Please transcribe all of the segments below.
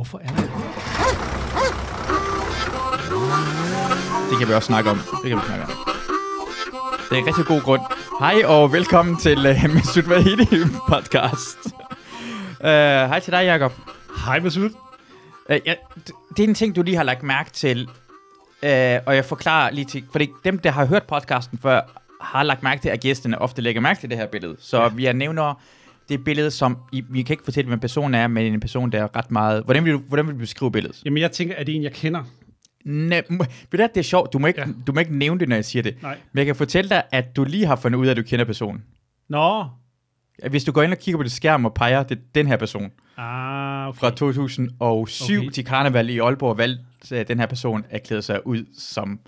Hvorfor er der Det kan vi også snakke om. Det kan vi snakke om. Det er en rigtig god grund. Hej og velkommen til uh, Mesut Vahidi podcast. Uh, hej til dig, Jacob. Hej, Masud. Uh, ja, d- det er en ting, du lige har lagt mærke til. Uh, og jeg forklarer lige til... Fordi dem, der har hørt podcasten før, har lagt mærke til, at gæsterne ofte lægger mærke til det her billede. Så ja. vi er nævner det billede, som... I, vi kan ikke fortælle, hvem personen er, men en person, der er ret meget... Hvordan vil du, hvordan vil du beskrive billedet? Jamen, jeg tænker, at det er en, jeg kender. Nej, det er sjovt. Du må, ikke, Ja. ja. du må ikke nævne det, når jeg siger det. Nej. Men jeg kan fortælle dig, at du lige har fundet ud af, at du kender personen. Nå. Hvis du går ind og kigger på det skærm og peger, det er den her person. Ah, okay. Fra 2007 Okay. til karneval i Aalborg valgte den her person at klæde sig ud som...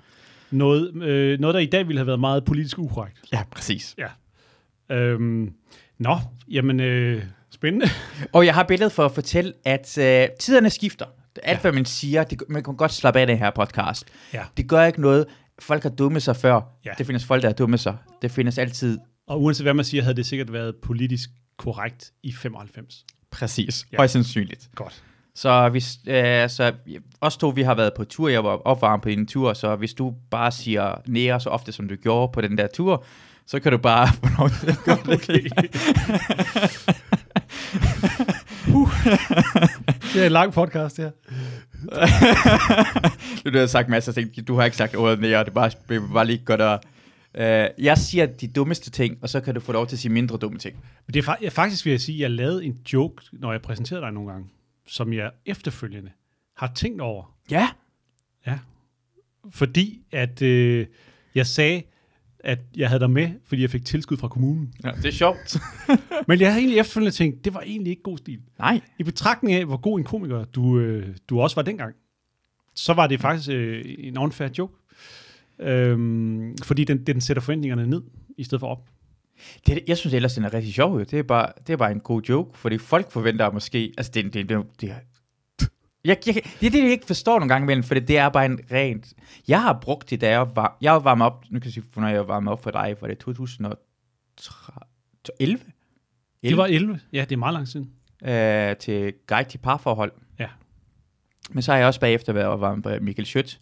Noget, øh, noget, der i dag ville have været meget politisk ukorrekt. Ja, præcis. Øhm, nå, jamen, øh, spændende. Og jeg har billedet for at fortælle, at øh, tiderne skifter. Alt, Ja. hvad man siger, det, man kan godt slappe af den her podcast. Ja. Det gør ikke noget. Folk har dummet sig før. Ja. Det findes folk, der har dummet sig. Det findes altid Og uanset hvad man siger, havde det sikkert været politisk korrekt i 95. præcis. Ja. Højst sandsynligt. Godt. Så hvis, øh, så os to, vi har været på tur, jeg var opvarmet på en tur, så hvis du bare siger nære så ofte, som du gjorde på den der tur, så kan du bare få lov til at gøre det. Okay. det er en lang podcast, her. du har sagt masser af ting, du har ikke sagt ordet nære, det er bare, det er bare lige godt at... Uh, jeg siger de dummeste ting, og så kan du få lov til at sige mindre dumme ting. Men det er faktisk, vil jeg sige, at jeg lavede en joke, når jeg præsenterede dig nogle gange, som jeg efterfølgende har tænkt over. Ja. Ja. Fordi at øh, jeg sagde, at jeg havde dig med, fordi jeg fik tilskud fra kommunen. ja det er sjovt. Men jeg har egentlig efterfølgende tænkt, det var egentlig ikke god stil. Nej. I betragtning af, hvor god en komiker du, øh, du også var dengang, så var det faktisk øh, en unfair joke. Øhm, fordi den, den sætter forventningerne ned, i stedet for op. Det, jeg synes ellers, den er rigtig sjov. jo. Det er bare, det er bare en god joke, fordi folk forventer måske... Altså, det, det, det, det, jeg, jeg, det er det, jeg ikke forstår nogle gange imellem, for det, det er bare en rent... Jeg har brugt det, da jeg var... Jeg var varmet op... Nu kan jeg sige, når jeg var varmet op for dig, var det 2011? Det var 11. Ja, det er meget lang siden. øh, til Guide til Parforhold. Ja. Men så har jeg også bagefter været varmet på Michael Schødt.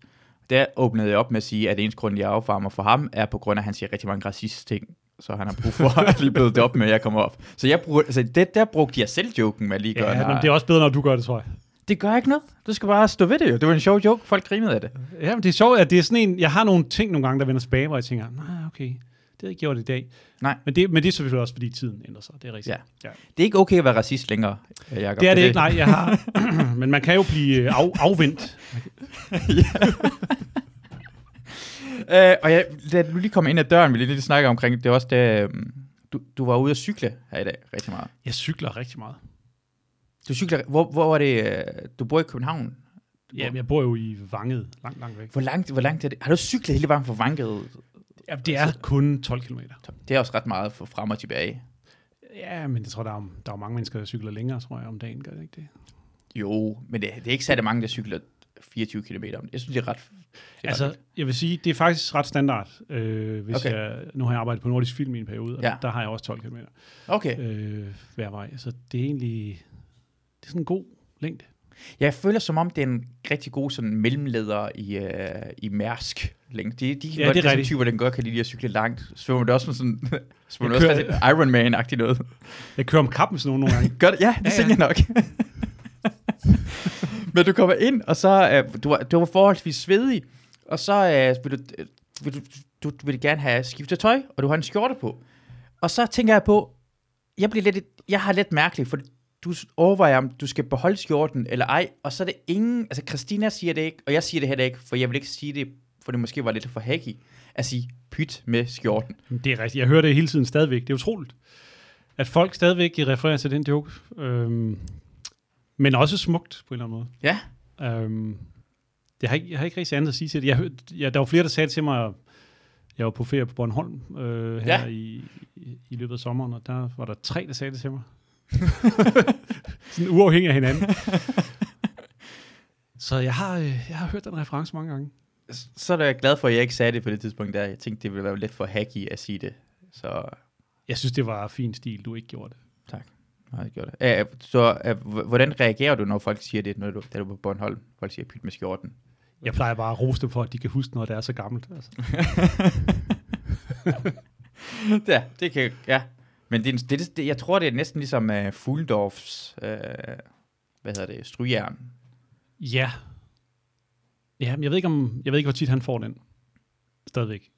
Der åbnede jeg op med at sige, at eneste grund, jeg opvarmer for ham, er på grund af, at han siger rigtig mange racist ting. Så han har brug for at lige blevet det op med, at jeg kommer op. Så jeg bruger, altså det, der brugte jeg selv joken med at lige gøre Ja, ja, men det er også bedre, når du gør det, tror jeg. Det gør ikke noget. Du skal bare stå ved det jo. Det var en sjov joke. Folk grinede af det. Ja, men det er sjovt, at det er sådan en... Jeg har nogle ting nogle gange, der vender tilbage, hvor jeg tænker, nej, okay, det har jeg ikke gjort i dag. Nej. Men det, men det er selvfølgelig også, fordi tiden ændrer sig. Det er rigtigt. Ja. ja. Det er ikke okay at være racist længere, Jacob. Det er det ikke, nej. Jeg har, men man kan jo blive øh, af, afvendt. Øh, og jeg, da du lige kom ind ad døren, vi lige, lige snakke omkring, det er også det, øhm, du, du var ude at cykle her i dag rigtig meget. Jeg cykler rigtig meget. Du cykler, hvor, hvor var det, øh, du bor i København? Ja, men jeg bor jo i Vanget, langt, langt væk. Hvor langt, hvor langt er det? Har du cyklet hele vejen fra Vangede? Ja, det er kun 12 km. Det er også ret meget for frem og tilbage. Ja, men jeg tror, der er, der er mange mennesker, der cykler længere, tror jeg, om dagen. Gør det ikke det? Jo, men det, det er ikke særlig mange, der cykler 24 km. Jeg synes, det er ret... Det er Altså, ret jeg vil sige, det er faktisk ret standard. Øh, hvis Okay. jeg, nu har jeg arbejdet på Nordisk Film i en periode, og Ja. der har jeg også 12 km okay. øh, hver vej. Så det er egentlig sådan en god længde. Jeg føler som om, det er en rigtig god sådan mellemleder i, øh, i Mærsk. Længe. De, de Ja, godt, det er sådan typer, den godt kan lide at cykle langt. Så det også med sådan... Så Jeg det også kører- rigtig Ironman-agtigt noget. Jeg kører om kap med sådan nogle nogle gange. Gør det? Ja, det ja, ja. jeg nok. Men du kommer ind, og så... Øh, du, var, du var forholdsvis svedig, og så øh, vil, du, øh, vil du, du, du vil gerne have skiftet tøj, og du har en skjorte på. Og så tænker jeg på, jeg bliver lidt, jeg har lidt mærkeligt, for du overvejer, om du skal beholde skjorten eller ej, og så er det ingen, altså Christina siger det ikke, og jeg siger det heller ikke, for jeg vil ikke sige det, for det måske var lidt for hacky, at sige pyt med skjorten. Det er rigtigt. Jeg hører det hele tiden stadigvæk. Det er utroligt, at folk stadigvæk refererer til den joke. Øhm, men også smukt på en eller anden måde. Ja, Øhm, det har ikke, jeg har ikke rigtig andet at sige til det. Jeg, ja, der var flere, der sagde til mig, jeg var på ferie på Bornholm øh, her Ja. i, i, i løbet af sommeren, og der var der tre, der sagde det til mig. Sådan uafhængig af hinanden. Så jeg har, øh, jeg har hørt den reference mange gange. så er jeg glad for, at jeg ikke sagde det på det tidspunkt der. Jeg tænkte, det ville være lidt for hacky at sige det. Så Jeg synes, det var fin stil, du ikke gjorde det. Nej, det gjorde det. Uh, så uh, hvordan reagerer du, når folk siger det, når du, da du er på Bornholm? Folk siger, pyt med skjorten. Jeg plejer bare at rose dem for, at de kan huske, når det er så gammelt. Altså. ja, det kan ja. Men det, det, det, jeg tror, det er næsten ligesom uh, Fuglendorfs, uh, hvad hedder det, strygejern. Ja. Ja, men jeg ved ikke, om, jeg ved ikke, hvor tit han får den. Stadigvæk.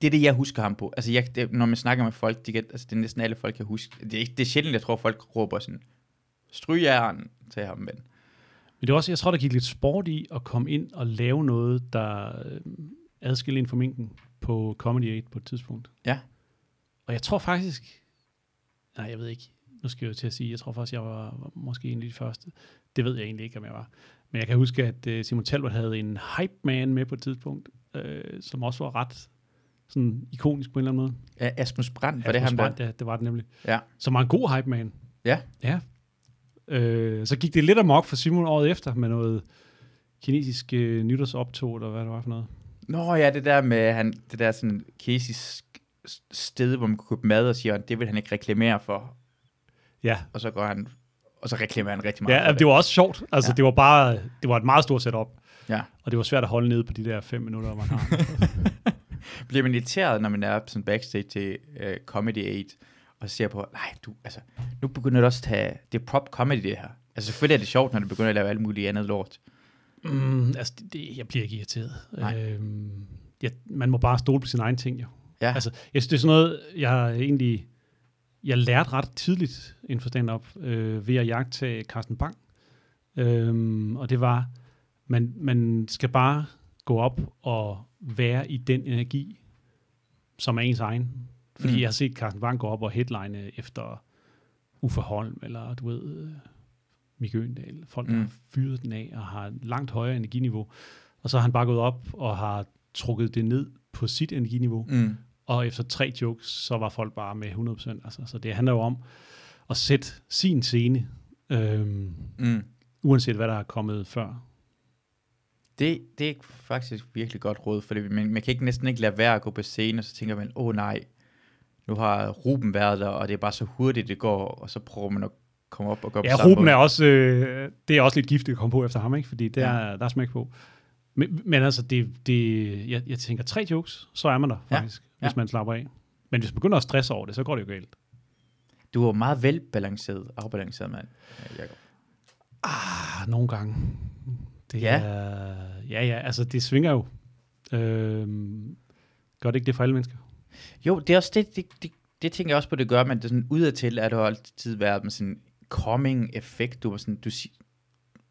Det er det, jeg husker ham på. Altså, jeg, det, når man snakker med folk, de kan, altså, det er næsten alle folk kan huske. Det er, ikke, det er sjældent, jeg tror, folk råber sådan, strygejern til ham, men... Men det er også, jeg tror, der gik lidt sport i at komme ind og lave noget, der øh, adskiller en fra minken på Comedy 8 på et tidspunkt. Ja. Og jeg tror faktisk, nej, jeg ved ikke, nu skal jeg jo til at sige, jeg tror faktisk, jeg var, var måske en af de første. Det ved jeg egentlig ikke, om jeg var. Men jeg kan huske, at uh, Simon Talbot havde en hype man med på et tidspunkt, øh, som også var ret sådan ikonisk på en eller anden måde. Ja, Asmus Brandt, var Asmus det ham Brandt, der? Ja, det var det nemlig. Ja. Som var en god hype man. Ja. Ja. Øh, så gik det lidt amok for Simon året efter med noget kinesisk øh, nytårsoptog, eller hvad det var for noget. Nå ja, det der med han, det der sådan kinesisk sted, hvor man kunne købe mad, og siger, at det vil han ikke reklamere for. Ja, Og så går han, og så reklamerer han rigtig meget ja for det var også sjovt. Altså, Ja. det var bare, det var et meget stort setup. Ja. Og det var svært at holde nede på de der fem minutter, man har. Bliver man irriteret, når man er sådan backstage til uh, Comedy 8, og ser på, nej, du, altså, nu begynder det også at tage, det er prop comedy det her. Altså selvfølgelig er det sjovt, når du begynder at lave alt muligt andet lort. mm, altså, det, det, jeg bliver ikke irriteret. Nej. Øhm, ja, man må bare stole på sine egne ting, jo. Ja, Altså, jeg synes, det er sådan noget, jeg egentlig, jeg lærte ret tidligt inden for stand-up, øh, ved at jagte Carsten Bang. Øhm, og det var, man, man skal bare gå op og være i den energi, som er ens egen. Fordi Mm. jeg har set Carsten Bang gå op og headline efter Uffe Holm, eller du ved, øh, Mikke Øgendal. Folk, der Mm. har fyret den af og har langt højere energiniveau. Og så har han bare gået op og har trukket det ned på sit energiniveau. mm, Og efter tre jokes, så var folk bare med 100%. Altså, så det handler jo om at sætte sin scene, øhm, mm. uanset hvad der er kommet før. Det, det er faktisk virkelig godt råd, for man, man kan ikke næsten ikke lade være at gå på scenen, og så tænker man, åh oh, nej, nu har Ruben været der, og det er bare så hurtigt, det går, og så prøver man at komme op og gå på Ja, Ruben måde. er også, øh, det er også lidt giftigt at komme på efter ham, ikke? fordi det Ja. er, der er smæk på. Men, men altså, det, det, jeg, jeg tænker, tre jokes, så er man der Ja. faktisk, Ja. hvis man slapper af. Men hvis man begynder at stresse over det, så går det jo galt. Du er meget velbalanceret, afbalanceret mand, Jacob. Ah, nogle gange. Det Ja. Er, ja, ja, altså det svinger jo. Øhm, gør det ikke det for alle mennesker? Jo, det er også det, det, det, det tænker jeg også på, det gør, men det er sådan udadtil, at du altid været med sådan calming effekt. Du sådan, du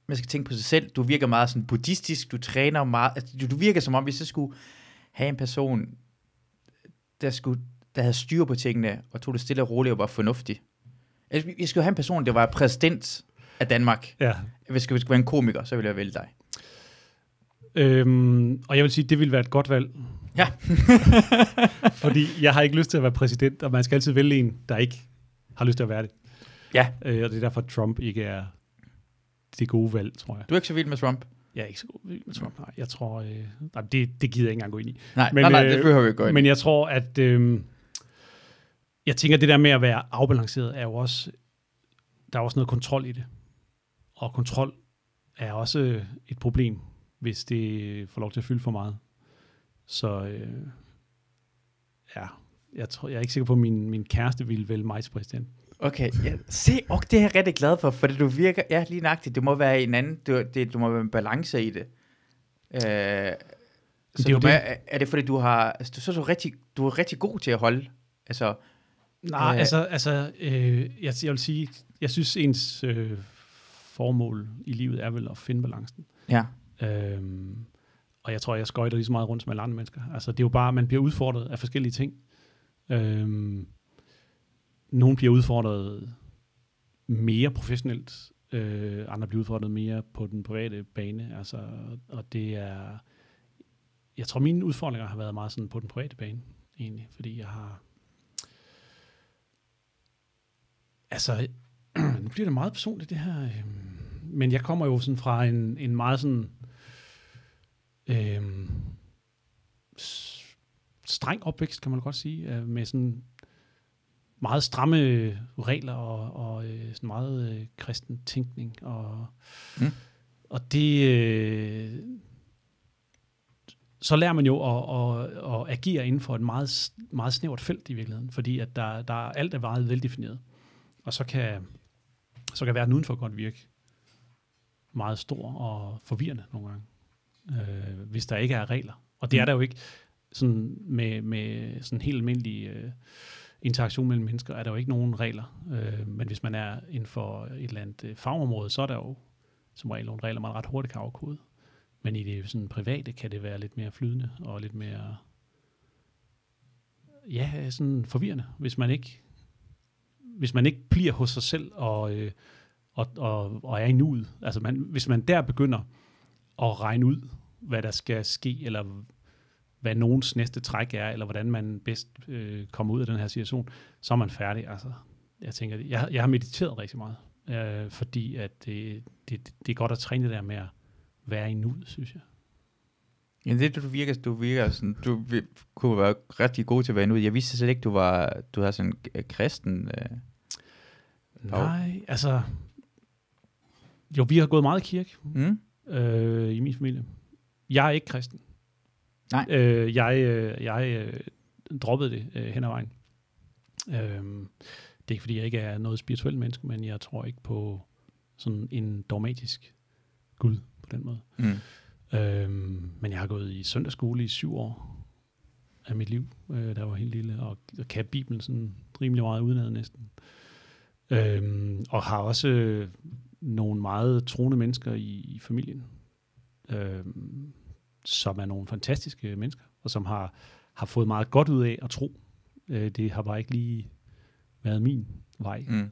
man skal tænke på sig selv. Du virker meget sådan buddhistisk, du træner meget. Altså, du, du virker som om, hvis jeg skulle have en person, der, skulle, der havde styr på tingene, og tog det stille og roligt og var fornuftig. Altså, Jeg skulle have en person, der var præsident af Danmark. Ja. Hvis jeg skulle være en komiker, så ville jeg vælge dig. Øhm, og jeg vil sige, det ville være et godt valg. Ja. Fordi jeg har ikke lyst til at være præsident, og man skal altid vælge en, der ikke har lyst til at være det. Ja. Øh, og det er derfor, Trump ikke er det gode valg, tror jeg. Du er ikke så vild med Trump? Jeg er ikke så god med Trump, nej. Jeg tror, øh, nej, det, det gider jeg ikke engang gå ind i. Nej, Men, nej, nej, øh, det behøver vi ikke gå ind. i. Men jeg tror, at øh, jeg tænker, det der med at være afbalanceret er jo også, der er også noget kontrol i det. Og kontrol er også øh, et problem, hvis det får lov til at fylde for meget. Så øh, ja, jeg, tror, jeg er ikke sikker på, at min, min kæreste ville vælge mig til præsident. Okay, ja. se, og det er jeg rigtig glad for, for du virker, ja, lige nøjagtigt, det må være en anden, du, det, du må være en balance i det. Øh, så er det jo du, det. Er, er det fordi, du har, altså, du, så er du, rigtig, du er rigtig god til at holde, altså, Nej, Øh. øh, altså, altså øh, jeg, jeg vil sige, jeg synes ens øh, formål i livet er vel at finde balancen. ja, Øhm, og jeg tror, jeg skøjter lige så meget rundt som alle andre mennesker. Altså, det er jo bare, man bliver udfordret af forskellige ting. Øhm, nogen bliver udfordret mere professionelt, øh, andre bliver udfordret mere på den private bane. Altså, og det er, jeg tror, mine udfordringer har været meget sådan på den private bane, egentlig, fordi jeg har, altså, nu bliver det meget personligt, det her, øh, men jeg kommer jo sådan fra en, en meget sådan, øh, streng opvækst, kan man godt sige, øh, med sådan meget stramme regler og, og øh, sådan meget øh, kristen tænkning. Og, Mm. og det... Øh, så lærer man jo at, at, at agere inden for et meget, meget snævert felt i virkeligheden, fordi at der, der er alt er meget veldefineret. Og så kan, så kan verden udenfor godt virke meget stor og forvirrende nogle gange, øh, hvis der ikke er regler. Og det er Mm. der jo ikke sådan med, med sådan helt almindelig øh, interaktion mellem mennesker, er der jo ikke nogen regler. Øh, men hvis man er inden for et eller andet øh, fagområde, så er der jo som regel nogle regler, man ret hurtigt kan afkode. Men i det sådan private kan det være lidt mere flydende og lidt mere ja, sådan forvirrende, hvis man ikke hvis man ikke bliver hos sig selv og, øh, og, og, og er i nuet. Altså man, hvis man der begynder at regne ud, hvad der skal ske, eller hvad nogens næste træk er, eller hvordan man bedst øh, kommer ud af den her situation, så er man færdig. Altså, jeg tænker, jeg, jeg har mediteret rigtig meget, øh, fordi at det, det, det er godt at træne det der med at være i nuet, synes jeg. Ja, det du virker, du virker sådan, du kunne være rigtig god til at være nu. Jeg vidste slet ikke, du var, du har sådan en øh, kristen. Øh. Nej, altså... Jo, vi har gået meget i kirke Mm? øh, i min familie. Jeg er ikke kristen. Nej. Øh, jeg øh, jeg øh, droppede det øh, hen ad vejen. Øh, det er ikke, fordi jeg ikke er noget spirituelt menneske, men jeg tror ikke på sådan en dogmatisk Gud på den måde. Mm. Øhm, men jeg har gået i søndagsskole i syv år af mit liv, øh, der var helt lille, og, og kan Bibelen sådan rimelig meget udenad næsten. Øhm, og har også øh, nogle meget troende mennesker i, i familien, øhm, som er nogle fantastiske mennesker, og som har, har fået meget godt ud af at tro. Øh, det har bare ikke lige været min vej. Mm.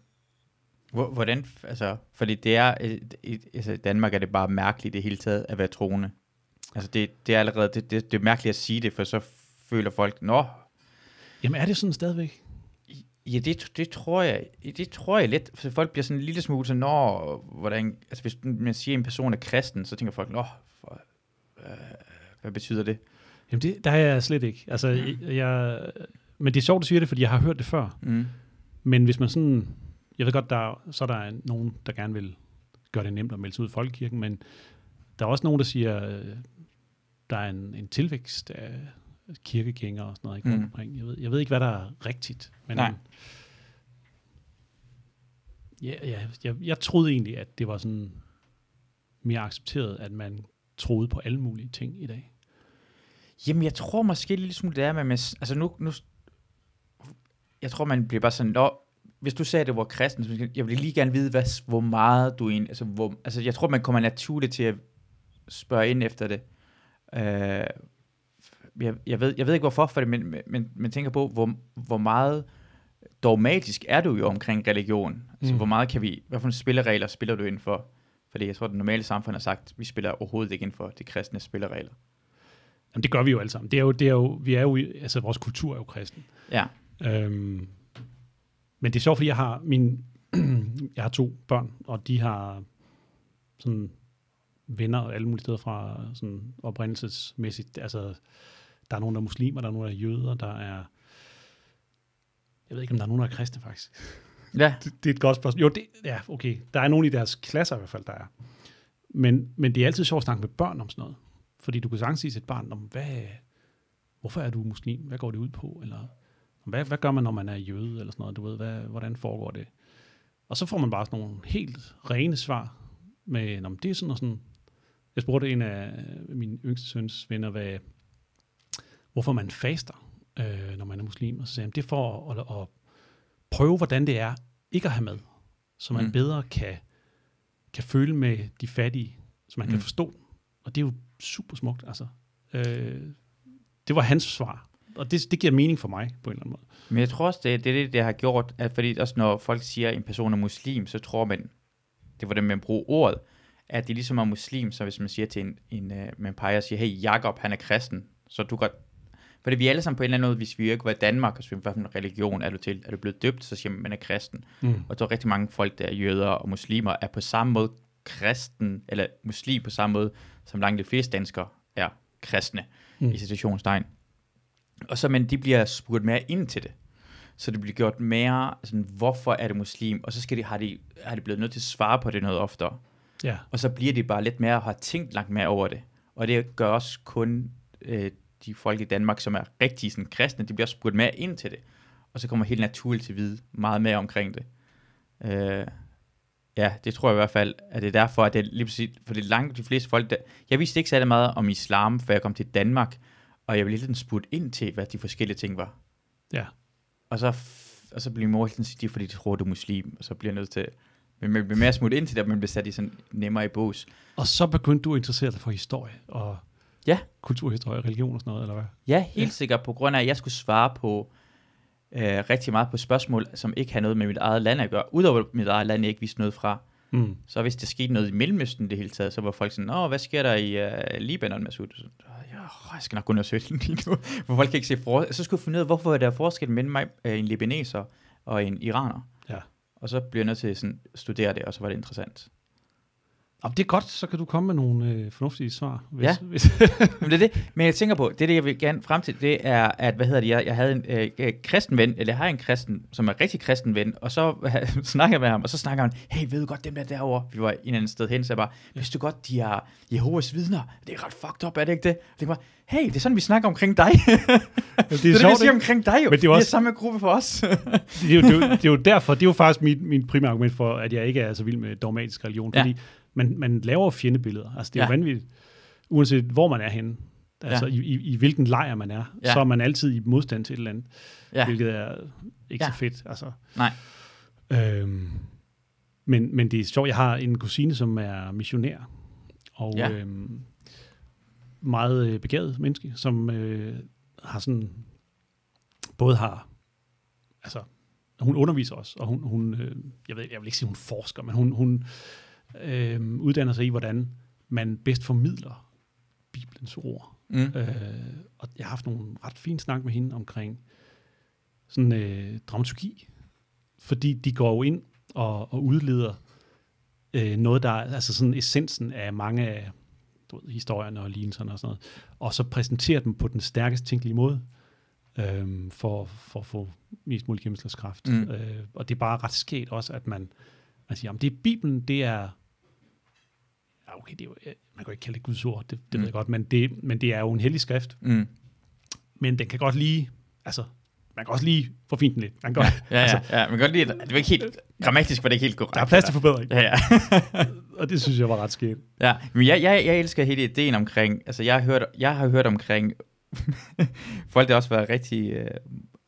Hvor- Hvordan, altså, fordi det er, øh, i, altså i Danmark er det bare mærkeligt i det hele taget at være troende. Altså det, det er allerede, det, det, det er mærkeligt at sige det, for så føler folk, nå, Jamen er det sådan stadigvæk? ja, det, det tror jeg, det tror jeg lidt, for folk bliver sådan en lille smule sådan, nå, hvordan, altså hvis man siger, at en person er kristen, så tænker folk, nå, for, hvad betyder det? Jamen det, der er jeg slet ikke. Altså, jeg, jeg, men det er sjovt, du siger det, fordi jeg har hørt det før. Mm. Men hvis man sådan, jeg ved godt, der, er- så er der en- nogen, der gerne vil gøre det nemt at melde sig ud i folkekirken, men der er også nogen, der siger, øh, der er en, en tilvækst af kirkegængere og sådan noget ikke, rundt Mm. omkring. Jeg ved, jeg ved ikke, hvad der er rigtigt. Men Nej. Ja, ja, jeg, jeg troede egentlig, at det var sådan mere accepteret, at man troede på alle mulige ting i dag. Jamen, jeg tror måske lidt smule, det er med, altså nu, nu, jeg tror, man bliver bare sådan, Nå, hvis du sagde, at det var kristen, så jeg vil lige gerne vide, hvad, hvor meget du egentlig, altså, hvor, altså jeg tror, man kommer naturligt til at spørge ind efter det. Uh, jeg, jeg, ved, jeg ved ikke hvorfor, for det, men, men, men tænker på, hvor, hvor meget dogmatisk er du jo omkring religion? Altså, Mm. hvor meget kan vi, hvad for nogle spilleregler spiller du inden for? Fordi jeg tror, det normale samfund har sagt, at vi spiller overhovedet ikke inden for de kristne spilleregler. Jamen, det gør vi jo alle sammen. Det er jo, det er jo, vi er jo, altså vores kultur er jo kristen. Ja. Øhm, men det er sjovt, fordi jeg har min, jeg har to børn, og de har sådan venner alle mulige steder fra sådan oprindelsesmæssigt. Altså, der er nogen, der er muslimer, der er nogen, der er jøder, der er... Jeg ved ikke, om der er nogen, der er kristne, faktisk. Ja, Det, det er et godt spørgsmål. Jo, det, ja, okay. Der er nogen i deres klasser i hvert fald, der er. Men, men det er altid sjovt at snakke med børn om sådan noget. Fordi du kan sagtens sige til et barn, om hvad, hvorfor er du muslim? Hvad går det ud på? Eller hvad, hvad gør man, når man er jøde? Eller sådan noget. Du ved, hvad, hvordan foregår det? Og så får man bare sådan nogle helt rene svar med, om det er sådan og sådan. Jeg spurgte en af min yngste søns venner, hvad, hvorfor man faster, øh, når man er muslim. Og så sagde han, det er for at, at prøve, hvordan det er ikke at have mad. Så man Mm. bedre kan, kan føle med de fattige, så man mm. kan forstå. Og det er jo super smukt, altså. Øh, det var hans svar. Og det, det giver mening for mig, på en eller anden måde. Men jeg tror også, det, det er det, det har gjort, at fordi også når folk siger, at en person er muslim, så tror man, det var det, man bruger ordet, at det ligesom er muslim, så hvis man siger til en, en uh, man peger og siger, hey, Jakob, han er kristen, så du godt, fordi vi alle sammen på en eller anden måde, hvis vi ikke var i Danmark, og hvad for en religion er du til, er du blevet døbt, så siger man, man er kristen. Mm. Og der er rigtig mange folk, der er jøder og muslimer, er på samme måde kristen, eller muslim på samme måde, som langt de fleste danskere er kristne, Mm. i situationstegn. Og så, men de bliver spurgt mere ind til det. så det bliver gjort mere sådan, hvorfor er det muslim, og så skal de, har, de, har de blevet nødt til at svare på det noget oftere. Ja. Og så bliver det bare lidt mere, og har tænkt langt mere over det. Og det gør også kun øh, de folk i Danmark, som er rigtig sådan, kristne, de bliver spurgt mere ind til det. Og så kommer helt naturligt til at vide meget mere omkring det. Øh, ja, det tror jeg i hvert fald, at det er derfor, at det er lige præcis, for det er langt de fleste folk, der, jeg vidste ikke særlig meget om islam, før jeg kom til Danmark, og jeg blev lidt spurgt ind til, hvad de forskellige ting var. Ja. Og så, og så bliver min mor helt sige, fordi de tror, du er muslim, og så bliver jeg nødt til, men man bliver mere smut ind til det, og man bliver sat i sådan nemmere i bås. Og så begyndte du at interessere dig for historie og Ja. kulturhistorie, religion og sådan noget, eller hvad? Ja, helt Ja. sikkert, på grund af, at jeg skulle svare på øh, rigtig meget på spørgsmål, som ikke har noget med mit eget land at gøre. Udover mit eget land, jeg ikke vidste noget fra. Mm. Så hvis der skete noget i Mellemøsten det hele taget, så var folk sådan, åh, hvad sker der i uh, Libanon, Masud? Så, "Åh, Ja, jeg skal nok gå ind og søge lige nu. For folk kan ikke se for... Så skulle jeg finde ud af, hvorfor er der forskel mellem mig, øh, en libaneser og en iraner. Ja. Og så bliver jeg nødt til at studere det, og så var det interessant. Og det er godt, så kan du komme med nogle øh, fornuftige svar. Hvis, Ja. Hvis, Men det er det. Men jeg tænker på, det er det, jeg vil gerne frem til, det er, at, hvad hedder det, jeg, jeg havde en øh, øh, kristen ven, eller jeg har en kristen, som er rigtig kristen ven, og så øh, snakker jeg med ham, og så snakker han, hey, ved du godt, dem der derovre, vi var en eller anden sted hen, så jeg bare, hvis du godt, de er Jehovas vidner, det er ret fucked up, er det ikke det? Og det var, hey, det er sådan, vi snakker omkring dig. det er det det, vi sjovt, siger omkring dig jo. Men det er også- er samme gruppe for os. det, er jo, det, er jo, det er jo derfor, det er jo faktisk mit, min primære argument for, at jeg ikke er så vild med dogmatisk religion, Ja. fordi man, man laver fjendebilleder. Altså det er ja. Jo vanvittigt, uanset hvor man er henne. Altså Ja. i, i, i hvilken lejr man er, Ja. så er man altid i modstand til et eller andet, ja, hvilket er ikke Ja. så fedt. Altså. nej. Øhm, men, men det er sjovt, jeg har en kusine, som er missionær, og Ja. øhm, meget øh, begavet menneske, som øh, har sådan, både har, altså, hun underviser os, og hun, hun øh, jeg, ved, jeg vil ikke sige, hun forsker, men hun, hun øh, uddanner sig i, hvordan man bedst formidler Bibelens ord. Mm. Øh, og jeg har haft nogle ret fine snak med hende omkring sådan øh, dramaturgi. Fordi de går jo ind og, og udleder øh, noget, der er altså sådan essensen af mange af du ved, historierne og lignelserne og sådan noget. Og så præsenterer dem på den stærkest tænkelige måde. Øh, for, for at få mest mulig gennemslagskraft. Mm. Øh, og det er bare ret sket også, at man, man siger, om det er Bibelen, det er okay, det er jo, øh, man kan jo ikke kalde det Guds ord, det, det mm. Ved jeg godt, men det, men det er jo en hellig skrift, Mm. men den kan godt lige, altså, man kan også lige forfine den lidt. Man kan godt, Ja, ja, altså, ja. Men godt lide, at det var ikke helt, grammatisk var det ikke helt korrekt. der er plads til forbedring, Ja, ja. og det synes jeg var ret sket. Ja, men jeg, jeg, jeg elsker hele ideen omkring, altså jeg har hørt, jeg har hørt omkring folk, der også var rigtig, øh,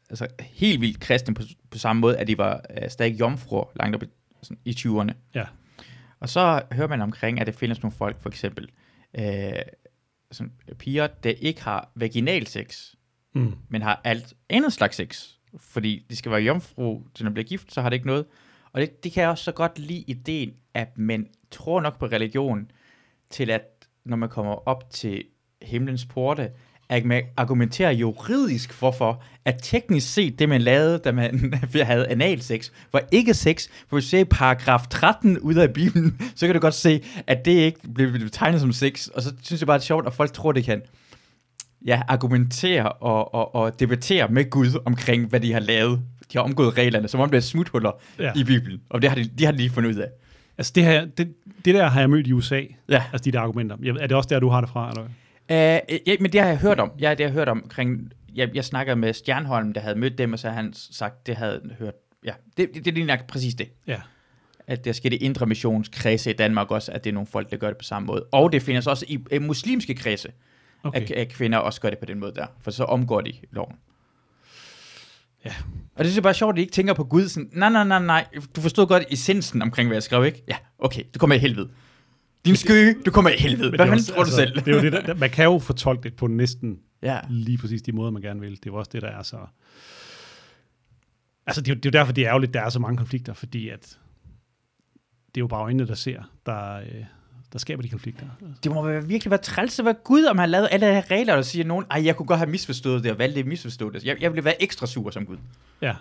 altså helt vildt kristne på, på samme måde, at de var øh, stadig jomfruer langt op i, sådan, i 20'erne. Ja. Og så hører man omkring, at det findes nogle folk, for eksempel, øh, sådan, piger, der ikke har vaginal sex, Mm. men har alt andet slags sex. Fordi de skal være jomfru, til når de bliver gift, så har det ikke noget. Og det, det kan jeg også så godt lide ideen, at man tror nok på religion, til at når man kommer op til himlens porte, at man argumenterer juridisk hvorfor, at teknisk set det, man lavede, da man havde analsex, var ikke sex. For hvis du ser i paragraf 13 ud af Bibelen, så kan du godt se, at det ikke blev betegnet som sex. Og så synes jeg bare, det er sjovt, at folk tror, det kan ja, argumentere og, og, og debattere med Gud omkring, hvad de har lavet. De har omgået reglerne, som om det er smuthuller Ja. i Bibelen. Og det har de, de har de lige fundet ud af. Altså det, her, det, det der har jeg mødt i USA, Ja. altså de der argumenter. Er det også der, du har det fra? Eller? Uh, ja, men det har jeg hørt om. Ja, det har jeg hørt om omkring... Jeg, jeg snakkede med Stjernholm, der havde mødt dem, og så havde han sagt, det havde han hørt... Ja, det, det, det er lige nok præcis det. Ja. At der sker det indre missionskredse i Danmark også, at det er nogle folk, der gør det på samme måde. Og det findes også i, i muslimske kredse, okay. At, at kvinder også gør det på den måde der. For så omgår de loven. Ja. Og det jeg bare er sjovt, at de ikke tænker på Gud sådan, nej, nej, nej, nej, du forstod godt essensen omkring, hvad jeg skrev, ikke? Ja, okay, du kommer i helvede. Din skøge, du kommer i helvede. Hvad fanden tror du selv? Det er jo det, der, man kan jo fortolke det på næsten Ja, lige præcis de måder, man gerne vil. Det er jo også det, der er så... Altså, det er, jo, det er jo derfor, det er ærgerligt, der er så mange konflikter, fordi at det er jo bare øjnene, der ser, der, øh, der skaber de konflikter. Altså. det må være, virkelig være træls at være Gud, om han lavede alle de her regler, og siger nogen, ej, jeg kunne godt have misforstået det, og valgt det misforstået det. Jeg, jeg ville være ekstra sur som Gud. Ja.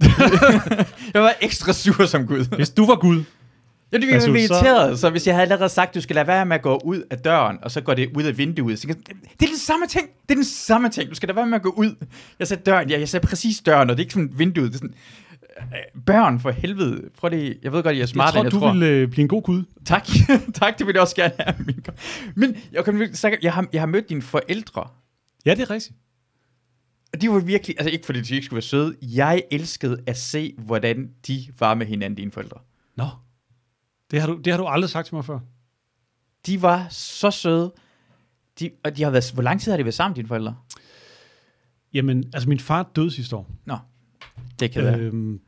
Jeg var ekstra sur som Gud. Hvis du var Gud, Ja, det ville Altså, blive så- irriteret, så hvis jeg havde allerede sagt, at du skal lade være med at gå ud af døren, og så går det ud af vinduet, så jeg, det er den samme ting, det er den samme ting, du skal lade være med at gå ud. Jeg sagde døren, ja, jeg sagde præcis døren, og det er ikke sådan vinduet, det er sådan, øh, børn for helvede, prøv lige, jeg ved godt, I er Jeg smartere, tror, end jeg du tror. ville øh, blive en god gud. Tak, tak, det vil jeg også gerne have. Men jeg, kan, så- jeg, har, jeg har mødt dine forældre, Ja, det er rigtigt. og de var virkelig, altså ikke fordi de ikke skulle være søde, jeg elskede at se, hvordan de var med hinanden, dine forældre. Nå. Det har, du, det har du aldrig sagt til mig før. De var så søde, de, og de har været, hvor lang tid har de været sammen, dine forældre? Jamen, altså min far døde sidste år. Nå, det kan være. Øhm,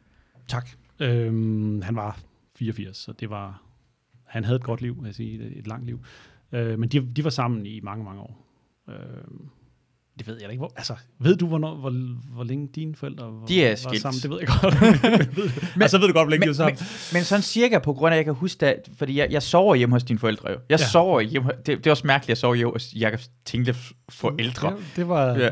tak. Øhm, han var 84, så det var... Han havde et godt liv, vil jeg sige, et, et langt liv. Øh, men de, de var sammen i mange, mange år. Øhm, det ved jeg da ikke. Hvor, altså, ved du, hvornår, hvor, hvor længe dine forældre var, De er var skilt. sammen? Det ved jeg godt. men, altså, ved du godt, hvor længe de var sammen? Men sådan cirka på grund af, at jeg kan huske, at, fordi jeg, jeg sover hjemme hos dine forældre jo. Jeg Ja. sover hjemme, det, det er også mærkeligt, at jeg sover hjemme hos Jakob Tinglefs forældre. Ja, det var... Ja.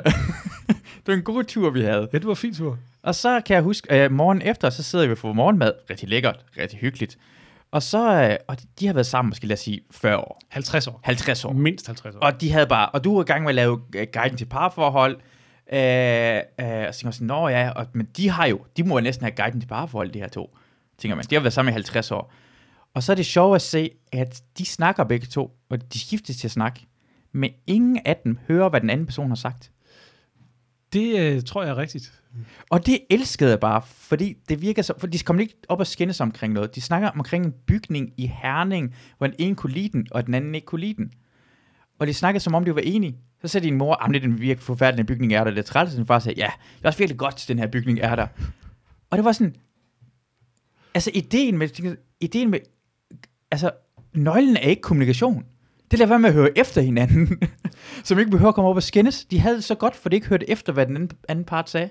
det var en god tur, vi havde. Ja, det var fint tur. Og så kan jeg huske, at morgen efter, så sidder vi og får morgenmad. Rigtig lækkert, rigtig hyggeligt. Og så, øh, og de har været sammen, måske lad os sige, 40 år, 50 år. 50 år. Mindst 50 år. Og de havde bare, og du var i gang med at lave øh, guiden til parforhold. Øh, øh, og så tænker jeg sådan, nå ja, og, men de har jo, de må jo næsten have guiden til parforhold, de her to. Tænker man, de har været sammen i 50 år. Og så er det sjovt at se, at de snakker begge to, og de skiftes til at snakke. Men ingen af dem hører, hvad den anden person har sagt. Det øh, tror jeg er rigtigt. Og det elskede jeg bare, fordi det virker så, for de kommer ikke op og skændes omkring noget. De snakker omkring en bygning i Herning, hvor den ene kunne lide den, og den anden ikke kunne lide den. Og de snakkede som om de var enige. Så sagde din mor, at det er den virkelig forfærdelige bygning er der. Det er træls, og far sagde, ja, det er også virkelig godt, at den her bygning er der. Og det var sådan, altså ideen med, ideen med, altså nøglen er ikke kommunikation. Det lader være med at høre efter hinanden, som ikke behøver at komme op og skændes. De havde det så godt, for det ikke hørte efter, hvad den anden, anden part sagde.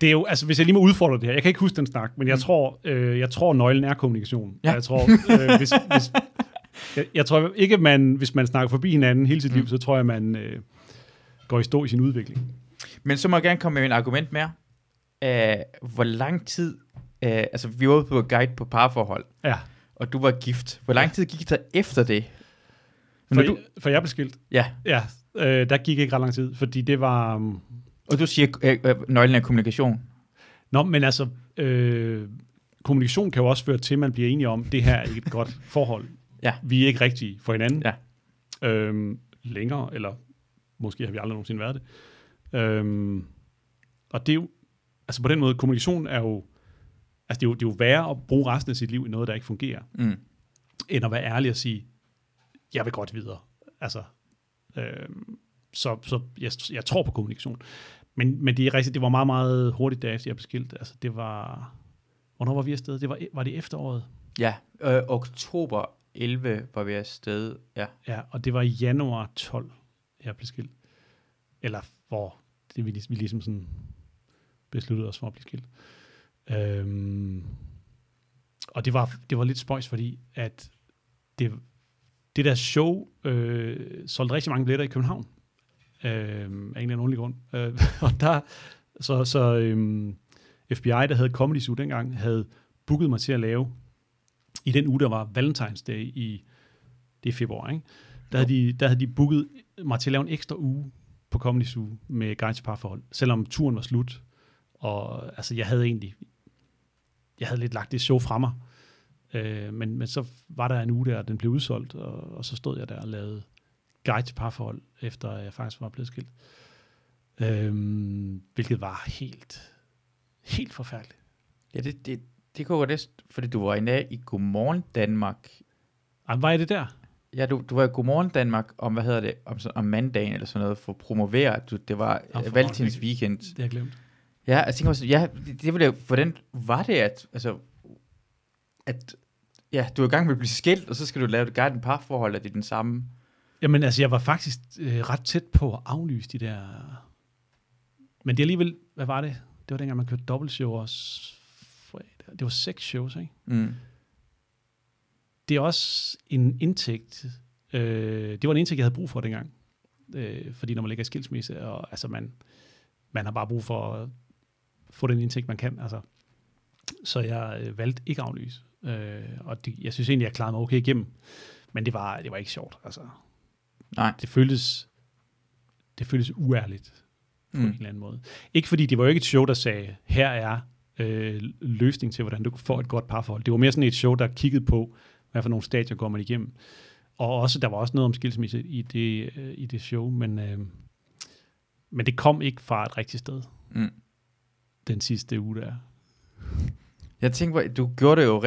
Det er jo, altså hvis jeg lige må udfordre det her, jeg kan ikke huske den snak, men jeg tror, øh, jeg tror nøglen er kommunikation. Ja. Jeg tror, øh, hvis, hvis, jeg, jeg tror ikke, man, hvis man snakker forbi hinanden hele sit liv, så tror jeg, man øh, går i stå i sin udvikling. Men så må jeg gerne komme med en argument mere. Uh, hvor lang tid, uh, altså vi var ude på guide på parforhold, Ja, og du var gift. Hvor lang tid gik der efter det? For, du, for jeg blev skilt. ja, Ja, øh, der gik ikke ret lang tid, fordi det var... Um, og du siger, uh, uh, nøglen er kommunikation. Nå, men altså, øh, kommunikation kan jo også føre til, at man bliver enige om, det her er ikke et godt forhold. Ja. Vi er ikke rigtige for hinanden. Ja. Øhm, længere, eller måske har vi aldrig nogensinde været det. Øhm, og det er jo, altså på den måde, kommunikation er jo, altså det er jo, det er jo værre at bruge resten af sit liv i noget, der ikke fungerer, Mm. end at være ærlig og sige, jeg vil godt videre. Altså, øhm, så, så jeg, jeg tror på kommunikation. Men, men det er rigtigt, det var meget, meget hurtigt derefter, jeg blev skilt. Altså, det var... Hvornår var vi afsted? Det var, var det efteråret? Ja, øh, oktober 11 var vi afsted. Ja. Ja, og det var i januar 12, jeg blev skilt. Eller hvor det, vi, lig- vi ligesom sådan besluttede os for at blive skilt. Øhm, og det var, det var lidt spøjs, fordi at det, det der show øh, solgte rigtig mange billetter i København. Øh, af en eller anden underlig grund. Øh, og der, så, så øh, FBI, der havde Comedy Zoo dengang, havde booket mig til at lave, i den uge, der var Valentine's Day i, det er februar, ikke? Der havde, de, der havde de booket mig til at lave en ekstra uge på Comedy Zoo med guides Parforhold, selvom turen var slut. Og altså, jeg havde egentlig, jeg havde lidt lagt det show fra mig. Øh, men, men så var der en uge der, og den blev udsolgt, og, og så stod jeg der og lavede Guide til Parforhold, efter jeg faktisk var blevet skilt. Øhm, hvilket var helt, helt forfærdeligt. Ja, det, det, det kunne godt næsten, fordi du var inde i Godmorgen Danmark. Ej, var jeg det der? Ja, du, du var i Godmorgen Danmark om, hvad hedder det, om, om mandagen eller sådan noget, for at promovere, at du, det var Valentins pokker. weekend. Det har jeg glemt. Ja, jeg tænker også, ja, det, det ville hvordan var det, at, altså, at, ja, du er i gang med at blive skilt, og så skal du lave et guide parforhold, at det er den samme. Jamen altså, jeg var faktisk øh, ret tæt på at aflyse de der... Men det er alligevel... Hvad var det? Det var dengang, man kørte dobbeltshow også. Det var seks shows, ikke? Mm. Det er også en indtægt. Øh, det var en indtægt, jeg havde brug for dengang. Øh, fordi når man ligger i skilsmisse, og altså man, man har bare brug for at få den indtægt, man kan. Altså. Så jeg øh, valgte ikke at aflyse. Øh, og det, jeg synes egentlig, jeg klarede mig okay igennem. Men det var, det var ikke sjovt. Altså, Nej. det føltes, det føltes uærligt på mm. en eller anden måde. Ikke fordi det var jo ikke et show, der sagde, her er øh, løsning til, hvordan du får et godt parforhold. Det var mere sådan et show, der kiggede på, hvad for nogle stadier går man igennem. Og også, der var også noget om skilsmisse i det, øh, i det show, men, øh, men det kom ikke fra et rigtigt sted, Mm. den sidste uge der. Jeg tænker, du gjorde det jo...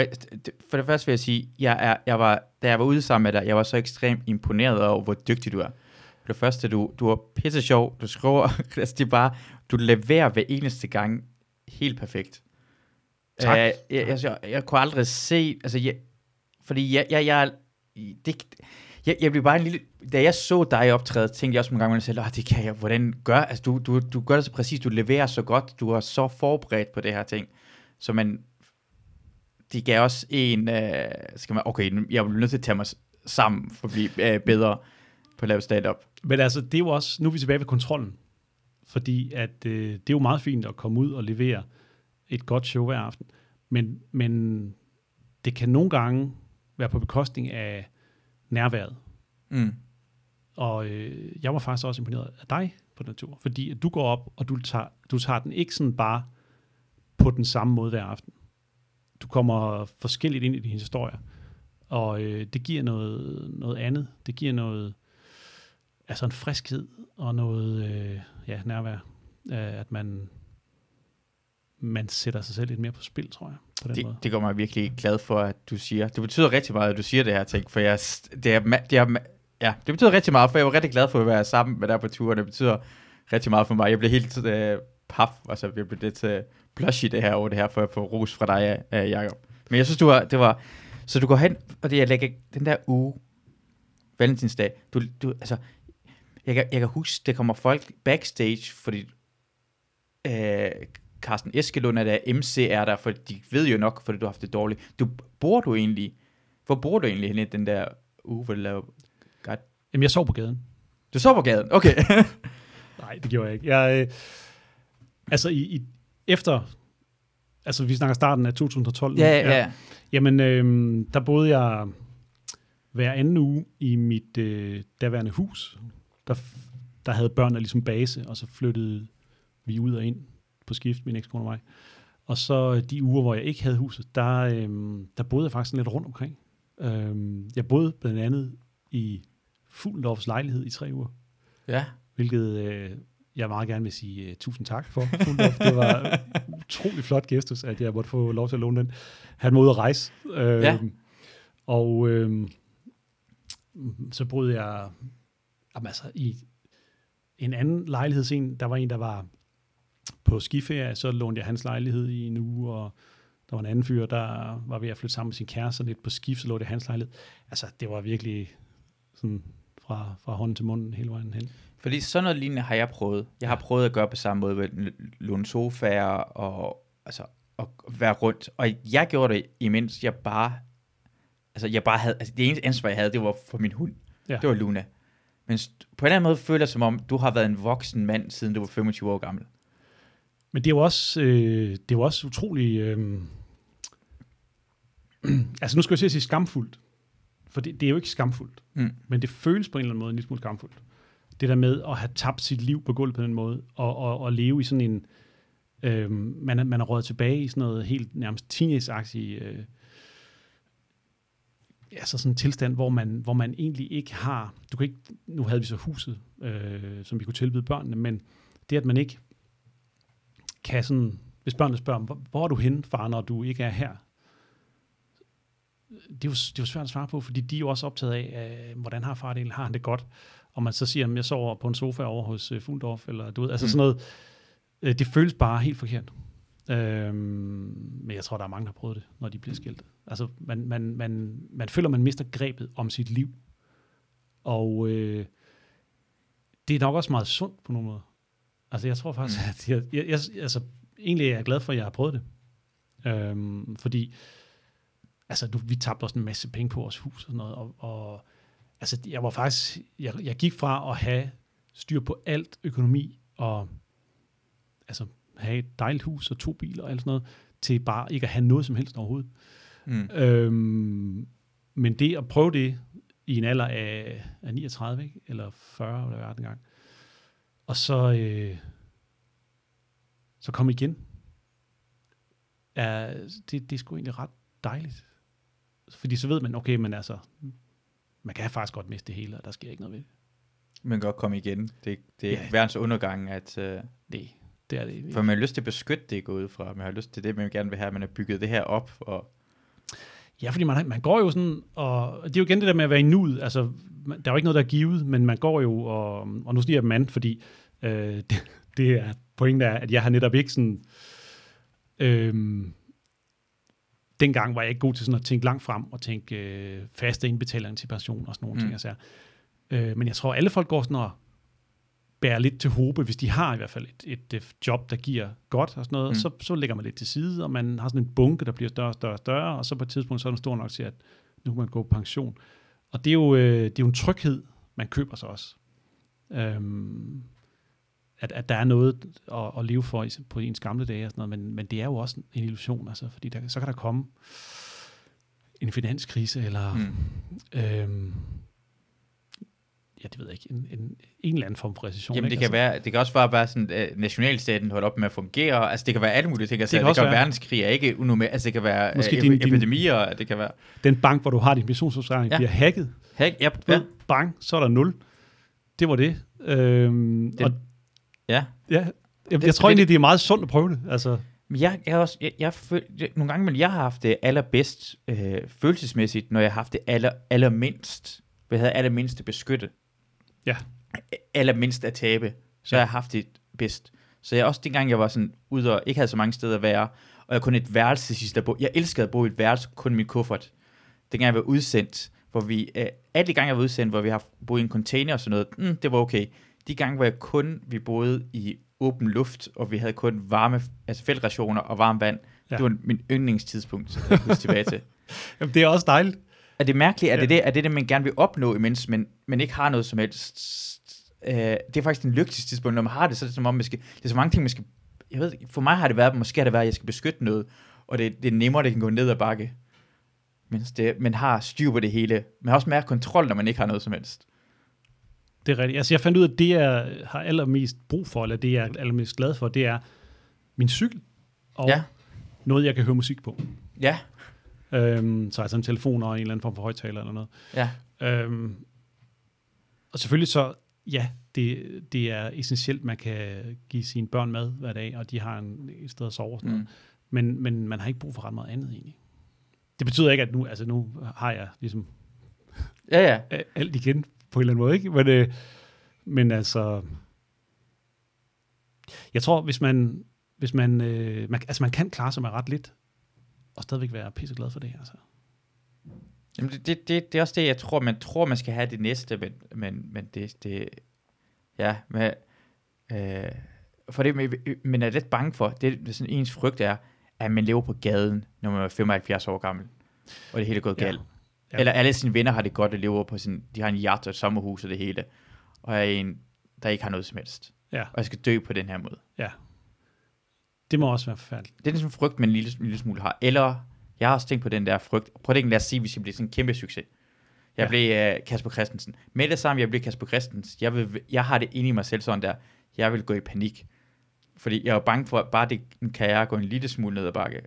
For det første vil jeg sige, jeg er, jeg var, da jeg var ude sammen med dig, jeg var så ekstremt imponeret over, hvor dygtig du er. For det første, du, du er pisse sjov, du skriver, altså det er bare, du leverer hver eneste gang helt perfekt. Tak. Øh, jeg, jeg, jeg, jeg kunne aldrig se, altså jeg, fordi jeg, jeg, jeg, det, jeg, jeg blev bare en lille, da jeg så dig optræde, tænkte jeg også nogle gange med mig selv, "Åh, det kan jeg, hvordan gør, altså du, du, du gør det så præcis, du leverer så godt, du er så forberedt på det her ting, så man, de gav også en, øh, skal man, okay, jeg bliver nødt til at tage mig sammen for at blive øh, bedre på at lave stand-up. Men altså, det er jo også, nu er vi tilbage ved kontrollen. Fordi at, øh, det er jo meget fint at komme ud og levere et godt show hver aften. Men, men det kan nogle gange være på bekostning af nærværet. Mm. Og øh, jeg var faktisk også imponeret af dig på den tur. Fordi at du går op, og du tager, du tager den ikke sådan bare på den samme måde hver aften. Du kommer forskelligt ind i din historie. Og øh, det giver noget, noget andet. Det giver noget, altså en friskhed og noget øh, ja, nærvær. Øh, at man, man sætter sig selv lidt mere på spil, tror jeg. På den Det, måde. det gør mig virkelig glad for, at du siger. Det betyder rigtig meget, at du siger det her ting, for jeg, det er, det er, ja, det betyder rigtig meget, for jeg var rigtig glad for at være sammen med dig på turen. Det betyder rigtig meget for mig. Jeg blev helt øh, paf, altså jeg blev lidt øh, blush i det her over det her, for at få ros fra dig, øh, Jacob. Men jeg synes, du var, det var, så du går hen, og det jeg lægger den der uge, Valentinsdag, du, du, altså, jeg kan, jeg kan huske, der kommer folk backstage, fordi øh, Carsten Eskelund er der, MC er der, for de ved jo nok, fordi du har haft det dårligt. Du, bor du egentlig, hvor bor du egentlig henne den der uge, hvor du laver godt? Jamen, jeg sov på gaden. Du så på gaden, okay. Nej, det gjorde jeg ikke. Jeg, øh, altså, i, i, efter, altså vi snakker starten af 2012. nu. ja, ja, ja. Jamen, øh, der boede jeg hver anden uge i mit øh, daværende hus. Der, der havde børnene ligesom base, og så flyttede vi ud og ind på skift, min ekskone og mig. Og så øh, de uger, hvor jeg ikke havde huset, der, øh, der boede jeg faktisk lidt rundt omkring. Øh, jeg boede blandt andet i Fuglendorfs lejlighed i tre uger, ja. hvilket øh, jeg meget gerne vil sige uh, tusind tak for. Det var utrolig flot gestus, at jeg måtte få lov til at låne den. Han at rejse. Øh, Ja. Og øh, så boede jeg jamen, altså, i en anden lejlighedsen. Der var en, der var på skiferie, så lånte jeg hans lejlighed i en uge, og der var en anden fyr, der var ved at flytte sammen med sin kæreste lidt på skift, så lå det hans lejlighed. Altså, det var virkelig sådan fra, fra hånden til munden hele vejen hen. Fordi sådan noget lignende har jeg prøvet. Jeg har prøvet at gøre på samme måde, ved at låne sofaer og, altså, og være rundt. Og jeg gjorde det, imens jeg bare, altså jeg bare havde, altså det eneste ansvar, jeg havde, det var for min hund. Ja. Det var Luna. Men på en eller anden måde føler jeg som om, du har været en voksen mand, siden du var 25 år gammel. Men det er jo også, øh, det er jo også utrolig... Øh, altså nu skal jeg at sige skamfuldt. For det, det er jo ikke skamfuldt. Mm. Men det føles på en eller anden måde en lille smule skamfuldt. Det der med at have tabt sit liv på gulvet på den måde, og, og, og leve i sådan en... Øh, man, man er røget tilbage i sådan noget helt nærmest teenage-agtigt... Øh, altså sådan en tilstand, hvor man, hvor man egentlig ikke har... Du kan ikke, nu havde vi så huset, øh, som vi kunne tilbyde børnene, men det, at man ikke kan sådan, hvis børnene spørger, hvor, hvor er du henne, far, når du ikke er her? Det er, jo, det er jo svært at svare på, fordi de er jo også optaget af, øh, hvordan har far det egentlig, har han det godt? Og man så siger, at jeg sover på en sofa over hos øh, Fuldorf, eller du ved, altså Mm. sådan noget, øh, det føles bare helt forkert. Øhm, men jeg tror, der er mange, der har prøvet det, når de bliver skilt. Altså, man, man, man, man føler, man mister grebet om sit liv. Og øh, det er nok også meget sundt på nogle måder. Altså, jeg tror faktisk, Mm. at jeg, jeg, jeg, altså, egentlig er jeg glad for, at jeg har prøvet det. Øhm, fordi, altså, du, vi tabte også en masse penge på vores hus og sådan noget, og, og altså, jeg var faktisk, jeg, jeg gik fra at have styr på alt økonomi, og altså, have et dejligt hus og to biler og alt sådan noget, til bare ikke at have noget som helst overhovedet. Mm. Øhm, men det at prøve det i en alder af, af 39, ikke? eller 40, eller hvad det engang, og så, øh, så komme igen, er, det, det er sgu egentlig ret dejligt. Fordi så ved man, okay, men altså, man kan faktisk godt miste det hele, og der sker ikke noget ved det. Man kan godt komme igen. Det, det er Ja. ikke verdens undergang, at... Uh, Det, det er det for man har lyst til at beskytte det gået ud fra. Man har lyst til det, man gerne vil have. Man har bygget det her op. Og, Ja, fordi man, man går jo sådan, og det er jo igen det der med at være i nuet, altså, man- der er jo ikke noget, der er givet, men man går jo, og, og nu siger jeg mand, fordi øh, det, det er pointen er, at jeg har netop ikke sådan, øh, dengang var jeg ikke god til sådan at tænke langt frem, og tænke øh, faste indbetalinger til pension og sådan nogle Mm. ting, altså. øh, men jeg tror, alle folk går sådan og bærer lidt til håbe, hvis de har i hvert fald et, et, et job, der giver godt og sådan noget, Mm. mm. så, så lægger man lidt til side, og man har sådan en bunke, der bliver større og større og større, og så på et tidspunkt, så er den stor nok til, at nu kan man gå på pension. Og det er jo, øh, det er jo en tryghed, man køber sig også. Øhm, at, at der er noget at, at leve for på ens gamle dage og sådan noget, men, men det er jo også en illusion, altså, fordi der, så kan der komme en finanskrise, eller mm. øhm, ja, det ved jeg ikke, en, en, en eller anden form for recession. Jamen, det ikke? kan, være, det kan også bare være sådan, at nationalstaten holder op med at fungere. Altså, det kan være alle mulige ting. Altså, det kan det kan være være. verdenskrig, er ikke unormalt. Altså, det kan være Måske øh, din- ep- din- epidemier. Det kan være... Den bank, hvor du har din pensionsopsparing, Ja. bliver hacket, ja, ja. ja, bang, så er der nul. Det var det. Øhm, Den- og, ja. ja, jeg, Det- jeg tror det- egentlig, det er meget sundt at prøve det. Altså, Men jeg, jeg, også, jeg, jeg føl, jeg, nogle gange, men jeg har haft det allerbedst øh, følelsesmæssigt, når jeg har haft det aller, allermindst, hvad hedder allermindst at beskytte. Ja. Allermindst at tabe. Så Ja. jeg har haft det bedst. Så jeg også dengang, jeg var sådan ude og ikke havde så mange steder at være, og jeg kun et værelse til sidst at bo. Jeg elskede at bo i et værelse, kun min kuffert. Dengang jeg var udsendt, hvor vi, øh, alle de gange jeg var udsendt, hvor vi har boet i en container og sådan noget, mm, det var okay. De gange, hvor jeg kun, vi boede i åben luft, og vi havde kun varme, altså feltrationer og varmt vand, Ja. det var min yndlingstidspunkt, jeg kan huske tilbage til. jamen, det er også dejligt. Er det mærkeligt? Er Ja. det det, er det det, man gerne vil opnå, imens man, man ikke har noget som helst? Øh, det er faktisk den lykkeligste tidspunkt, når man har det, så er det som om, man skal, det er så mange ting, man skal, jeg ved for mig har det været, måske har det været, at jeg skal beskytte noget, og det, det er nemmere, det kan gå ned ad bakke. Mens det, man har styr på det hele. Man har også mere kontrol, når man ikke har noget som helst. Det er rigtigt. Altså, jeg fandt ud af, at det, jeg har allermest brug for, eller det, jeg er allermest glad for, det er min cykel, og Ja. noget, jeg kan høre musik på. Ja, Øhm, så altså en telefon og en eller anden form for højtaler eller noget. ja. Øhm, og selvfølgelig så, ja, det, det er essentielt, man kan give sine børn mad hver dag, og de har en, et sted at sove sådan. Mm. Men, men man har ikke brug for ret meget andet egentlig. Det betyder ikke, at nu, altså nu har jeg ligesom Ja, ja. alt igen på en eller anden måde, ikke? Men, øh, men altså, jeg tror, hvis man, hvis man, øh, man, altså man kan klare sig med ret lidt, og stadigvæk være pisseglad for det, altså. Jamen, det, det, det, det er også det, jeg tror, man tror, man skal have det næste, men, men, men det, det, ja, men, øh, for det, men- men er lidt bange for, det, det sådan ens frygt er, at man lever på gaden, når man er 75 år gammel, og det hele er gået Ja. Ja. Eller alle sine venner har det godt og lever på sin, de har en yacht og et sommerhus og det hele, og jeg er en, der ikke har noget som helst. Ja. Og jeg skal dø på den her måde. Det må også være forfærdeligt. Det er ligesom frygt, man en lille, lille smule har. Eller, jeg har også tænkt på den der frygt. Prøv at tænke, lad os sige, hvis jeg bliver sådan en kæmpe succes. Jeg Ja. ja. blev uh, Kasper Christensen. Med det samme, jeg blev Kasper Christensen. Jeg, vil, jeg har det inde i mig selv sådan der. Jeg vil gå i panik. Fordi jeg er bange for, at bare det kan jeg gå en lille smule ned ad bakke.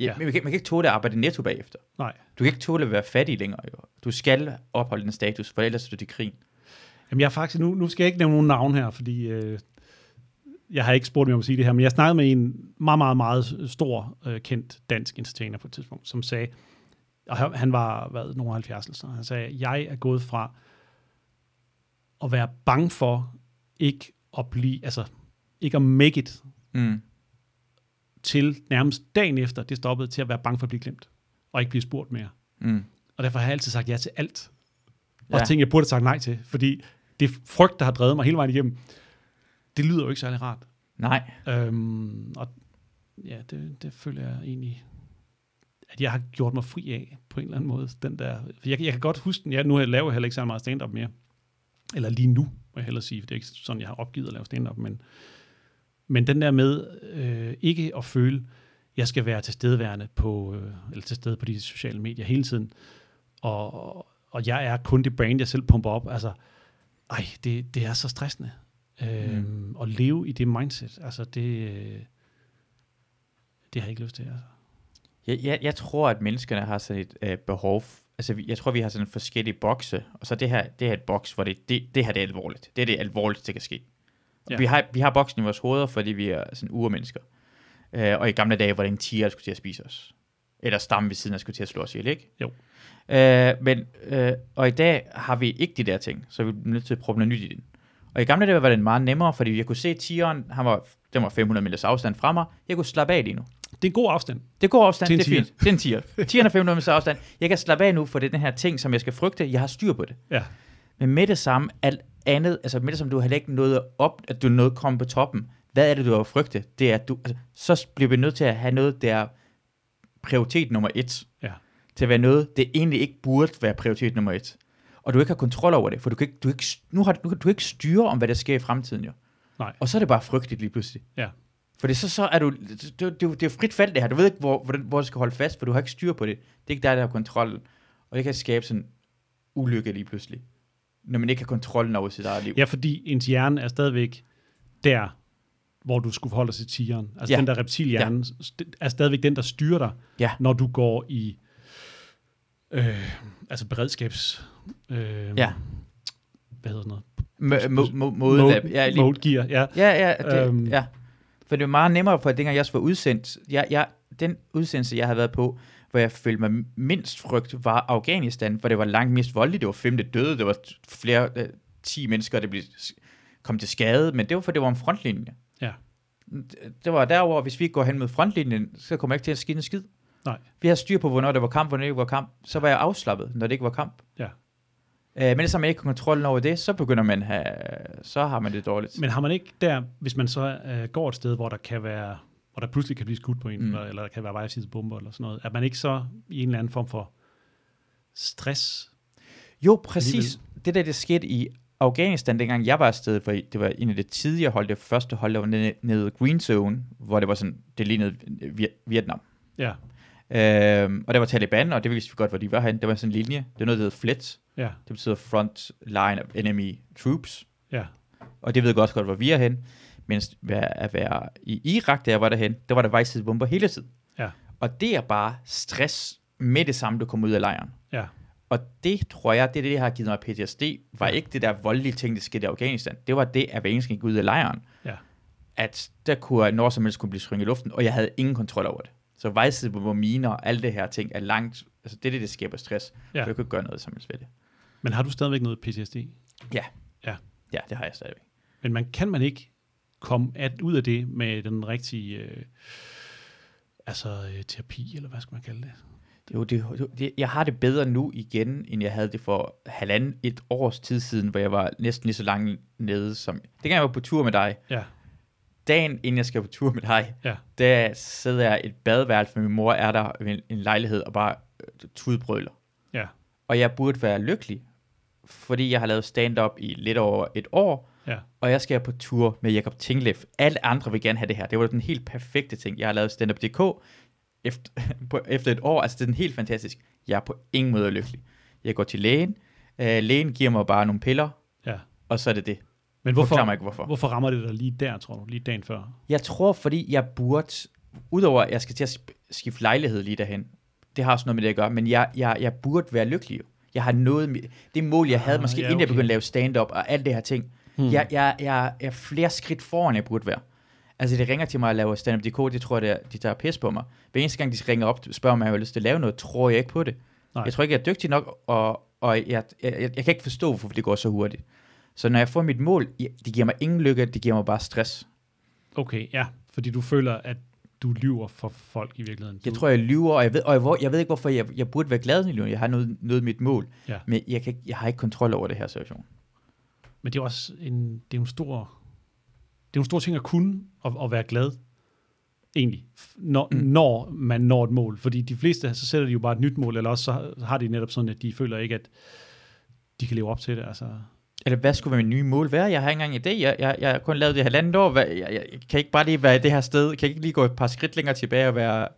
Ja. Men man kan, man kan ikke tåle at arbejde netto bagefter. Nej. Du kan ikke tåle at være fattig længere. Jo. Du skal opholde den status, for ellers er du til krig. Jamen jeg faktisk, nu, nu skal jeg ikke nævne nogen navn her, fordi øh, jeg har ikke spurgt mig om at sige det her, men jeg snakkede med en meget, meget, meget stor, øh, kendt dansk entertainer på et tidspunkt, som sagde, og han- var, hvad, nogle 70 eller sådan, han sagde, jeg er gået fra at være bange for ikke at blive, altså ikke at make it, Mm. Til nærmest dagen efter, det stoppede, til at være bange for at blive glemt, og ikke blive spurgt mere. Mm. Og derfor har jeg altid sagt ja til alt. Ja. Også ting, jeg burde have sagt nej til, fordi det frygt, der har drevet mig hele vejen igennem, det lyder jo ikke særlig rart. Nej. Øhm, og ja, det, det føler jeg egentlig, at jeg har gjort mig fri af, på en eller anden måde. Den der, jeg, jeg kan godt huske den, ja, nu laver jeg heller ikke så meget stand-up mere. Eller lige nu, må jeg hellere sige, for det er ikke sådan, jeg har opgivet at lave stand-up, men, men den der med øh, ikke at føle, jeg skal være tilstedeværende på, øh, eller til stede på de sociale medier hele tiden, og, og jeg er kun det brand, jeg selv pumper op. Altså, ej, det, det er så stressende. Øhm, Mm. At leve i det mindset, altså det, øh, det har jeg ikke lyst til. Altså. Jeg, jeg, jeg tror, at menneskerne har sådan et øh, behov. Altså, jeg tror, vi har sådan forskellige bokse, og så det her, det her er et boks, hvor det, det, det her det er alvorligt. Det er det alvorligt, det kan ske. Ja. Vi, har, vi har boksen i vores hoveder, fordi vi er sådan urmennesker. Øh, og i gamle dage var det en tiger, der skulle til at spise os. Eller stammen ved siden af skulle til at slå os ihjel, ikke? Jo. Øh, men, øh, og i dag har vi ikke de der ting, så vi er nødt til at prøve noget nyt i den. Og i gamle dage var det meget nemmere, fordi jeg kunne se tigeren, han var, den var 500 meters afstand fra mig. Jeg kunne slappe af lige nu. Det er en god afstand. Det går afstand, Til en det er fint. Det er en tier. Tieren er 500 meters afstand. Jeg kan slappe af nu, for det er den her ting, som jeg skal frygte. Jeg har styr på det. Ja. Men med det samme, alt andet, altså med det samme, du har ikke noget op, at du er noget komme på toppen. Hvad er det, du har frygte? Det er, at du, altså, så bliver vi nødt til at have noget, der er prioritet nummer et. Ja. Til at være noget, det egentlig ikke burde være prioritet nummer et. Og du ikke har kontrol over det, for du kan ikke, du ikke, nu har, du, kan- du ikke styre om, hvad der sker i fremtiden jo. Nej. Og så er det bare frygteligt lige pludselig. Ja. For det så, så er du, det, det, det, er frit fald det her. Du ved ikke, hvor, hvor, hvor du skal holde fast, for du har ikke styr på det. Det er ikke dig, der har kontrol. Og det kan skabe sådan ulykke lige pludselig. Når man ikke har kontrollen over sit eget liv. Ja, fordi ens hjerne er stadigvæk der, hvor du skulle forholde dig til tigeren. Altså Ja. den der reptilhjerne st- er stadigvæk den, der styrer dig, Ja. når du går i øh, altså beredskabs... Øh, Ja. Hvad hedder sådan noget? Måden, Mode, at- ja, lige, mode gear, ja. ja, ja, det, Øhm. ja. For det er meget nemmere, for dengang jeg også var udsendt. Jeg, jeg, den udsendelse, jeg havde været på, hvor jeg følte mig mindst frygt, var Afghanistan, hvor det var langt mest voldeligt. Det var femte døde, det var flere, øh, 10 mennesker, der blev kom til skade, men det var, for det var om frontlinje. Ja. Det var der, hvor hvis vi går hen mod frontlinjen, så kommer jeg ikke til at skinne en skid. Nej. Vi har styr på, hvornår det var kamp, hvornår det ikke var kamp. Så var jeg afslappet, når det ikke var kamp. Ja. Øh, men så man ikke har kontrollen over det, så begynder man have, så har man det dårligt. Men har man ikke der, hvis man så øh, går et sted, hvor der kan være, hvor der pludselig kan blive skudt på en, Mm. eller, eller der kan være vejsidebomber eller sådan noget, er man ikke så i en eller anden form for stress? Jo, præcis. Det der, det skete i Afghanistan, dengang jeg var afsted, for det var en af det tidligere hold, det første hold, der var nede, nede Green Zone, hvor det var sådan, det lignede Vi- Vietnam. Ja, Øhm, og der var Taliban, og det vidste vi godt, hvor de var hen. Det var sådan en linje. Det var noget, der hedder FLET. ja, Det betyder Front Line of Enemy Troops. ja, Og det ved jeg også godt, hvor vi er hen. Mens at være i Irak, der jeg var derhen, der var der vejsidebomber hele tiden. Ja. Og det er bare stress med det samme, du kommer ud af lejren. ja, Og det tror jeg, det er det, der har givet mig PTSD, var ikke det der voldelige ting, der skete i Afghanistan. Det var det, at hver eneste gik ud af lejren, ja. at der kunne jeg når som helst kunne blive sprunget i luften, og jeg havde ingen kontrol over det. Så vejsidebomber, miner og alle det her ting er langt, altså det er det, der skaber stress. Ja. For jeg kunne ikke gøre noget som helst ved det. Men har du stadigvæk noget PTSD? Ja. Ja. Ja, det har jeg stadigvæk. Men man, kan man ikke komme at, ud af det med den rigtige øh, altså, øh, terapi, eller hvad skal man kalde det? Jo, det, det, jeg har det bedre nu igen, end jeg havde det for halvanden, et års tid siden, hvor jeg var næsten lige så langt nede som... Dengang jeg var på tur med dig, Ja, dagen inden jeg skal på tur med dig, ja, der sidder jeg i et badeværelse, for min mor er der i en, en lejlighed og bare øh, tudbrøler. ja, Og jeg burde være lykkelig, fordi jeg har lavet stand-up i lidt over et år, ja, og jeg skal på tur med Jakob Tinglev. Alle andre vil gerne have det her. Det var den helt perfekte ting. Jeg har lavet stand-up.dk efter, på, efter et år. Altså, det er den helt fantastisk. Jeg er på ingen måde lykkelig. Jeg går til lægen. Øh, lægen giver mig bare nogle piller, ja. og så er det det. Men Hvorfor? hvorfor, mig ikke, hvorfor. hvorfor rammer det dig lige der, tror du? Lige dagen før? Jeg tror, fordi jeg burde, udover at jeg skal til at sk- skifte lejlighed lige derhen, det har også noget med det at gøre, men jeg, jeg, jeg burde være lykkelig. Jeg har noget, med- det mål, jeg havde, Ah, måske ja, inden jeg okay. begyndte at lave stand-up og alt det her ting, Hmm. jeg, jeg, jeg, jeg er flere skridt foran, jeg burde være. Altså, det ringer til mig at lave stand-up.dk, det tror jeg, det de tager pis på mig. Hver eneste gang, de ringer op og spørger, om jeg har lyst til at lave noget, tror jeg ikke på det. Nej. Jeg tror ikke, jeg er dygtig nok, og, og jeg, jeg, jeg, jeg kan ikke forstå, hvorfor det går så hurtigt. Så når jeg får mit mål, det giver mig ingen lykke, det giver mig bare stress. Okay, ja. Fordi du føler, at du lyver for folk i virkeligheden. Jeg Du, tror, jeg lyver, og jeg ved, og jeg, jeg ved ikke, hvorfor jeg, jeg burde være glad nu. Jeg har noget, noget mit mål, Ja. men jeg, kan, jeg har ikke kontrol over det her situation. Men det er også en, det er en stor, det er en stor ting at kunne, at, at være glad, egentlig, når, Mm. mm. når man når et mål. Fordi de fleste, så sætter de jo bare et nyt mål, eller også så har de netop sådan, at de føler ikke, at de kan leve op til det. Altså, Eller hvad skulle min nye mål være? Jeg har ikke engang en idé. Jeg, jeg, jeg har kun lavet det halvandet år. Hvad, jeg, jeg, kan ikke bare lige være i det her sted? Kan jeg ikke lige gå et par skridt længere tilbage og være...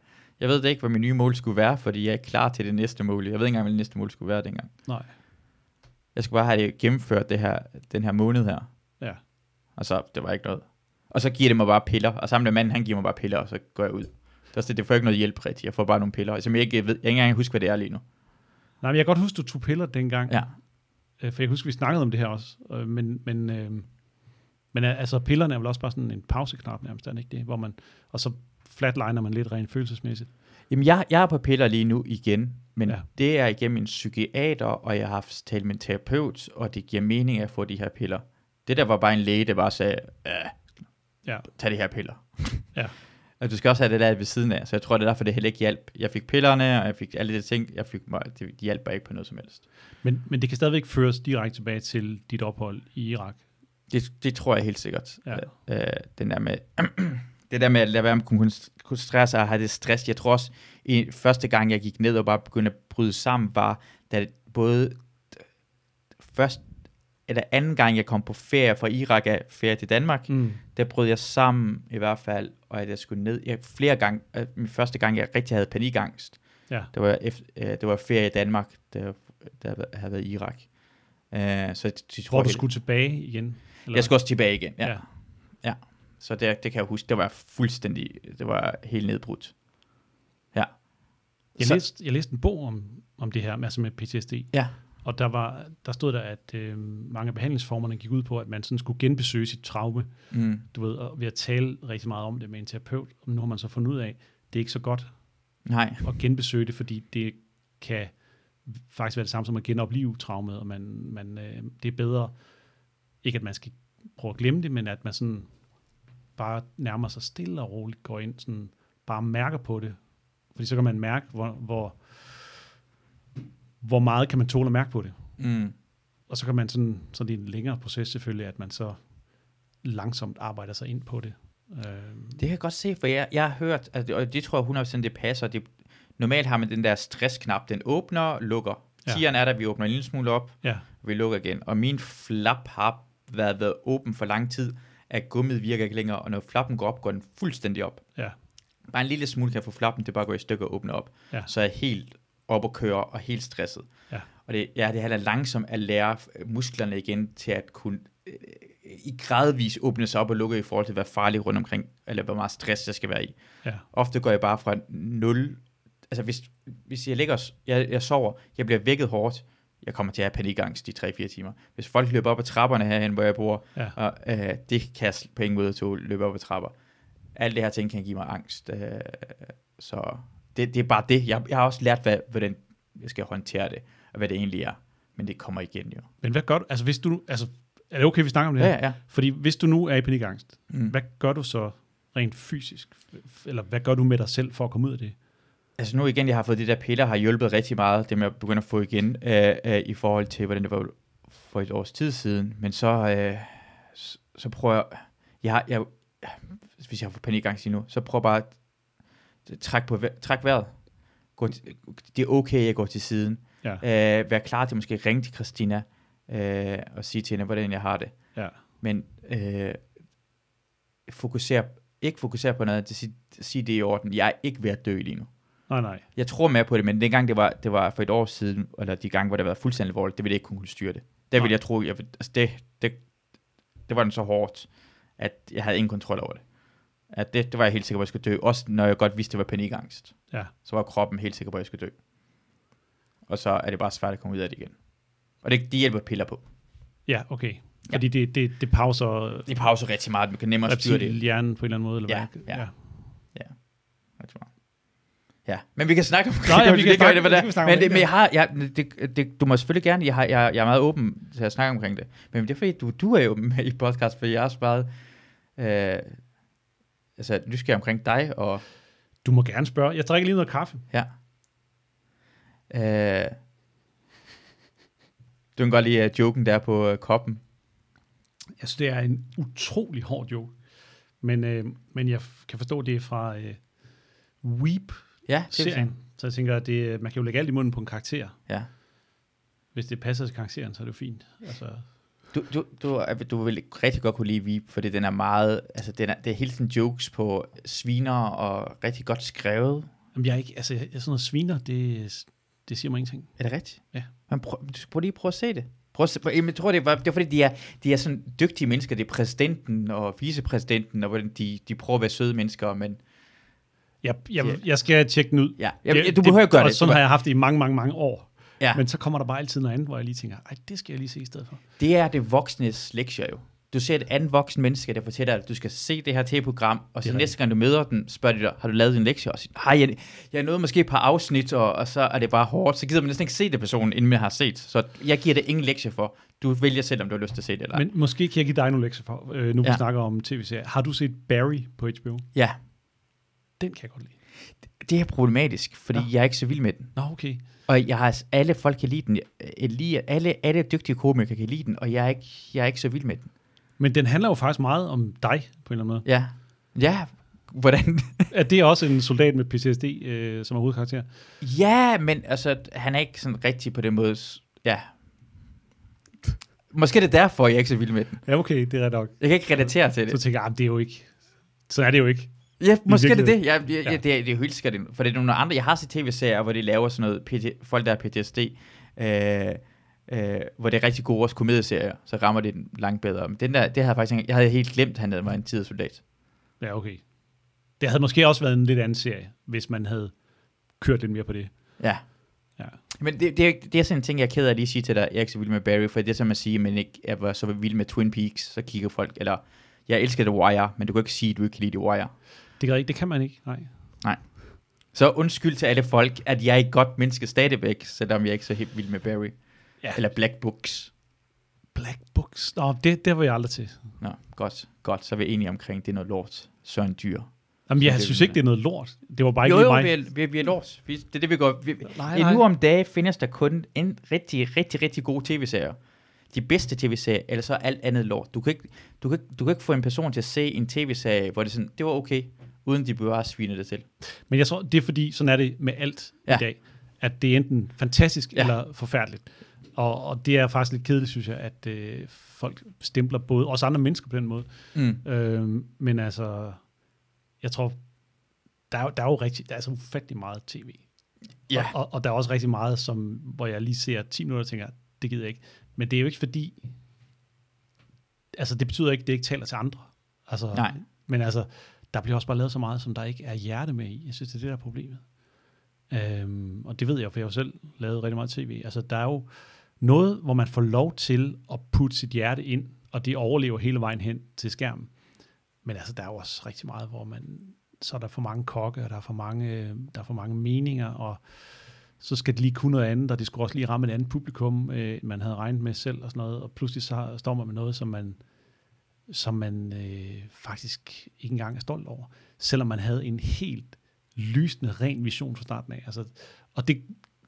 Jeg ved det ikke, hvad min nye mål skulle være, fordi jeg er ikke klar til det næste mål. Jeg ved ikke engang, hvad det næste mål skulle være dengang. Nej. Jeg skulle bare have det gennemført det her, den her måned her. Ja. Og så, det var ikke noget. Og så giver det mig bare piller. Og sammen med manden, han giver mig bare piller, og så går jeg ud. Det, er også det, det får ikke noget hjælp rigtigt. Jeg får bare nogle piller, som jeg ikke ved. Jeg ikke engang huske, hvad det er lige nu. Nej, men jeg kan godt huske, du tog piller dengang. Ja. Øh, For jeg husker, vi snakkede om det her også. Øh, Men, men, øh, men øh, altså, pillerne er vel også bare sådan en pauseknap nærmest, er ikke det? Hvor man, og så flatliner man lidt rent følelsesmæssigt. Jamen, jeg, jeg er på piller lige nu igen, men Ja. det er igennem en psykiater, og jeg har haft talt med en terapeut, og det giver mening at få de her piller. Det der var bare en læge, der bare sagde, ja, Ja. tag de her piller. Ja. Og du skal også have det der ved siden af, så jeg tror, det er derfor, det heller ikke hjalp. Jeg fik pillerne, og jeg fik alle de ting, jeg fik, det, de hjalp bare ikke på noget som helst. Men, men det kan stadigvæk føres direkte tilbage til dit ophold i Irak. Det, det tror jeg helt sikkert. Ja. Øh, den der med, det der med at lade være med at koncentrere sig og have det stress. Jeg tror også, i første gang jeg gik ned og bare begyndte at bryde sammen, var, da både først, eller anden gang jeg kom på ferie fra Irak af ferie til Danmark, Mm. der brød jeg sammen i hvert fald, og at jeg skulle ned. Jeg, flere gange, øh, min første gang, jeg rigtig havde panikangst, Ja. det var, efter, øh, det var ferie i Danmark, der, der havde været i Irak. Øh, så de, de Hvor du skulle tilbage igen? Eller? jeg skulle også tilbage igen, ja. ja. ja. Så det, det kan jeg huske, det var fuldstændig, det var helt nedbrudt. Ja. Jeg, så, læste, jeg læste en bog om, om det her, altså med PTSD, Ja, og der, var, der stod der, at øh, mange af behandlingsformerne gik ud på, at man sådan skulle genbesøge sit traume, mm, du ved, og ved at tale rigtig meget om det med en terapeut, og nu har man så fundet ud af, det er ikke så godt nej, at genbesøge det, fordi det kan faktisk være det samme som at genopleve traumet, og man, man, øh, det er bedre, ikke at man skal prøve at glemme det, men at man sådan bare nærmer sig stille og roligt, går ind, sådan bare mærker på det, fordi så kan man mærke, hvor, hvor, hvor meget kan man tåle at mærke på det. mm, Og så kan man sådan, så det er en længere proces selvfølgelig, at man så langsomt arbejder sig ind på det. Øh, det kan jeg godt se, for jeg, jeg har hørt, at, og det tror jeg 100% det passer, det, normalt har man den der stressknap, den åbner, lukker. Ja. Tieren er der, vi åbner en lille smule op, ja, vi lukker igen. Og min flap har været, været åben for lang tid, at gummiet virker ikke længere, og når flappen går op, går den fuldstændig op. ja, Bare en lille smule kan få flappen til bare at gå i stykker og åbne op. Ja. Så er jeg helt op og køre og helt stresset. Ja. Og det, ja, det handler langsomt at lære øh, musklerne igen til at kunne øh, i gradvis åbne sig op og lukke i forhold til, hvad farligt rundt omkring, eller hvor meget stress jeg skal være i. ja, Ofte går jeg bare fra 0, altså hvis, hvis jeg ligger, jeg, jeg sover, jeg bliver vækket hårdt, jeg kommer til at have panikangst i 3-4 timer. Hvis folk løber op ad trapperne herhen, hvor jeg bor, ja. og øh, det kan jeg på ingen måde at løbe op ad trapper. Alle det her ting kan give mig angst. Øh, så det, det er bare det. Jeg, jeg har også lært, hvad, hvordan jeg skal håndtere det, og hvad det egentlig er. Men det kommer igen jo. Men hvad gør du, altså hvis du, altså, er det okay, vi snakker om det her? ja, ja. Fordi hvis du nu er i panikangst, Mm. hvad gør du så rent fysisk? Eller hvad gør du med dig selv for at komme ud af det? Altså nu igen, jeg har fået de der piller, har hjulpet rigtig meget, dem jeg begynder at få igen, øh, øh, i forhold til, hvordan det var for et års tid siden. Men så, øh, så, så prøver jeg, jeg, har- jeg, hvis jeg har fået panikangst lige nu, så prøver bare at trække, på, træk vejret. Gå til, det er okay, jeg går til siden. Ja. Øh, være klar til måske at ringe til Christina, øh, og sige til hende, hvordan jeg har det. Ja. Men øh, fokusere, ikke fokusere på noget, det sige, sige det i orden. Jeg er ikke ved at dø lige nu. Nej, nej. Jeg tror mere på det, men dengang det var, det var for et år siden, eller de gange, hvor det var fuldstændig alvorligt, det ville jeg ikke kunne styre det. Der Nej. ville jeg tro, jeg, altså det, det, det var den så hårdt, at jeg havde ingen kontrol over det. At det, det var jeg helt sikker på, at jeg skulle dø. Også når jeg godt vidste, det var panikangst. Ja. Så var kroppen helt sikker på, at jeg skulle dø. Og så er det bare svært at komme ud af det igen. Og det, de hjælper piller på. Ja, okay. Fordi det, det, det pauser De pauser rigtig meget, man kan nemmere styre det. reptilhjernen på en eller anden måde. Eller Ja, hvad? ja. Jeg tror. Ja, men vi kan snakke om Nå, ja, vi vi kan kan gøre snakke- det, snakke om Men, det, det, men jeg har, jeg, det, det, du må selvfølgelig gerne, jeg, har, jeg, jeg er meget åben til at snakke omkring det. Men det er fordi, du, du er jo med i podcast, for jeg er også meget øh, altså, nysgerrig omkring dig, og Du må gerne spørge. Jeg drikker lige noget kaffe. ja. Øh, du kan godt lide uh, joken der på uh, koppen. Jeg synes, det er en utrolig hård joke. Men, øh, men jeg kan forstå, det er fra øh, Weep-serien. Ja, det er Så jeg tænker, at det, man kan jo lægge alt i munden på en karakter. Ja. Hvis det passer til karakteren, så er det jo fint. Altså, Du, du, du, du vil rigtig godt kunne lide Veep, fordi den er meget, altså den er, det er hele tiden jokes på sviner og rigtig godt skrevet. Jamen, jeg er ikke, altså, jeg, sådan noget sviner, det, det siger mig ingenting. Er det rigtigt? Ja. Men prøv, du skal prøve lige prøve at se det. Prøv at se, jamen, jeg tror, det var, det var fordi, de er, de er sådan dygtige mennesker. Det er præsidenten og vicepræsidenten, og hvordan de, de prøver at være søde mennesker, men Jeg, jeg, jeg skal tjekke den ud. ja, jeg, du behøver ikke gøre og det. sådan Du- har jeg haft det i mange, mange, mange år. ja. Men så kommer der bare altid noget andet, hvor jeg lige tænker, ej, det skal jeg lige se i stedet for. Det er det voksnes lektier jo. Du ser et andet voksen menneske, der fortæller dig, at du skal se det her tv-program, og så næste gang du møder den, spørger de dig, har du lavet din lektie? Og siger, hej, jeg, jeg nåede måske et par afsnit, og, og så er det bare hårdt. Så gider man næsten ikke se det person, inden man har set. Så jeg giver det ingen lektie for. Du vælger selv, om du har lyst til at se det eller. Men måske kan jeg give dig nogle lektier for, øh, nu vi Ja. snakker om tv-serier. Har du set Barry på HBO? Ja, Den kan jeg godt lide. det er problematisk, fordi Nå. jeg er ikke så vild med den. Nå, okay. Og jeg har, alle folk kan lide den. Jeg lige, alle, alle dygtige komikere kan lide den, og jeg er, ikke, jeg er ikke så vild med den. Men den handler jo faktisk meget om dig, på en eller anden måde. Ja, ja, hvordan? Er det også en soldat med PTSD, øh, som er hovedkarakter? Ja, men altså, han er ikke sådan rigtig på den måde. Ja. Måske er det derfor, jeg er ikke så vild med den. Ja, okay, det er ret nok. Jeg kan ikke relatere til Så det. tænker jeg, ah, det er jo ikke... Så er det jo ikke. Ja, måske er det det. virkeligheden. Ja, ja, ja. Det, er, det er jo helt sikkert. For det er nogle andre. Jeg har set tv-serier, hvor de laver sådan noget, PT, folk der har PTSD, øh, øh, hvor det er rigtig gode også komedieserier, så rammer det den langt bedre. Men den der, det havde jeg faktisk jeg havde helt glemt, han havde var en tidssoldat. Ja, okay. Det havde måske også været en lidt anden serie, hvis man havde kørt lidt mere på det. Ja. Ja. Men det, det, er, det er sådan en ting, jeg er ked af at lige sige til dig, jeg er ikke så vild med Barry, for det er som at sige, at man ikke er var så vild med Twin Peaks, så kigger folk, eller jeg elsker The Wire, men du kan ikke sige, at du ikke kan lide The Wire. Det kan ikke, det kan man ikke, nej. Så undskyld til alle folk, at jeg er et godt menneske stadigvæk, selvom jeg er ikke så helt vild med Barry. Ja. Eller Black Books. Black Books. Nå, det, det var jeg aldrig til. Nå, godt, godt, så er vi enige omkring, det er noget lort. Søren Dyr. Jamen, jeg det- synes ikke, det er noget lort. Det var bare ikke Jo, jo, mig. vi er, vi, er, vi er lort. Vi, det er det, vi går. Vi, Nej, nej, nu om dagen findes der kun en rigtig, rigtig, rigtig gode tv-serier. De bedste tv-serier, eller så alt andet lort. Du kan, ikke, du, kan, ikke- du kan ikke få en person til at se en tv-serie, hvor det sådan, det var okay, uden de bare sviner det til. Men jeg tror, det er fordi, sådan er det med alt ja. I dag, at det er enten fantastisk ja. Eller forfærdeligt. Og, og det er faktisk lidt kedeligt, synes jeg, at øh, folk stempler både os andre mennesker på den måde. Mm. Øh, men altså, jeg tror, der er, jo- der er jo rigtig, der er så ufattelig meget tv. Ja. Og, og, og der er også rigtig meget, som, hvor jeg lige ser 10 minutter og tænker, det gider jeg ikke. Men det er jo ikke fordi, altså det betyder ikke, at det ikke taler til andre. Altså, Nej. Men altså, der bliver også bare lavet så meget, som der ikke er hjerte med i. Jeg synes, det er det, der er problemet. Øhm, og det ved jeg, for jeg har jo selv lavet rigtig meget tv. Altså, der er jo noget, hvor man får lov til at putte sit hjerte ind, og det overlever hele vejen hen til skærmen. Men altså, der er jo også rigtig meget, hvor man, så er der for mange kokke, og der er for mange, øh, der er for mange meninger, og så skal det lige kunne noget andet, og det skulle også lige ramme et andet publikum, øh, man havde regnet med selv og sådan noget, og pludselig så står man med noget, som man, som man øh, faktisk ikke engang er stolt over, selvom man havde en helt lysende, ren vision fra starten af. Altså, og det,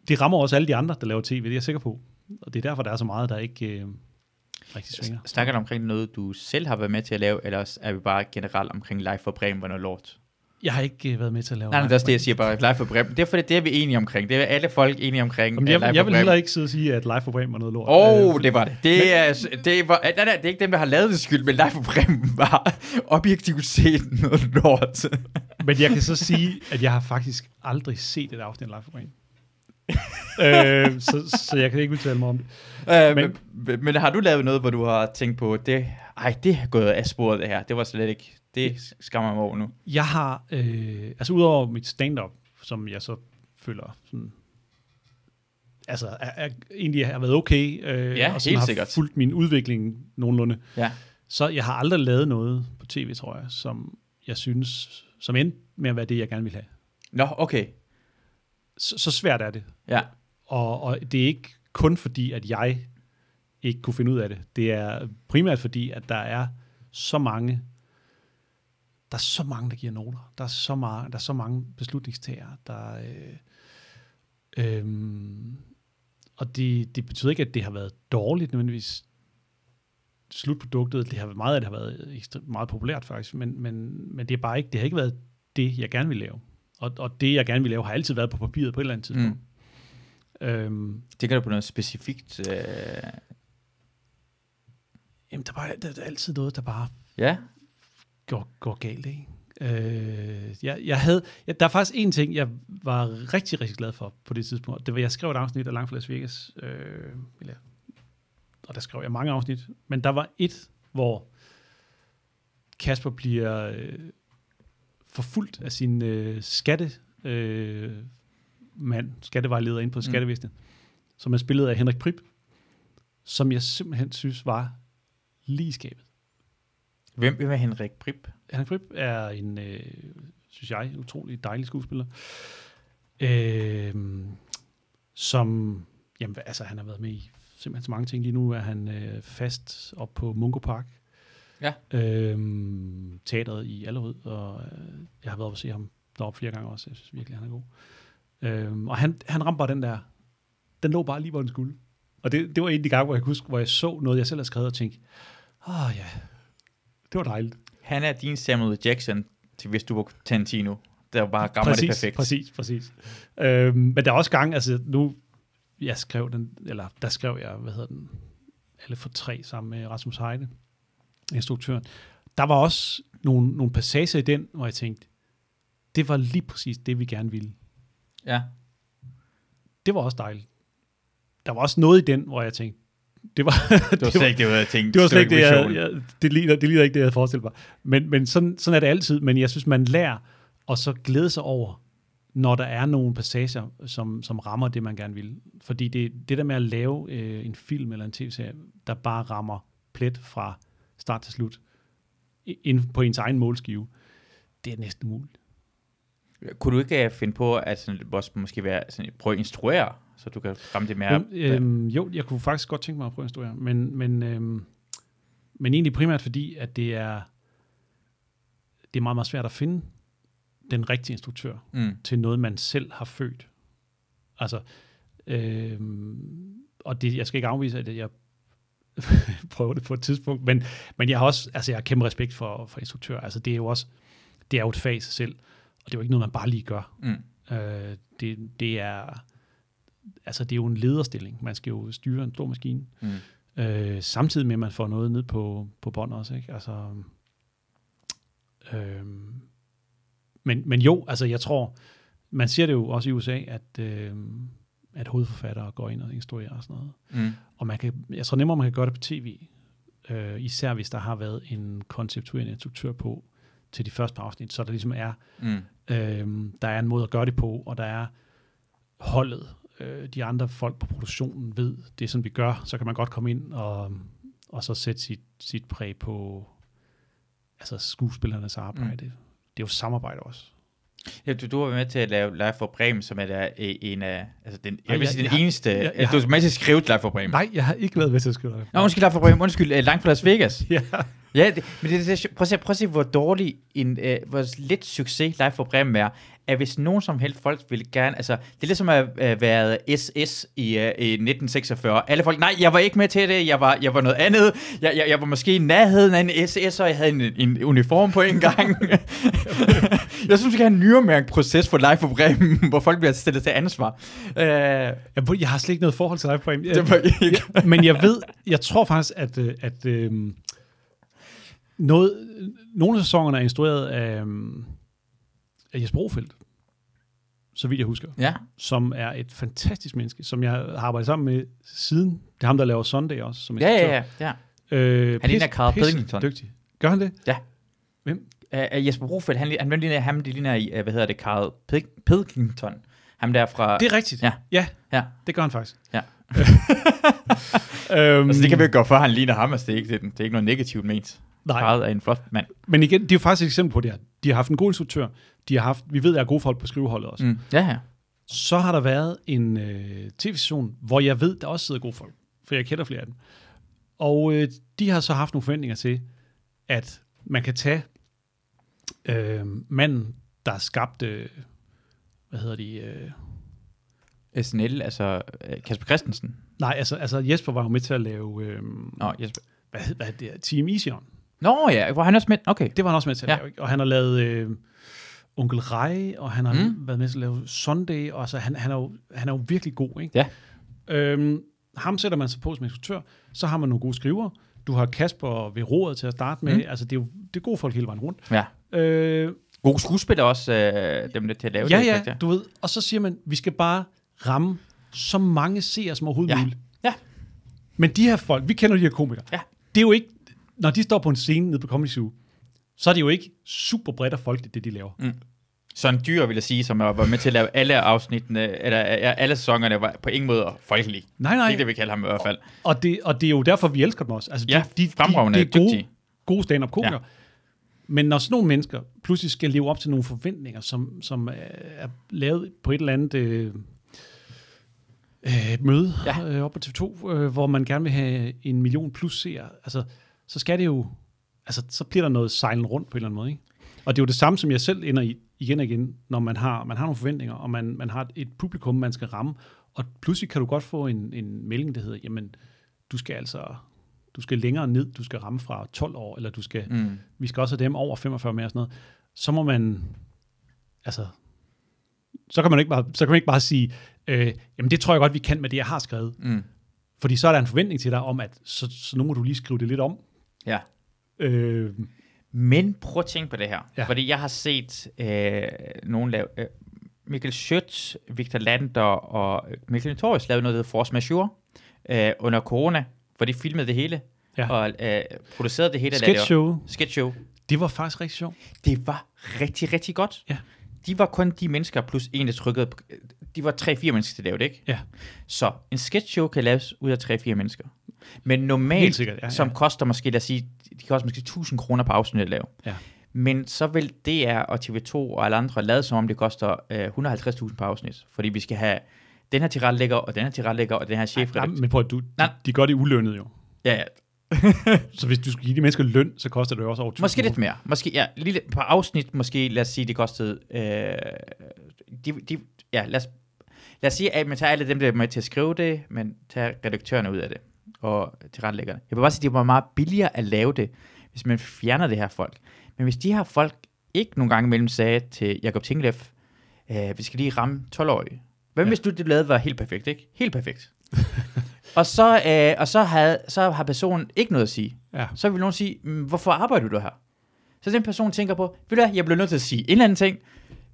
det rammer også alle de andre, der laver tv, det er jeg sikker på. Og det er derfor, der er så meget, der ikke øh, rigtig svinger. Snakker du omkring noget, du selv har været med til at lave, eller er vi bare generelt omkring Live for Bremen var noget lort? Jeg har ikke øh, været med til at lave Nej, nej, det er også det, jeg siger bare. Live for Bremen. Det er fordi, det er vi enige omkring. Det er alle folk enige omkring. Jamen, jeg, jeg, vil heller ikke sidde og sige, at Live for Bremen var noget lort. Åh, oh, Øh, det var det. Det er, det, var, nej, nej, det er ikke dem, der har lavet det skyld, men Live for Bremen var objektivt set noget lort. Men jeg kan så sige, at jeg har faktisk aldrig set et afsnit af Live for Bremen. øh, så, så jeg kan ikke udtale mig om det. Uh, Men- men, men, har du lavet noget, hvor du har tænkt på, det, ej, det har gået af sporet det her. Det var slet ikke, det skammer mig over nu. Jeg har, øh, altså udover mit stand-up, som jeg så føler sådan, altså er, er, egentlig har været okay, øh, Ja, og sådan helt har sikkert. fulgt min udvikling nogenlunde. Ja. Så jeg har aldrig lavet noget på tv, tror jeg, som jeg synes, som endte med at være det, jeg gerne vil have. Nå, okay. Så, så svært er det. Ja. Og, og det er ikke kun fordi, at jeg ikke kunne finde ud af det. Det er primært fordi, at der er så mange, der er så mange, der giver noter. Der er så, meget, der er så mange beslutningstagere, der... Øh, øhm, og det, det betyder ikke, at det har været dårligt nødvendigvis slutproduktet. Det har været meget af det har været ekstremt meget populært faktisk, men, men, men det er bare ikke, det har ikke været det, jeg gerne vil lave. Og, og det, jeg gerne vil lave, har altid været på papiret på et eller andet tidspunkt. Mm. Øhm, Tænker du på noget specifikt? Øh... Jamen, der, var, der, der er altid noget, der bare Ja. Går, går galt, ikke? Øh, jeg, jeg havde, ja, der er faktisk en ting, jeg var rigtig, rigtig glad for på det tidspunkt. Det var, jeg skrev et afsnit af Langt fra Las Vegas, øh, eller, og der skrev jeg mange afsnit, men der var et, hvor Kasper bliver øh, forfulgt af sin øh, skatte øh, mand, skattevejleder inde på Mm. skattevæsenet, som er spillet af Henrik Prip, som jeg simpelthen synes var lige skabet. Hvem, hvem er Henrik Prip? Henrik Prip er en, øh, synes jeg, utrolig dejlig skuespiller, øh, som, jamen, altså han har været med i simpelthen så mange ting. Lige nu er han øh, fast op på Mungo Park, Ja. øh, teateret i Allerød, og øh, jeg har været oppe og se ham deroppe flere gange også. Jeg synes virkelig, han er god. Øh, og han, han ramte bare den der, den lå bare lige, hvor den skulle. Og det, det var en af de gange, hvor jeg kunne huske, hvor jeg så noget, jeg selv havde skrevet og tænkte, åh oh, ja, det var dejligt. Han er din Samuel Jackson til hvis du var Tarantino. Der bare gammer det perfekt. Præcis, præcis. Øhm, men der er også gang, altså nu, jeg skrev den, eller der skrev jeg, hvad hedder den, alle for tre sammen med Rasmus Heide, instruktøren. Der var også nogle, nogle passager i den, hvor jeg tænkte, det var lige præcis det, vi gerne ville. Ja. Det var også dejligt. Der var også noget i den, hvor jeg tænkte, det var, Det var slet ikke det, jeg tænkte. det var slet ikke det, jeg, det, ligner, det ligner ikke det, jeg havde forestillet mig. Men, men sådan, sådan er det altid. Men jeg synes, man lærer og så glæde sig over, når der er nogle passager, som, som rammer det, man gerne vil. Fordi det, det der med at lave øh, en film eller en tv-serie, der bare rammer plet fra start til slut, i- inden på ens egen målskive, det er næsten umuligt. Kunne du ikke uh, finde på at sådan, også måske være, sådan, prøve at instruere, så du kan ramme det mere? Øhm, jo, jeg kunne faktisk godt tænke mig at prøve at instruere, men, men, øhm, men egentlig primært fordi, at det er, det er meget, meget svært at finde den rigtige instruktør mm. til noget, man selv har født. Altså, øhm, og det, jeg skal ikke afvise, at jeg prøver det på et tidspunkt, men, men jeg har også, altså jeg har kæmpe respekt for, for instruktører. Altså det er jo også, det er jo et fag i sig selv, og det er jo ikke noget, man bare lige gør. Mm. Øh, det, det er altså det er jo en lederstilling. Man skal jo styre en stor maskine. Mm. Øh, samtidig med, at man får noget ned på, på bånd også. Ikke? Altså, øh, men, men jo, altså jeg tror, man ser det jo også i USA, at, øh, at hovedforfattere går ind og instruerer og sådan noget. Mm. Og man kan, jeg tror nemmere, man kan gøre det på tv. Øh, især hvis der har været en konceptuerende instruktør på til de første par afsnit, så der ligesom er Mm. Øhm, der er en måde at gøre det på, og der er holdet. Øh, de andre folk på produktionen ved, det sådan, vi gør. Så kan man godt komme ind og, og så sætte sit, sit præg på altså skuespillernes arbejde. Mm. Det er jo samarbejde også. Ja, du, du var med til at lave Live for Bremen, som er der øh, en af, altså den, jeg vil sige, den jeg- eneste, jeg- jeg du var med til at skrive Live for Bremen. Nej, jeg har ikke været med til at skrive det. Nå, undskyld, Live for Bremen, undskyld, uh, langt fra Las Vegas. Ja. Ja, det, men det, det, prøv, at se, prøv at se, hvor dårlig, en, øh, hvor lidt succes Live for Bremen er, at hvis nogen som helst folk vil gerne, altså, det er ligesom at have været SS i, øh, i 1946. Alle folk, nej, jeg var ikke med til det, jeg var, jeg var noget andet, jeg, jeg, jeg var måske i nærheden af en SS, og jeg havde en, en uniform på en gang. jeg synes, vi skal have en Nürnberg-proces for Live for Bremen, hvor folk bliver stillet til ansvar. Øh, Jeg, jeg har slet ikke noget forhold til dig på det var ikke... Men jeg ved, jeg tror faktisk, at, øh, at øh, noget, nogle af sæsonerne er instrueret af, øh, af Jesper Brofeldt, så vidt jeg husker, Ja, som er et fantastisk menneske, som jeg har arbejdet sammen med siden. Det er ham, der laver Sunday også, som ja, ja, ja. ja. Øh, Han ligner pis- Carl pisse Pilkington. Dygtig. Gør han det? Ja. Hvem? Uh, Jesper Brofeldt, han, han, han ligner ham, det ligner i, uh, hvad hedder det, Carl Pilkington. Ham der fra... Det er rigtigt. Ja. ja Ja. det gør han faktisk. Ja. øhm, Altså, det kan vi ikke gøre for, han ligner ham, altså, det er ikke, det er ikke noget negativt ment. Nej, Carl er en flot mand. men igen, det er jo faktisk et eksempel på det her. De har haft en god instruktør. De har haft, vi ved, at der er gode folk på skriveholdet også. Mm. Ja, ja. Så har der været en øh, tv-station, hvor jeg ved, der også sidder gode folk. For jeg kender flere af dem. Og øh, de har så haft nogle forventninger til, at man kan tage øh, manden, der skabte, hvad hedder de, øh, SNL, altså uh, Kasper Christensen. nej, altså, altså Jesper var jo med til at lave, øh, Nå, Jesper. hvad, hvad hed det, Team Ision. Nå ja, hvor han også med. Okay. Det var han også med til at Ja. lave, ikke? Og han har lavet øh, Onkel Rej, og han har Mm. været med til at lave Sunday, og altså, han, han, er jo, han er jo virkelig god, ikke? Ja. Øhm, ham sætter man sig på som instruktør, så har man nogle gode skrivere, Du har Kasper ved roret til at starte med. Mm. Altså, det er jo det er gode folk hele vejen rundt. Ja. Øh, Gode skuespillere også, øh, dem der til at lave ja, det. ja, effekt, du ved. Og så siger man, vi skal bare ramme så mange seere som overhovedet Ja. muligt. Ja. Men de her folk, vi kender de her komikere. Ja. Det er jo ikke, når de står på en scene nede på Comedy Zoo, så er det jo ikke super bredt af folk, det de laver. Mm. Sådan dyr, vil jeg sige, som var med til at lave alle afsnittene, eller ja, alle sæsonerne, var på ingen måde folkelige. Nej, Det nej. er det, vi kalder ham i hvert fald. Og det, og det er jo derfor, vi elsker dem også. Altså, Ja, de, de, fremragende, de, de er gode, dygtige. gode stand-up komikere. Ja. Men når sådan nogle mennesker pludselig skal leve op til nogle forventninger, som, som er- lavet på et eller andet øh, øh, møde ja. øh, op på TV2, øh, hvor man gerne vil have en million plus seere, altså, så skal det jo, altså, så bliver der noget sejlen rundt på en eller anden måde. Ikke? Og det er jo det samme, som jeg selv ender i igen og igen, når man har, man har nogle forventninger, og man, man har et publikum, man skal ramme, og pludselig kan du godt få en, en melding, der hedder, jamen, du skal altså, du skal længere ned, du skal ramme fra 12 år, eller du skal, Mm. vi skal også have dem over 45 med og sådan noget, så må man, altså, så kan man ikke bare, så kan man ikke bare sige, øh, jamen det tror jeg godt, vi kan med det, jeg har skrevet. Mm. Fordi så er der en forventning til dig om, at så, så nu må du lige skrive det lidt om. Ja. Øh, Men prøv at tænke på det her. Ja. Fordi jeg har set øh, nogen lave... Øh, Michael Schøtz, Victor Lander og Michael Notorious lavede noget, der hedder Force Majeure øh, under corona, hvor de filmede det hele Ja. og øh, producerede det hele. sketch show, Sketch show. det var faktisk rigtig sjovt. Det var rigtig, rigtig godt. Ja. De var kun de mennesker plus en, der trykkede... De var tre-fire mennesker til at lave det, ikke? Ja. Så en sketch show kan laves ud af tre-fire mennesker. Men normalt, sikkert, ja, som ja. koster måske, lad os sige, de koster måske 1000 kroner på afsnit at lave. Ja. Men så vil DR og TV2 og alle andre lade som om, det koster øh, 150.000 på afsnit. Fordi vi skal have den her tilrettelægger, og den her tilrettelægger, og den her Nej, chefredaktør. men prøv at du, de, Nej. de gør det ulønnet jo. Ja, ja. Så hvis du skal give de mennesker løn, så koster det jo også over 1000 Måske lidt mere. Måske, ja, lille, på afsnit, måske, lad os sige, det kostede, øh, de, de, ja, lad os, lad os sige, at man tager alle dem, der er med til at skrive det, men tager redaktørerne ud af det, og tilrettelæggerne. Jeg vil bare sige, det var meget billigere at lave det, hvis man fjerner det her folk. Men hvis de her folk ikke nogle gange imellem sagde til Jacob Tingleff, øh, vi skal lige ramme 12-årige. Hvad ja. Hvis du det lavede var helt perfekt, ikke? Helt perfekt. og så, øh, og så, havde, så har personen ikke noget at sige Ja. så vil nogen sige, "Mm, hvorfor arbejder du her? Så den person tænker på, ved du hvad, jeg bliver nødt til at sige en eller anden ting,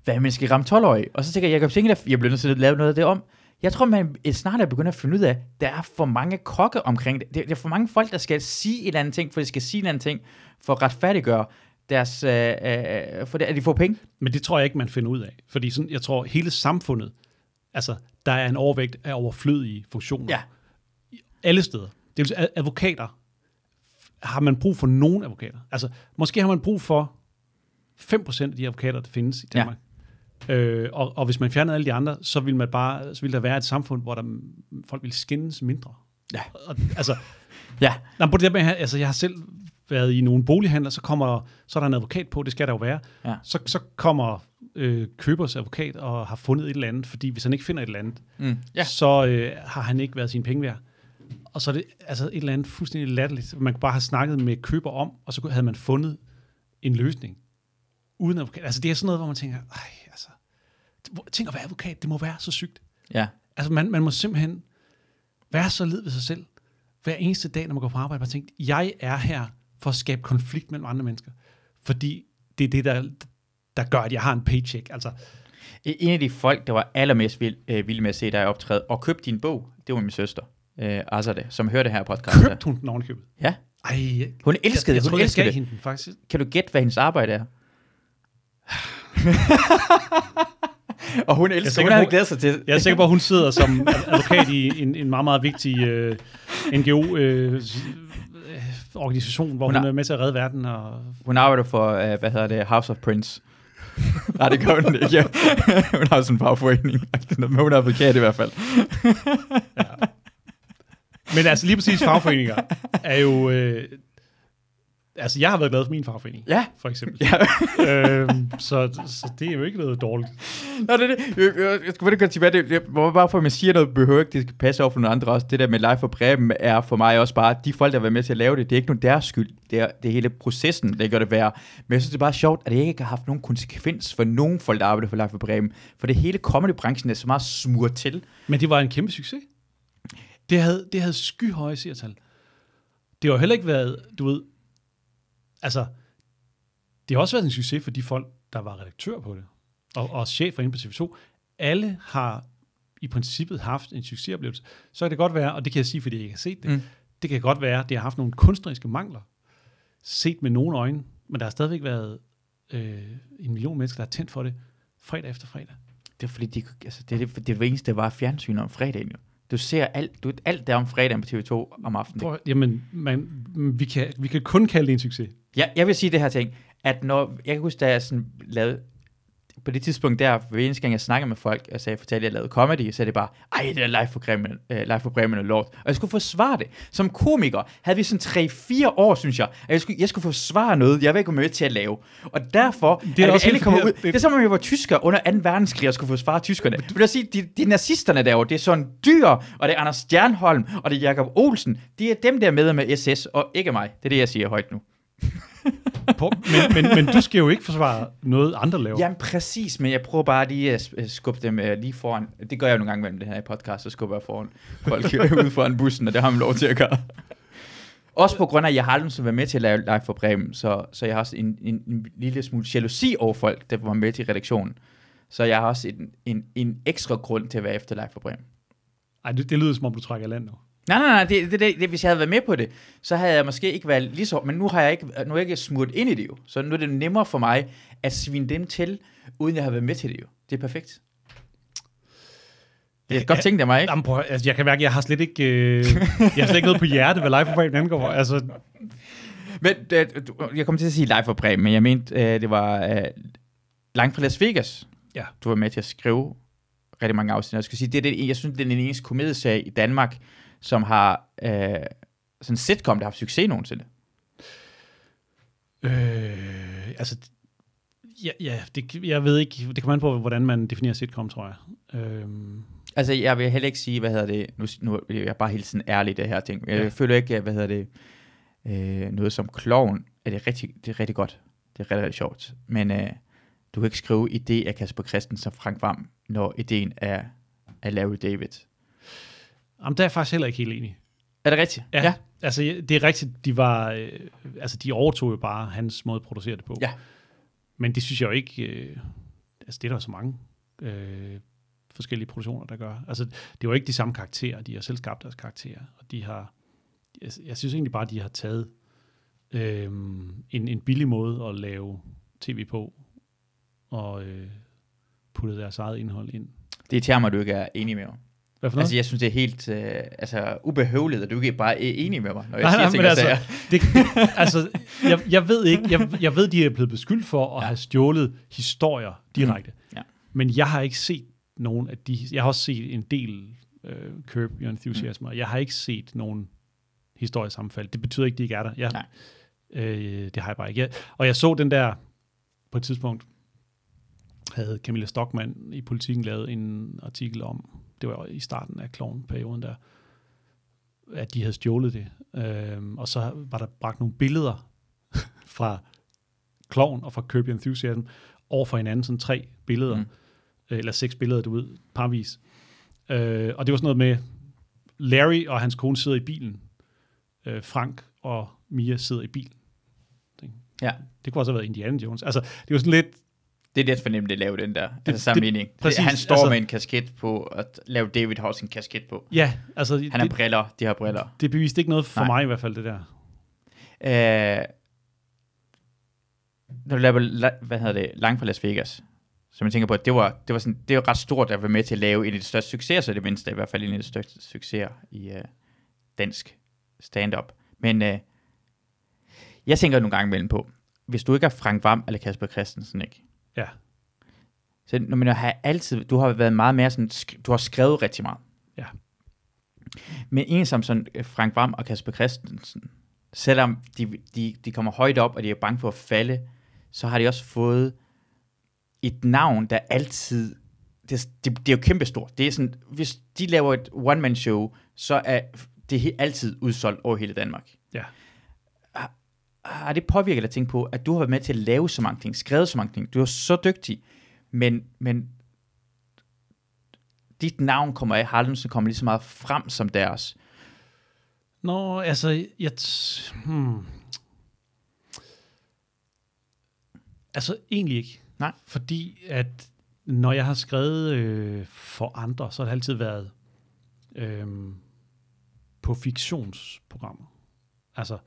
hvad man skal ramme 12-årige? Og så tænker Jacob Tingleff, jeg bliver nødt til at lave noget af det om. Jeg tror, man snart er begyndt at finde ud af, at der er for mange kokke omkring det. Det er for mange folk, der skal sige en eller anden ting, for de skal sige en eller anden ting, for at retfærdiggøre deres, øh, øh, for det, at de får penge. Men det tror jeg ikke, man finder ud af. Fordi sådan, jeg tror, hele samfundet, altså, der er en overvægt af overflødige funktioner. Ja. Alle steder. Det vil sige, ad- advokater. Har man brug for nogen advokater? Altså, måske har man brug for 5% af de advokater, der findes i. Danmark. Ja. Øh, og, og hvis man fjernede alle de andre, så ville, man bare, så ville der være et samfund, hvor der, folk ville skændes mindre. Ja. Og, altså, Ja, Nej, på det der med, altså, jeg har selv været i nogle bolighandler, så kommer så er der en advokat på, det skal der jo være. Ja. Så, så kommer øh, købers advokat og har fundet et eller andet, fordi hvis han ikke finder et eller andet, mm. ja. så øh, har han ikke været sine penge værd. Og så er det altså et eller andet fuldstændig latterligt, man kunne bare have snakket med køber om, og så havde man fundet en løsning. Uden advokat. Altså det er sådan noget, hvor man tænker, ej, altså, tænk at være advokat, det må være så sygt. ja. Altså, man, man må simpelthen være så led ved sig selv. Hver eneste dag, når man går på arbejde, man tænker, jeg er her for at skabe konflikt mellem andre mennesker. Fordi det er det, der, der gør, at jeg har en paycheck. Altså, En af de folk, der var allermest vild, øh, vild med at se dig optræde, og købte din bog, det var min søster, øh, Azade, som hørte det her podcast. købte hun den ovenikøbet. Ja. Ej, Hun elskede jeg, jeg det, hun jeg elskede det. hende faktisk. Kan du gætte, hvad hendes arbejde er? og hun elsker, hun havde glædet sig til. Jeg er sikker på, at hun sidder som advokat i en, en meget, meget vigtig øh, NGO-organisation, hvor Hun hun, har- er med til at redde verden. Og, Hun arbejder for, uh, hvad hedder det, House of Prince. Nej, det gør hun ikke. Ja. hun har sådan en fagforening. Men hun er advokat i hvert fald. men altså lige præcis fagforeninger er jo... Øh, altså jeg har været glad for min fagforening, Ja. for eksempel. ja. øhm, så, så det er jo ikke noget dårligt. Nå, det det. Jeg, jeg, jeg skal bare tilbage. Det, jeg, bare for, at man siger noget, behøver ikke, det skal passe over for nogle andre også. Det der med live for Breben er for mig også bare, de folk, der har været med til at lave det, det er ikke nogen deres skyld. Det er, det er hele processen, der gør det værre. Men jeg synes, det er bare sjovt, at det ikke har haft nogen konsekvens for nogen folk, der arbejder for live for Breben. For det hele comedybranchen er så meget smurt til. Men det var en kæmpe succes. Det havde, det havde skyhøje seertal. det har heller ikke været, du ved, altså, det har også været en succes for de folk, der var redaktør på det, og, og chefer inde på TV2. Alle har i princippet haft en succesoplevelse. Så kan det godt være, og det kan jeg sige, fordi jeg ikke har set det, Mm. det kan godt være, at det har haft nogle kunstneriske mangler, set med nogle øjne, men der har stadigvæk været øh, en million mennesker, der har tændt for det fredag efter fredag. Det er fordi, de, altså, det, det, det, er det eneste, der var fjernsyn om fredagen jo. Du ser alt, du, alt der om fredagen på TV2 om aftenen. Prøv, jamen, man, vi, kan, vi kan kun kalde det en succes. Ja, jeg vil sige det her ting, at når, jeg kan huske, da jeg sådan lavede, på det tidspunkt der, hver eneste gang jeg snakkede med folk, og sagde, jeg fortalte, at jeg lavede comedy, så er det bare, ej, det er live for Bremen, uh, live for Bremen og lort. Og jeg skulle forsvare det. Som komiker havde vi sådan 3-4 år, synes jeg, at jeg skulle, jeg skulle forsvare noget, jeg var ikke med til at lave. Og derfor, Det er at også helt kommer ud, forkert. det er som om jeg var tysker under 2. verdenskrig, og skulle forsvare tyskerne. Vil jeg sige, de, de nazisterne derovre, det er sådan dyr, og det er Anders Stjernholm, og det er Jakob Olsen, de er dem der med med SS, og ikke mig. Det er det, jeg siger højt nu. På, men, men, men du skal jo ikke forsvare noget, andre laver. Jamen præcis, men jeg prøver bare lige at øh, skubbe dem øh, lige foran. Det gør jeg jo nogle gange mellem det her i podcast, så skubber jeg foran folk ude foran bussen, og det har man lov til at gøre. Også på grund af, at jeg har aldrig været med til at lave live for Bremen, så, så jeg har også en, en, en lille smule jalousi over folk, der var med til redaktionen. Så jeg har også en, en, en ekstra grund til at være efter live for Bremen. Ej, det, det lyder som om, du trækker land nu. Nej, nej, nej, det, det, det, hvis jeg havde været med på det, så havde jeg måske ikke været lige så, men nu har jeg ikke, nu er jeg ikke smurt ind i det jo, så nu er det nemmere for mig at svine dem til, uden jeg har været med til det jo. Det er perfekt. Det er et godt tænkt af mig, ikke? Jamen, prøv, altså, jeg kan mærke, at jeg har slet ikke, øh, jeg har slet ikke noget på hjerte, hvad live program angår. Altså, Men øh, jeg kom til at sige live for Bremen, men jeg mente, øh, det var øh, langt fra Las Vegas. Ja. Du var med til at skrive rigtig mange afsnit. Jeg skal sige, det er det, jeg synes, det er den eneste komedieserie i Danmark, som har øh, sådan en sitcom, der har haft succes nogensinde. øh, altså, ja, ja det, jeg ved ikke, det kommer an på, hvordan man definerer sitcom, tror jeg. Øhm, Altså, jeg vil heller ikke sige, hvad hedder det, nu, nu er jeg bare helt sådan ærlig det her ting. Jeg Ja. føler ikke, at, hvad hedder det, øh, noget som kloven, er det rigtig, det er rigtig godt. Det er rigtig, rigtig sjovt. Men øh, du kan ikke skrive idé af Kasper Christensen og Frank Vam, når ideen er af Larry David. Jamen, der er jeg faktisk heller ikke helt enig. Er det rigtigt? Ja, ja. altså det er rigtigt, de var, øh, altså de overtog jo bare hans måde at producere det på. Ja. Men det synes jeg jo ikke, øh, altså det er der så mange øh, forskellige produktioner, der gør. Altså det er jo ikke de samme karakterer, de har selv skabt deres karakterer, og de har, jeg, jeg synes egentlig bare, de har taget øh, en, en billig måde at lave tv på, og øh, puttet deres eget indhold ind. Det irriterer mig, at du ikke er enig med mig. Hvad for noget? Altså, jeg synes, det er helt øh, altså, ubehøvligt, at du ikke bare er enig med mig, når jeg Nej, siger nej, ting og sager. Det, altså, jeg, jeg ved ikke, jeg, jeg ved, de er blevet beskyldt for at Ja. have stjålet historier direkte. Ja. Men jeg har ikke set nogen af de, jeg har også set en del øh, Curb Your Enthusiasm, mm. og jeg har ikke set nogen historiesammenfald. Det betyder ikke, de ikke er der. Jeg, Nej. øh, det har jeg bare ikke. Jeg, og jeg så den der, på et tidspunkt, havde Camilla Stockmann i politikken lavet en artikel om, det var i starten af klovnperioden der, at de havde stjålet det. Øhm, og så var der bragt nogle billeder fra Kloven og fra Your Enthusiasm over for hinanden, sådan tre billeder, Mm. mm. eller seks billeder, du ved, parvis. Øh, og det var sådan noget med, Larry og hans kone sidder i bilen, øh, Frank og Mia sidder i bilen. Ja, Det kunne også have været Indiana Jones. Altså, det var sådan lidt, det er lidt for nemt at lave den der det- altså. Det, præcis, han står altså- med en kasket på, at lave David har en kasket på. ja, altså, Han har det, briller, de har briller. det beviste ikke noget for Nej. mig i hvert fald, det der. Øh, når du laver, la- hvad hedder det, langt fra Las Vegas, så man tænker på, at det var, det var, sådan, det var ret stort at være med til at lave en af de største succeser, så det mindste, i hvert fald en af de største succeser i øh, dansk stand-up. Men øh, jeg tænker nogle gange imellem på, hvis du ikke er Frank Vam eller Kasper Christensen, ikke? Ja. Så når man har altid, du har været meget mere sådan, du har skrevet rigtig meget. Ja. Men en som sådan øh, Frank Vam og Kasper Christensen, selvom de, de, de kommer højt op, og de er bange for at falde, så har de også fået et navn, der altid, det, det, det er jo kæmpestort. Det er sådan, hvis de laver et one-man-show, så er det altid udsolgt over hele Danmark. Ja. Har, har det påvirket dig at tænke på, at du har været med til at lave så mange ting, skrevet så mange ting, du er så dygtig, men, men dit navn kommer af, har aldrig nogensinde kommet lige så meget frem som deres. Nå, altså, jeg... T- hmm. Altså, egentlig ikke. Nej. Fordi at når jeg har skrevet øh, for andre, så har det altid været øh, på fiktionsprogrammer. Altså,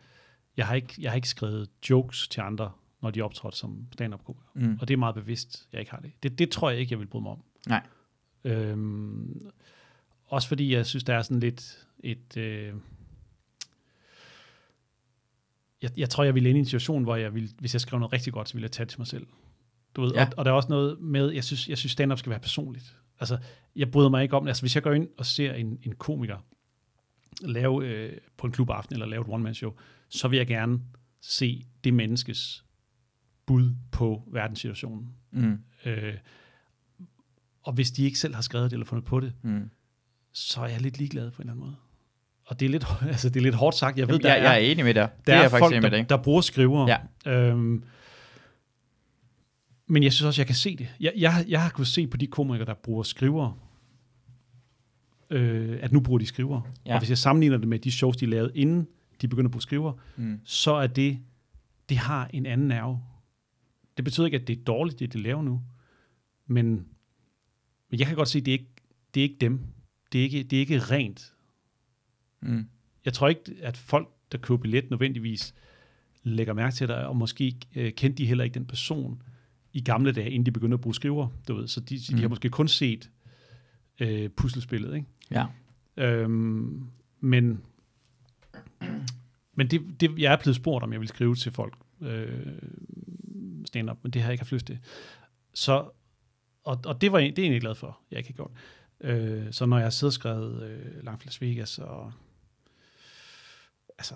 jeg har, ikke, jeg har ikke skrevet jokes til andre, når de optrådte som stand-up. Mm. Og det er meget bevidst, jeg ikke har det. Det, det tror jeg ikke, jeg vil bryde mig om. Nej. Øhm, også fordi jeg synes, der er sådan lidt et... Øh, jeg, jeg tror, jeg ville ind i en situation, hvor jeg ville, hvis jeg skrev noget rigtig godt, så ville jeg tage det til mig selv. Du ved, Ja. og, og der er også noget med, jeg synes, jeg synes stand-up skal være personligt. Altså, jeg bryder mig ikke om. Altså, hvis jeg går ind og ser en, en komiker lave øh, på en klubaften, eller lave et one-man-show, så vil jeg gerne se det menneskes bud på verdenssituationen. Mm. Øh, og hvis de ikke selv har skrevet det eller fundet på det, Mm. så er jeg lidt ligeglad på en eller anden måde. Og det er lidt, altså, det er lidt hårdt sagt. Jeg ved, Jeg, der jeg, er, jeg er enig med dig. Det der er er folk, med der, dig. der bruger skrivere. Ja. Øhm, men jeg synes også, jeg kan se det. Jeg, jeg, jeg har kunnet se på de komikere, der bruger skrivere, øh, at nu bruger de skrivere. Ja. Og hvis jeg sammenligner det med de shows, de lavede, inden de begyndte at bruge skrivere, Mm. så er det, det har en anden nerve. Det betyder ikke, at det er dårligt, det de laver nu. Men, men jeg kan godt se, at det er ikke, det er ikke dem. Det er ikke, det er ikke rent. Mm. Jeg tror ikke, at folk, der køber billet, nødvendigvis lægger mærke til dig, og måske øh, kendte de heller ikke den person i gamle dage, inden de begyndte at bruge skriver. Du ved. Så de, mm. Mm. de har måske kun set øh, puslespillet. Ikke? Ja. Øhm, men men det, det, jeg er blevet spurgt, om jeg vil skrive til folk øh, stand-up, men det har jeg ikke haft lyst til. Så, og, og det var det er jeg egentlig glad for, jeg ikke har gjort. Øh, så når jeg har siddet og skrevet øh, Langt Las Vegas og altså,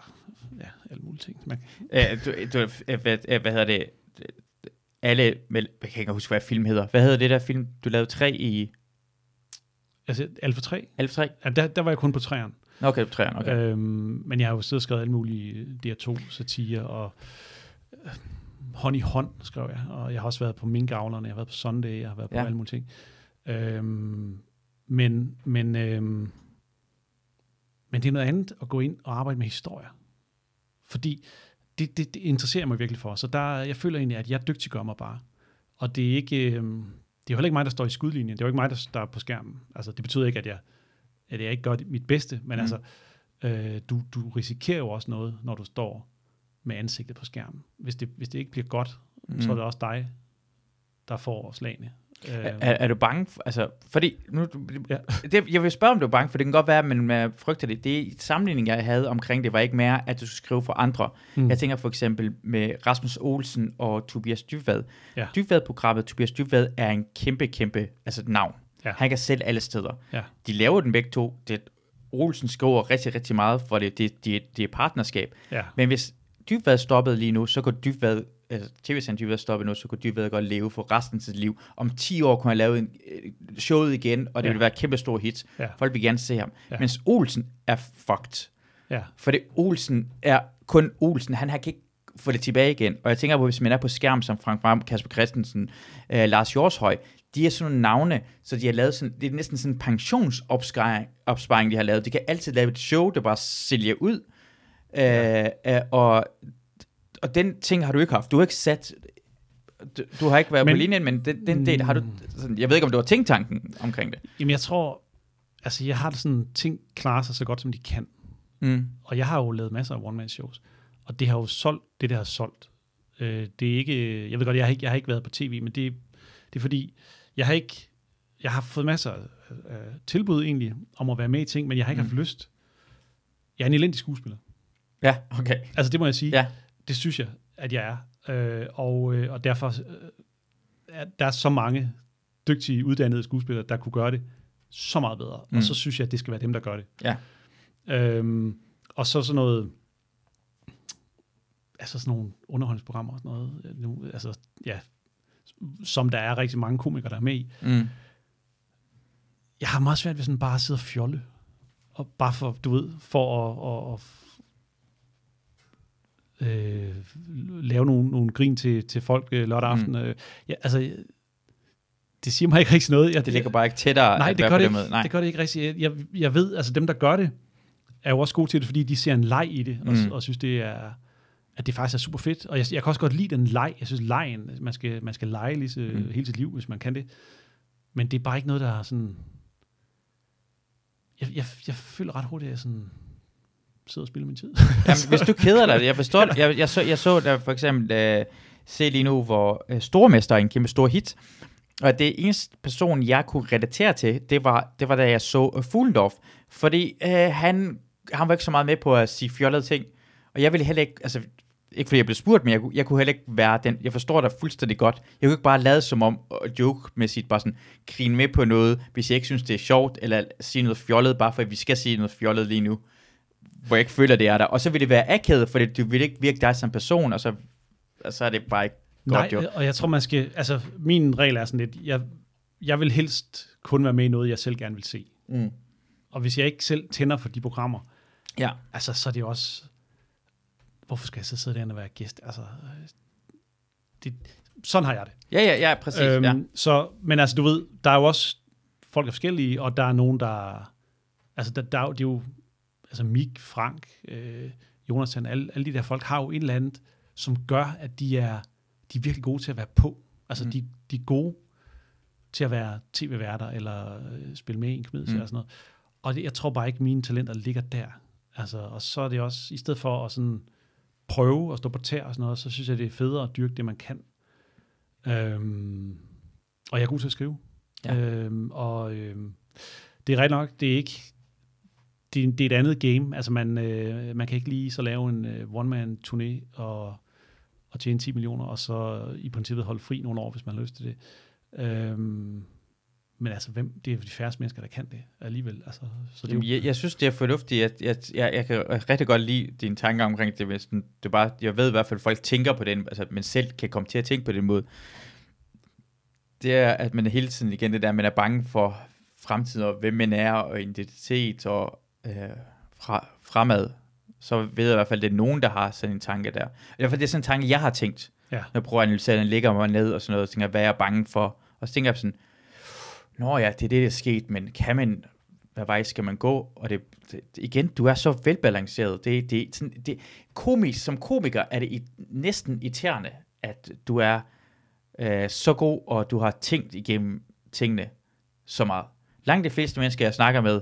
ja, alle mulige ting. Man, Øh, du, du, hvad, hvad hedder det? Alle, vel, jeg kan ikke huske, hvad film hedder. Hvad hedder det der film, du lavede tre i altså, Alfa 3, Alfa 3? ja, der, der var jeg kun på træerne. Okay, på træerne, okay. Øhm, men jeg har jo siddet og skrevet alle mulige DR2 satire, og øh, hånd i hånd skrev jeg, og jeg har også været på Minkavlerne, jeg har været på Sunday, jeg har været på Ja. alle mulige ting. Øhm, men, men, øhm, men det er noget andet at gå ind og arbejde med historier. Fordi det, det, det interesserer mig virkelig for. Så der, jeg føler egentlig, at jeg dygtiggør mig bare. Og det er ikke, øhm, det er jo heller ikke mig, der står i skudlinjen. Det er jo ikke mig, der, der er på skærmen. Altså, det betyder ikke, at jeg, at jeg ikke gør mit bedste, men Mm. altså, øh, du, du risikerer jo også noget, når du står med ansigtet på skærmen. Hvis det, hvis det ikke bliver godt, mm. så er det også dig, der får slagene. Øh, Er, er du bange? For, altså, fordi, nu, Ja. det, jeg vil spørge, om du er bange, for det kan godt være, at man frygter det. Det sammenligning, jeg havde omkring det, var ikke mere, at du skulle skrive for andre. Mm. Jeg tænker for eksempel med Rasmus Olsen og Tobias Dybvad. Ja. Dybvad-programmet, Tobias Dybvad, er en kæmpe, kæmpe altså navn. Ja. Han kan selv alle steder. Ja. De laver den begge to. Det, Olsen skriver rigtig, rigtig meget, for det, det, det, det er partnerskab. ja. Men hvis Dybvad stoppede lige nu, så kunne Dybvad, altså tv-serien Dybvad stoppe nu, så kunne Dybvad godt leve for resten af sit liv. Om 10 år kunne han lave en, øh, showet igen, og det Ja. ville være et kæmpe stor hit. Ja. Folk vil gerne se ham. Ja. Mens Olsen er fucked. ja. For det Olsen er kun Olsen. Han har kan ikke få det tilbage igen. Og jeg tænker på, hvis man er på skærm som Frank Varm, Kasper Christensen, øh, Lars Jorshøj, de er sådan nogle navne, så de har lavet sådan, det er næsten sådan en pensionsopsparing, opsparing, de har lavet. De kan altid lave et show, der bare sælger ud. Øh, øh, og, og den ting har du ikke haft. Du har ikke sat du, du har ikke været men, på linjen, men den, den del har du... Sådan, jeg ved ikke, om du har tænkt tanken omkring det. Jamen, jeg tror, altså, jeg har det sådan, ting klarer sig så godt, som de kan. Mm. Og jeg har jo lavet masser af one-man-shows. Og det har jo solgt, det der har solgt. Øh, det er ikke, jeg ved godt, jeg har ikke, jeg har ikke været på tv, men det, det er fordi, jeg har ikke, jeg har fået masser af tilbud egentlig, om at være med i ting, men jeg har ikke Mm. haft lyst. Jeg er en elendig skuespiller. Ja, okay. Altså, det må jeg sige. Ja. Det synes jeg, at jeg er. Øh, og, øh, og derfor øh, er der er så mange dygtige, uddannede skuespillere, der kunne gøre det så meget bedre. Mm. Mm. Og så synes jeg, at det skal være dem, der gør det. Ja. Øhm, og så sådan noget, altså sådan nogle underholdningsprogrammer og sådan noget, øh, nu, altså, ja, som der er rigtig mange komikere, der er med i. Mm. Jeg har meget svært ved sådan bare at sidde og fjolle. Og bare for, du ved, for at, at, at øh, lave nogle, nogle grin til, til folk øh, lørdag Mm. aften. Øh, ja, altså, det siger mig ikke rigtig noget. Jeg, Det ligger bare ikke tættere Nej, det gør det, ikke. Nej. det gør det ikke rigtigt. Jeg, jeg ved, altså dem, der gør det, er jo også gode til det, fordi de ser en leg i det, og, Mm. og synes, det er, at det faktisk er super fedt. Og jeg, jeg kan også godt lide den leg. Jeg synes, lejen, man skal, man skal lege lige, Mm. mm. hele sit liv, hvis man kan det. Men det er bare ikke noget, der er sådan... Jeg, jeg, jeg føler ret hurtigt, at jeg sådan sidder og spiller min tid. Jamen, hvis du keder dig, jeg forstår det. Jeg, jeg, så, jeg så der for eksempel, uh, se lige nu, hvor uh, Stormester er en kæmpe stor hit, og det eneste person, jeg kunne relatere til, det var, det var da jeg så uh, Fuglendorf, fordi uh, han, han var ikke så meget med på at sige fjollede ting, og jeg ville heller ikke, altså, ikke fordi jeg blev spurgt, men jeg, kunne- jeg kunne heller ikke være den, jeg forstår dig fuldstændig godt, jeg kunne ikke bare lade som om, og joke med sit, bare sådan, grine med på noget, hvis jeg ikke synes, det er sjovt, eller sige noget fjollet, bare for vi skal sige noget fjollet lige nu hvor jeg ikke føler, det er der. Og så vil det være akavet, for du vil ikke virke dig som person, og så, og så er det bare ikke godt, Nej, jo. og jeg tror, man skal... Altså, min regel er sådan lidt, jeg, jeg vil helst kun være med i noget, jeg selv gerne vil se. Mm. Og hvis jeg ikke selv tænder for de programmer, Ja. altså, så er det også... Hvorfor skal jeg så sidde derinde og være gæst? Altså, øh, det, sådan har jeg det. Ja, ja, ja, præcis. Øhm, ja. Så, men altså, du ved, der er jo også... Folk er forskellige, og der er nogen, der... Altså, der, der er jo, det er jo... Altså, Mik, Frank, øh, Jonathan, alle, alle de der folk har jo et eller andet, som gør, at de er, de er virkelig gode til at være på. Altså, Mm. de, de er gode til at være tv-værter, eller øh, spille med i en kmid, Mm. og sådan noget. Og det, jeg tror bare ikke, mine talenter ligger der. Altså, og så er det også, i stedet for at sådan prøve at stå på tær og sådan noget, så synes jeg, det er federe at dyrke det, man kan. Øhm, og jeg er god til at skrive. Ja. Øhm, og øhm, det er ret nok, det er ikke, det, er- det er et andet game. Altså, man, øh, man kan ikke lige så lave en øh, one-man-turné og, og tjene 10 millioner, og så i princippet holde fri nogle år, hvis man har lyst til det. Øhm, men altså, hvem, det er de færreste mennesker, der kan det alligevel. Altså, så det er jo, Jamen, jeg, jeg synes, det er fornuftigt. At, jeg, jeg, jeg kan rigtig godt lide dine tanker omkring det. Hvis den, det er bare, jeg ved i hvert fald, at folk tænker på den, altså man selv kan komme til at tænke på den måde. Det er, at man hele tiden igen det der, man er bange for fremtiden, og hvem man er, og identitet, og øh, fra, fremad. Så ved jeg i hvert fald, at det er nogen, der har sådan en tanke der. I hvert fald, det er sådan en tanke, jeg har tænkt. Ja. Når jeg prøver at analysere den, ligger mig ned og sådan noget, og tænker, hvad er jeg bange for? Og så tænker jeg sådan, Nå ja, det er det, der er sket, men kan man, hvad vej skal man gå? Og det, det igen, du er så velbalanceret. Det, det, sådan, det, komisk, som komiker er det i, næsten irriterende, at du er øh, så god, og du har tænkt igennem tingene så meget. Langt de fleste mennesker, jeg snakker med,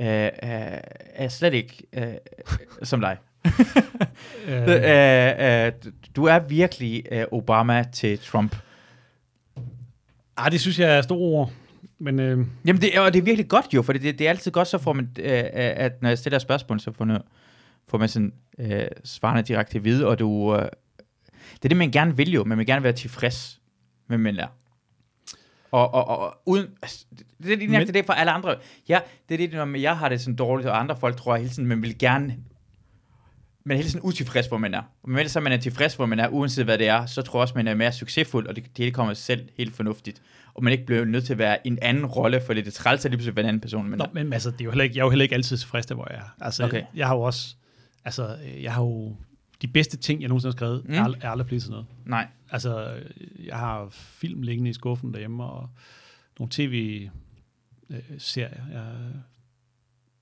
øh, er, er slet ikke øh, som dig. øh, Øh, øh, du er virkelig øh, Obama til Trump. ah, det synes jeg er store ord. Men øh, Jamen, det, og det er virkelig godt jo, for det, det er altid godt, så får man, øh, at når jeg stiller spørgsmål, så får, man, får man sådan øh, svarene direkte at vide, og du, øh, det er det, man gerne vil jo, man vil gerne være tilfreds med, man er. Og, og, og, og uden, altså, det, er lige Men- Men, det for alle andre. Ja, det er det, når jeg har det sådan dårligt, og andre folk tror jeg hele tiden, man vil gerne, man er hele tiden utilfreds, hvor man er. Og men så man er tilfreds, hvor man er, uanset hvad det er, så tror jeg også, man er mere succesfuld, og det, det hele kommer selv helt fornuftigt. Og man ikke bliver nødt til at være en anden rolle, for det er træls at lige pludselig være en anden person. Men Nå, men altså, det er jo heller ikke, jeg er jo heller ikke altid tilfreds der, hvor jeg er. Altså, Okay. jeg har jo også, altså, øh, jeg har jo, de bedste ting, jeg nogensinde har skrevet, Mm. er, ald- er aldrig blevet til noget. nej. Altså, øh, jeg har film liggende i skuffen derhjemme, og nogle tv-serier, jeg,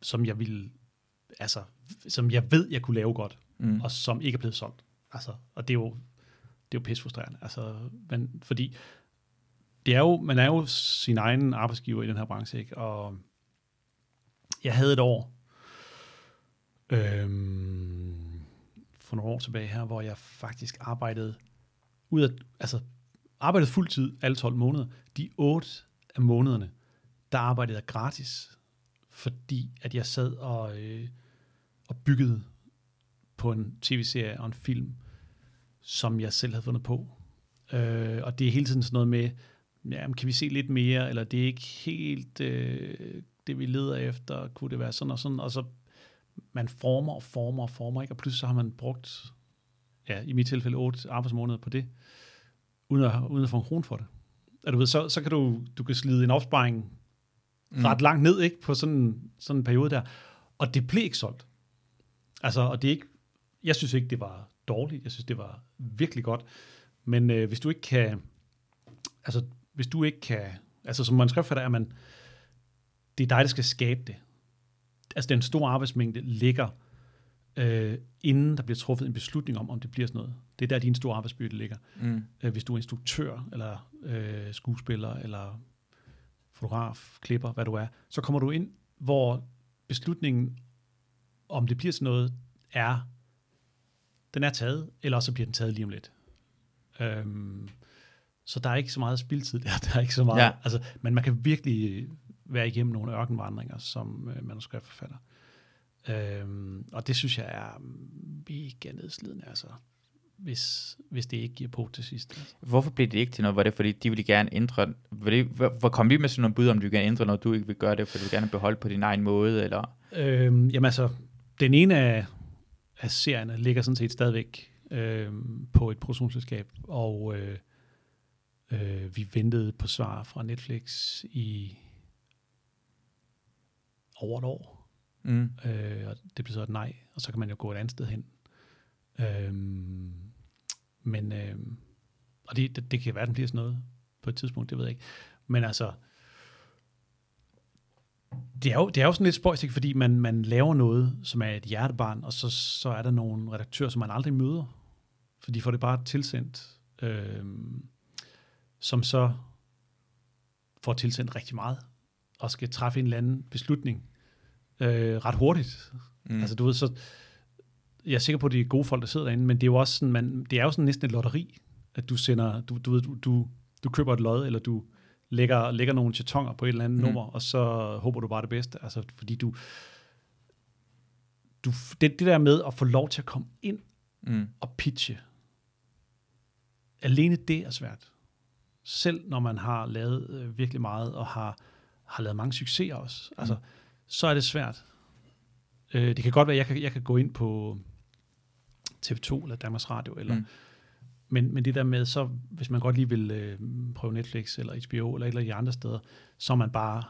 som jeg vil, altså, som jeg ved, jeg kunne lave godt, Mm. og som ikke er blevet solgt. Altså, og det er jo, det er jo pissefrustrerende. Altså, men, fordi det er jo, man er jo sin egen arbejdsgiver i den her branche, ikke? Og jeg havde et år, øhm, for nogle år tilbage her, hvor jeg faktisk arbejdede ud af, altså arbejdede fuldtid alle 12 måneder. De 8 af månederne, der arbejdede jeg gratis, fordi at jeg sad og, øh, og byggede på en tv-serie og en film, som jeg selv havde fundet på. Øh, og det er hele tiden sådan noget med, ja, kan vi se lidt mere, eller det er ikke helt øh, det, vi leder efter, kunne det være sådan og sådan, og så man former og former og former, ikke? og pludselig så har man brugt, ja, i mit tilfælde, otte arbejdsmåneder på det, uden at, uden at få en krone for det. Og du ved, så, så kan du, du kan slide en opsparing mm. ret langt ned, ikke, på sådan, sådan en periode der, og det blev ikke solgt. Altså, og det er ikke, jeg synes ikke, det var dårligt, jeg synes, det var virkelig godt, men øh, hvis du ikke kan, altså, hvis du ikke kan, altså som manuskriptforfatter er man, det er dig, der skal skabe det. altså den store arbejdsmængde ligger, øh, inden der bliver truffet en beslutning om, om det bliver sådan noget. Det er der, din store arbejdsbyrde ligger. Mm. Øh, hvis du er instruktør, eller øh, skuespiller, eller fotograf, klipper, hvad du er, så kommer du ind, hvor beslutningen, om det bliver sådan noget, er, den er taget, eller så bliver den taget lige om lidt. Øhm, så der er ikke så meget spildtid der, der er ikke så meget, Ja. altså, men man kan virkelig være igennem nogle ørkenvandringer som øh, manuskriptforfatter. Øhm, og det synes jeg er mega nedslidende, altså, hvis, hvis det ikke giver på til sidst. Altså. Hvorfor blev det ikke til noget? Var det, fordi de ville gerne ændre... Var det, hvor, hvor kom vi med sådan nogle bud, om du gerne ændre noget, du ikke vil gøre det, for du vil gerne beholde på din egen måde, eller... Øhm, jamen altså, den ene af, af serierne ligger sådan set stadigvæk øhm, på et produktionsselskab, og øh, øh, vi ventede på svar fra Netflix i over et år, Mm. øh, og det blev så et nej, og så kan man jo gå et andet sted hen. Øhm, men, øhm, og det, det, det kan være, den bliver sådan noget på et tidspunkt, det ved jeg ikke. Men altså, det er jo, det er jo sådan lidt spøjst, fordi man, man laver noget, som er et hjertebarn, og så, så er der nogle redaktører, som man aldrig møder, for de får det bare tilsendt, øhm, som så får tilsendt rigtig meget, og skal træffe en eller anden beslutning øh, ret hurtigt. Mm. Altså du ved, så jeg er sikker på, at det er gode folk, der sidder derinde, men det er jo også sådan, man, det er jo sådan næsten et lotteri, at du sender, du, du, du, du køber et lod, eller du lægger, lægger nogle chatonger på et eller andet Mm. mm. nummer, og så håber du bare det bedste. Altså, fordi du, du det, det der med at få lov til at komme ind Mm. og pitche, alene det er svært. Selv når man har lavet øh, virkelig meget, og har, har lavet mange succeser også, altså, Mm. så er det svært. Øh, det kan godt være, at jeg kan, jeg kan gå ind på TV2 eller Danmarks Radio, eller, Mm. Men, men det der med, så hvis man godt lige vil øh, prøve Netflix eller HBO eller et eller andet andre steder, så er man bare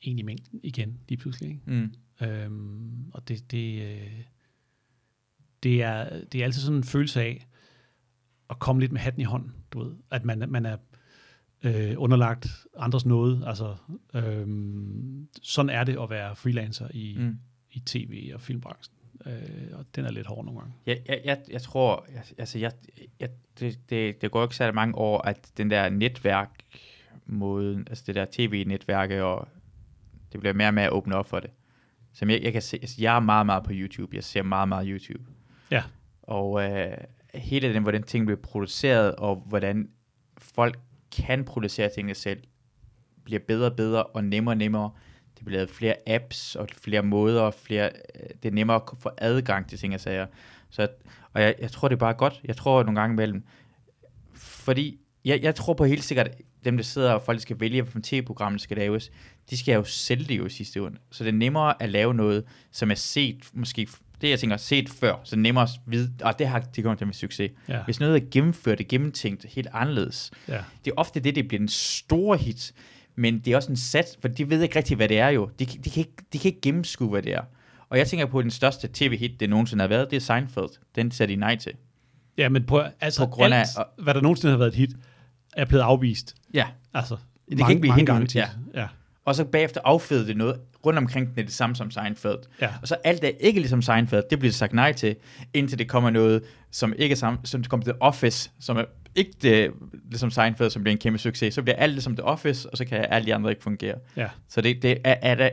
en i mængden igen lige pludselig. Ikke? Mm. Øhm, og det, det, øh, det, er, det er altid sådan en følelse af at komme lidt med hatten i hånden, du ved. At man, man er øh, underlagt andres noget. Altså, øhm, sådan er det at være freelancer i. Mm. i tv- og filmbranchen. Øh, og den er lidt hård nogle gange. Jeg, jeg, jeg, jeg tror, jeg, altså jeg, jeg, det, det, det går ikke særlig mange år, at den der netværk måden, altså det der tv-netværket, og det bliver mere og mere åbnet op for det. Som jeg, jeg kan se, altså jeg er meget, meget på YouTube. Jeg ser meget, meget YouTube. Ja. Og øh, hele den, hvordan ting bliver produceret, og hvordan folk kan producere tingene selv, bliver bedre og bedre, og nemmere og nemmere. Det bliver lavet flere apps, og flere måder, og flere, øh, det er nemmere at få adgang til ting og sager. Så, og jeg, jeg tror, det er bare godt. Jeg tror nogle gange imellem, fordi jeg, jeg tror på helt sikkert, dem, der sidder og folk skal vælge, hvilken tv-program der skal laves, de skal jo sælge det jo i sidste ende. Så det er nemmere at lave noget, som er set, måske, det jeg tænker, set før, så det er nemmere at vide, og det har det kommer til med succes. Ja. Hvis noget er gennemført, det er gennemtænkt helt anderledes, ja. det er ofte det, det bliver den store hit, men det er også en sats, for de ved ikke rigtig, hvad det er jo. De, de, kan, ikke, de kan ikke gennemskue, hvad det er. Og jeg tænker på, at den største tv-hit, det nogensinde har været, det er Seinfeld. Den sagde de nej til. ja, men på, altså På grund af- alt, hvad der nogensinde har været et hit, er blevet afvist. Ja, Altså, kan mange, ikke blive mange gange ja. ja. og så bagefter affødte det noget rundt omkring den er det samme som Seinfeld. Ja. Og så alt, der ikke er ligesom Seinfeld, det bliver sagt nej til, indtil det kommer noget, som ikke er samme, som kommer til Office, som er ikke det, ligesom Seinfeld, som bliver en kæmpe succes. Så bliver alt ligesom The Office, og så kan alle de andre ikke fungere. ja. Så det, det er, er der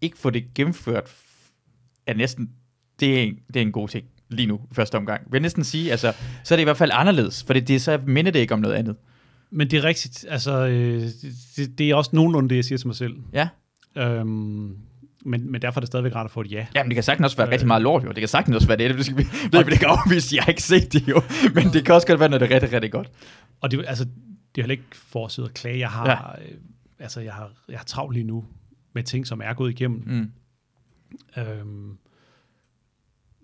ikke få det gennemført, er næsten, det er, en, det er en god ting lige nu, første omgang. Jeg vil næsten sige, altså, så er det i hvert fald anderledes, for det, det så minder det ikke om noget andet. Men det er rigtigt. Altså, øh, det, det er også nogenlunde det, jeg siger til mig selv. Ja, Øhm, men, men derfor er det stadigvæk rart at få et ja. Jamen, det kan sagtens også være Øh. rigtig meget lort, jo. Det kan sagtens også være det. Det vi, det vil ikke afvise, jeg har ikke set det, jo. Men det kan også godt være, når det er rigtig, rigtig godt. Og det, altså, det er heller ikke for at sidde og klage. Jeg har, ja. øh, altså, jeg har, jeg har travlt lige nu med ting, som er gået igennem. Mm. Øhm,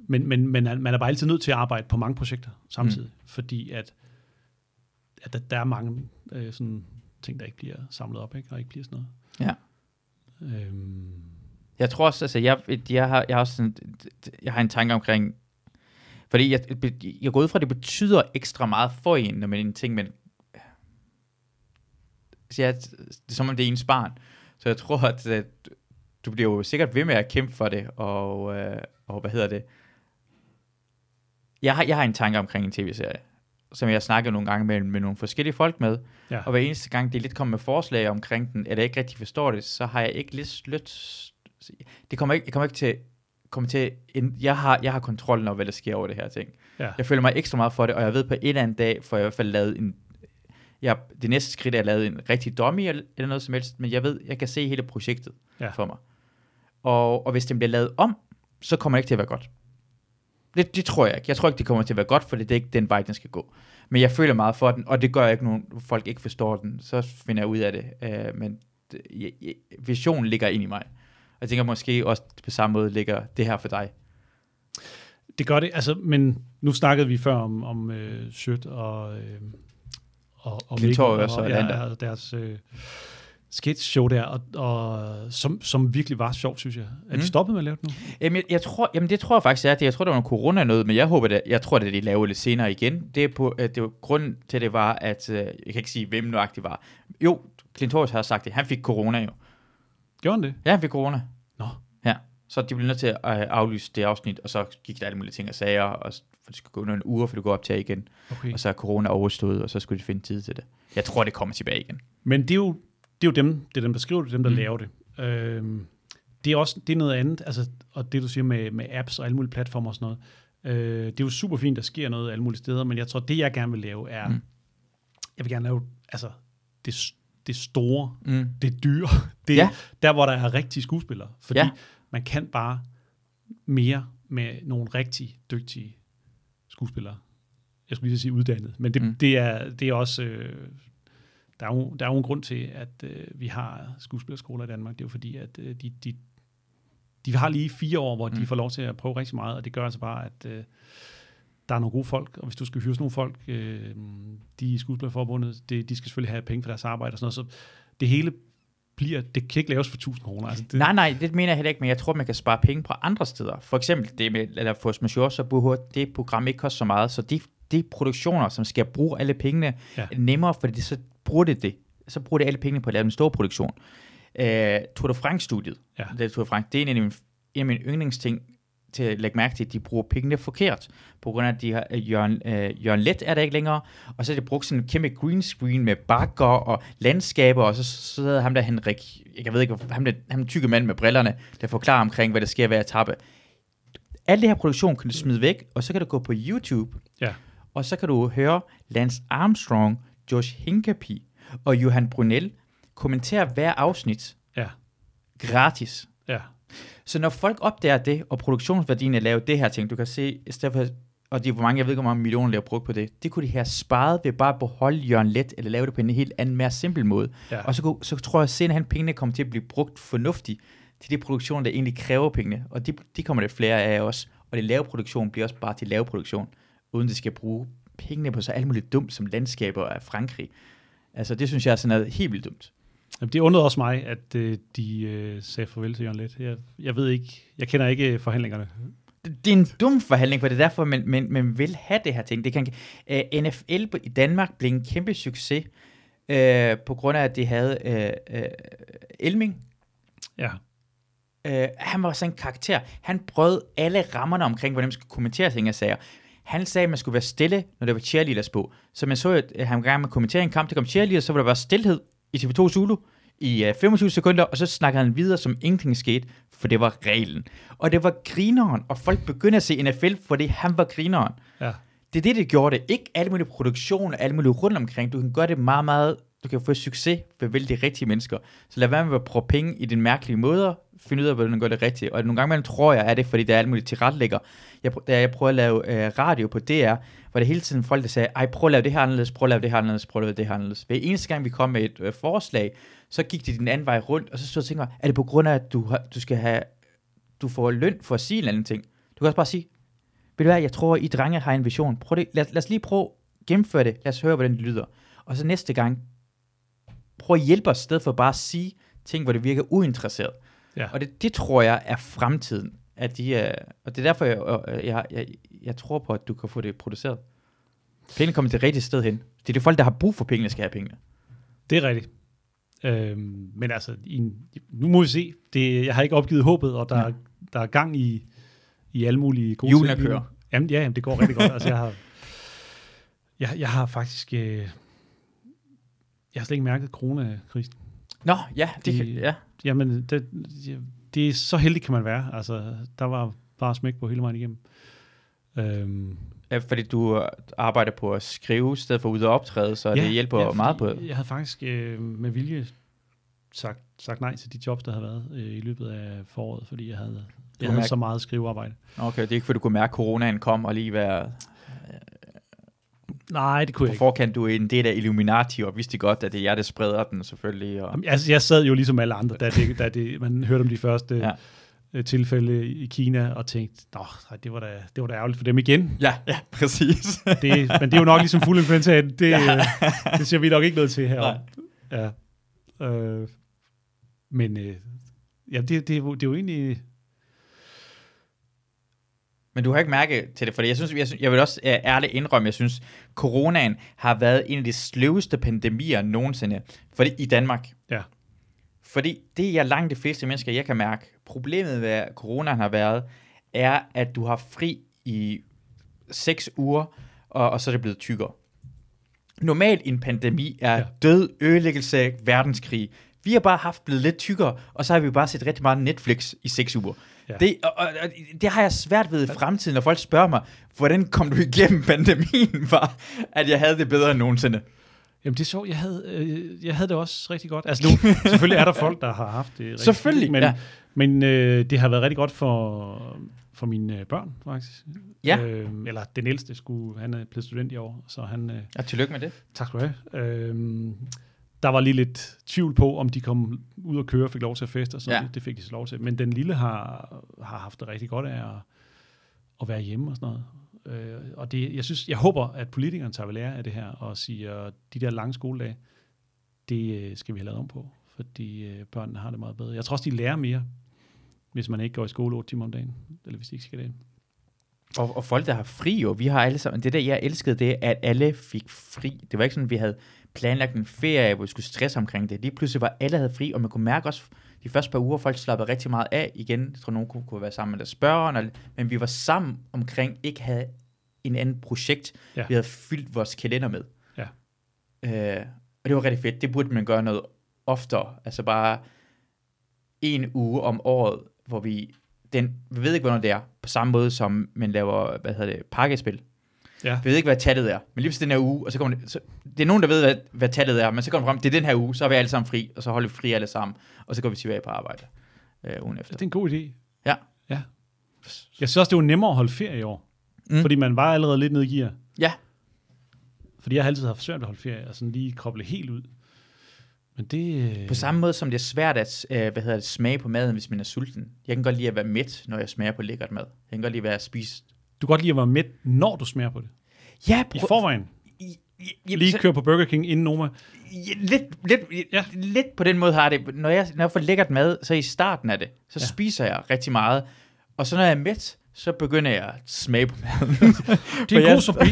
men, men, men man er bare altid nødt til at arbejde på mange projekter samtidig, mm. fordi at, at der, der er mange øh, sådan ting, der ikke bliver samlet op, ikke? og ikke bliver sådan noget. Ja. Øhm, Jeg tror også, altså, jeg, jeg, har, jeg har også sådan, jeg har en tanke omkring, fordi jeg, jeg går ud fra, at det betyder ekstra meget for en, når man er en ting, men så jeg, det er som om det er ens barn. Så jeg tror, at, at du bliver jo sikkert ved med at kæmpe for det, og, øh, og hvad hedder det? Jeg har, jeg har en tanke omkring en tv-serie, som jeg har snakket nogle gange med, med nogle forskellige folk med, Ja. og hver eneste gang, de lidt kommer med forslag omkring den, eller jeg ikke rigtig forstår det, så har jeg ikke lidt lyst... Det kommer ikke, jeg kommer ikke til... Kommer til en, jeg, har, jeg har kontrollen over, hvad der sker over det her ting. Ja. Jeg føler mig ekstra meget for det, og jeg ved på en eller anden dag, får jeg i hvert fald lavet en... Jeg, det næste skridt er at lave en rigtig dummy eller, noget som helst, men jeg ved, jeg kan se hele projektet Ja. for mig. Og, og hvis den bliver lavet om, så kommer det ikke til at være godt. Det, det tror jeg ikke. Jeg tror ikke, det kommer til at være godt, for det er ikke den vej, den skal gå. Men jeg føler meget for den, og det gør jeg ikke, nogen folk ikke forstår den. Så finder jeg ud af det. Uh, men det, jeg, jeg, visionen ligger ind i mig. Og jeg tænker måske også på samme måde ligger det her for dig. Det gør det, altså, men nu snakkede vi før om, om øh, Sødt og, øh, og, og Mikkel og ja, Lander. og deres øh, sketch show der, og, og, som, som virkelig var sjovt, synes jeg. Er Mm. de stoppet med at lave det nu? Jamen, jeg, jeg tror, jamen det tror jeg faktisk er, det. Jeg tror, det var noget corona noget, men jeg håber det, jeg tror, det de laver lidt senere igen. Det er på, øh, det var, grunden til det var, at, øh, jeg kan ikke sige, hvem nøjagtigt var. Jo, Clintorius har sagt det, han fik corona jo. Gjorde han det? Ja, fik corona. Nå. Ja, så de blev nødt til at øh, aflyse det afsnit, og så gik der alle mulige ting og sager, og for det skulle gå nogle uger, for det går op til igen. Okay. Og så er corona overstået, og så skulle de finde tid til det. Jeg tror, det kommer tilbage igen. Men det er jo, det er jo dem, det er dem, der skriver det, dem, der Mm. laver det. Øhm, det er også det er noget andet, altså, og det du siger med, med apps og alle mulige platformer og sådan noget, øh, det er jo super fint, der sker noget alle mulige steder, men jeg tror, det jeg gerne vil lave er, Mm. jeg vil gerne lave, altså, det, det store, Mm. det dyre, det, Ja. der hvor der er rigtige skuespillere, fordi Ja. man kan bare mere med nogle rigtig dygtige skuespillere. Jeg skulle lige sige uddannet, men det, mm. det, er, det er også, øh, der er, jo, der er jo en grund til, at øh, vi har skuespillerskoler i Danmark. Det er jo fordi, at øh, de, de, de har lige fire år, hvor Mm. de får lov til at prøve rigtig meget, og det gør altså bare, at øh, der er nogle gode folk, og hvis du skal hyre sådan nogle folk, øh, de i skuespillerforbundet, det, de skal selvfølgelig have penge for deres arbejde og sådan noget, så det hele bliver, det kan ikke laves for 1000 kroner. Altså det, Nej, nej, det mener jeg heller ikke, men jeg tror, man kan spare penge på andre steder. For eksempel det med, eller force majeure, så burde det program ikke koste så meget, så de, de produktioner, som skal bruge alle pengene, ja. Er nemmere, fordi det, så bruger det det. Så bruger det alle pengene på at lave en stor produktion. Uh, Tour de France-studiet, Ja. det er Tour de France, det er en af mine, en af mine yndlingsting til at lægge mærke til, at de bruger pengene forkert, på grund af, at de har, uh, Jørgen, uh, Jørgen Let er der ikke længere, og så er det brugt sådan en kæmpe green screen med bakker og landskaber, og så sidder ham der Henrik, jeg ved ikke, ham der, ham tykke mand med brillerne, der forklarer omkring, hvad der sker ved at tappe. Al det her produktion kan du smide væk, og så kan du gå på YouTube, Ja. og så kan du høre Lance Armstrong, Josh Hincapie og Johan Brunel kommentere hver afsnit Ja, gratis. Så når folk opdager det, og produktionsværdien at lave det her ting, du kan se, i stedet for, og det er hvor mange, jeg ved ikke, hvor mange millioner, der har brugt på det, det kunne de have sparet ved bare at beholde Jørgen Let, eller lave det på en helt anden, mere simpel måde. ja. Og så, kunne- så tror jeg, at senere hen pengene kommer til at blive brugt fornuftigt til de produktioner, der egentlig kræver pengene. Og de, de kommer der flere af også. Og det lave produktion bliver også bare til lave produktion, uden de skal bruge pengene på så alt muligt dumt som landskaber af Frankrig. Altså det synes jeg er sådan noget helt vildt dumt. Jamen, det undrede også mig, at øh, de øh, sagde farvel til Jørgen Let. Jeg, jeg ved ikke, jeg kender ikke øh, forhandlingerne. Det, det er en dum forhandling, for det er derfor, man, man, man vil have det her ting. Det kan, uh, NFL i Danmark blev en kæmpe succes, uh, på grund af, at de havde uh, uh, Elming, Ja, Øh, han var sådan en karakter. Han brød alle rammerne omkring, hvordan man skulle kommentere ting og sager. Han sagde, at man skulle være stille, når der var cheerleaders på. Så man så, at han gang med at kommentere en kamp, der kom cheerleaders, så var der bare stillhed i TV2 Zulu i uh, 25 sekunder, og så snakkede han videre, som ingenting skete, for det var reglen. Og det var grineren, og folk begyndte at se NFL, fordi han var grineren. ja. Det er det, det gjorde det. Ikke alle mulige produktioner, alle mulige rundt omkring. Du kan gøre det meget, meget... Du kan få succes ved vælge de rigtige mennesker. Så lad være med at bruge penge i den mærkelige måder. Find ud af, hvordan du gør det rigtigt. Og nogle gange man tror jeg, er det, fordi der er alle mulige tilrettelægger. Jeg, da jeg prøvede at lave øh, radio på DR, var det hele tiden folk, der sagde, ej, prøv at lave det her anderledes, prøv at lave det her anderledes, prøv at lave det her anderledes. Hver eneste gang, vi kom med et øh, forslag, så gik det den anden vej rundt, og så stod og tænkte, er det på grund af, at du, har, du skal have, du får løn for at sige en anden ting? Du kan også bare sige, ved du hvad, jeg tror, I drenge har en vision. Prøv det. Lad, lad os lige prøve at gennemføre det. Lad os høre, hvordan det lyder. Og så næste gang, prøv at hjælpe os, i stedet for bare at sige ting, hvor det virker uinteresseret. Ja. Og det, det tror jeg er fremtiden. At de, er, og det er derfor, jeg, jeg, jeg, jeg, jeg tror på, at du kan få det produceret. Pengene kommer til det rigtige sted hen. Det er de folk, der har brug for pengene, skal have pengene. Det er rigtigt. Øhm, men altså, i, nu må vi se. Det, jeg har ikke opgivet håbet, og der, Ja. der er gang i, i alle mulige gode Hjulene ting kører. Jamen, ja, jamen, det går rigtig godt. Altså, jeg har, jeg, jeg har faktisk... Øh, jeg har slet ikke mærket coronakrisen. Nå, ja, det, De- kan, ja. Jamen, det, det er så heldig kan man være. Altså, der var bare smæk på hele vejen igennem. Øhm, ja. Fordi du arbejder på at skrive, i stedet for ude og optræde, så det hjælper fordi meget på Jeg havde faktisk øh, med vilje sagt, sagt nej til de jobs, der havde været øh, i løbet af foråret, fordi jeg havde, jeg havde mærke- så meget skrivearbejde. Okay, det er ikke, fordi du kunne mærke, at coronaen kom og lige være Nej, det kunne på jeg ikke. forkant. Du er en del af Illuminati, og vidste godt, at det er jer, der spreder den selvfølgelig. Og, Jamen, Altså, jeg sad jo ligesom alle andre, da, det, da det, man hørte om de første Ja. ja. tilfælde i Kina, og tænkte, Nå, det var da, det var da ærgerligt for dem igen. ja, ja, præcis. Det, men det er jo nok ligesom fuld influenza. Det, ja. det ser vi nok ikke noget til her. Ja. Øh, men øh, ja, det, det, det er jo egentlig... Men du har ikke mærket til det, for jeg, synes, jeg, synes, jeg vil også ærligt indrømme, jeg synes, coronaen har været en af de sløveste pandemier nogensinde fordi, i Danmark. Ja. Fordi det, jeg langt de fleste mennesker, jeg kan mærke, problemet med coronaen har været, er, at du har fri i seks uger, og, og så er det blevet tykkere. Normalt en pandemi er ja. Død, ødelæggelse, verdenskrig. Vi har bare haft blevet lidt tykkere, og så har vi bare set rigtig meget Netflix i seks uger. Ja. Det, og, og, og, det har jeg svært ved i fremtiden, når folk spørger mig, hvordan kom du igennem pandemien, var, at jeg havde det bedre end nogensinde. Jamen det er så, jeg havde, øh, jeg havde det også rigtig godt. Altså nu, selvfølgelig er der folk, der har haft det rigtig Selvfølgelig, men, ja. men øh, det har været rigtig godt for, for mine øh, børn, faktisk. Ja. Øh, eller den ældste skulle, han er blevet student i år, så han, øh, Ja, tillykke med det. tak skal du have. Øh, der var lige lidt tvivl på, om de kom ud og køre og fik lov til at feste, og så Ja. det, det fik de så lov til. Men den lille har, har haft det rigtig godt af at, at være hjemme og sådan noget. Øh, og det, jeg synes, jeg håber, at politikerne tager ved lære af det her og siger, de der lange skoledage, det øh, skal vi have lavet om på, fordi øh, børnene har det meget bedre. Jeg tror også, de lærer mere, hvis man ikke går i skole 8 timer om dagen, eller hvis de ikke skal det. Og, og folk, der har fri jo, vi har alle sammen, det der, jeg elskede det, at alle fik fri. Det var ikke sådan, vi havde planlagt en ferie, hvor vi skulle stresse omkring det. Lige pludselig var alle havde fri, og man kunne mærke også, de første par uger, folk slappede rigtig meget af igen. Jeg tror, nogen kunne, kunne være sammen med deres og, men vi var sammen omkring, ikke havde en anden projekt. Ja. vi havde fyldt vores kalender med. Ja. Øh, og det var rigtig fedt. Det burde man gøre noget oftere. Altså bare en uge om året, hvor vi, den, vi ved ikke, hvornår det er, på samme måde som man laver, hvad hedder det, pakkespil. Ja. Vi ved ikke, hvad tallet er, men lige den her uge, og så kommer det, så, det er nogen, der ved, hvad, hvad tallet er, men så kommer det frem, det er den her uge, så er vi alle sammen fri, og så holder vi fri alle sammen, og så går vi tilbage på arbejde øh, ugen efter. Det er en god idé. Ja. ja. Jeg synes også, det var nemmere at holde ferie i år, Mm. fordi man var allerede lidt nede i gear. Ja, Fordi jeg har altid haft svært at holde ferie, og sådan lige koble helt ud. Men det... øh, på samme måde som det er svært at øh, hvad hedder det, smage på maden, hvis man er sulten. Jeg kan godt lide at være mæt, når jeg smager på lækkert mad. Jeg kan godt lide at være at spise. Du kan godt lide at være med, når du smager på det. Ja, I forvejen. Jamen, Lige køre på Burger King inden Noma. Lidt, lidt, ja. Lidt på den måde har jeg det. Når jeg, når jeg får lækkert mad, så i starten af det, så ja. Spiser jeg rigtig meget. Og så når jeg er mæt, så begynder jeg at smage på maden. Det er en god sobi.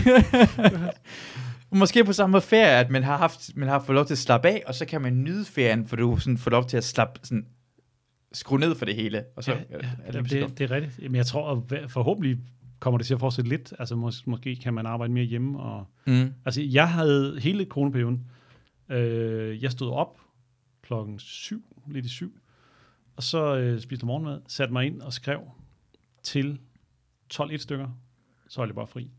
Måske på samme ferie, at man har, haft, man har fået lov til at slappe af, og så kan man nyde ferien, for du sådan får lov til at slappe, sådan, skrue ned for det hele. Og så Ja, er ja, det, det, det, det, er rigtigt. Jamen, jeg tror, at forhåbentlig kommer det til at fortsætte lidt. Altså, mås- måske kan man arbejde mere hjemme. Og, mm. altså, jeg havde hele coronaperioden. Øh, jeg stod op klokken syv, lidt i syv, og så øh, spiste jeg morgenmad, satte mig ind og skrev til 12 et stykker. Så holdt jeg bare fri.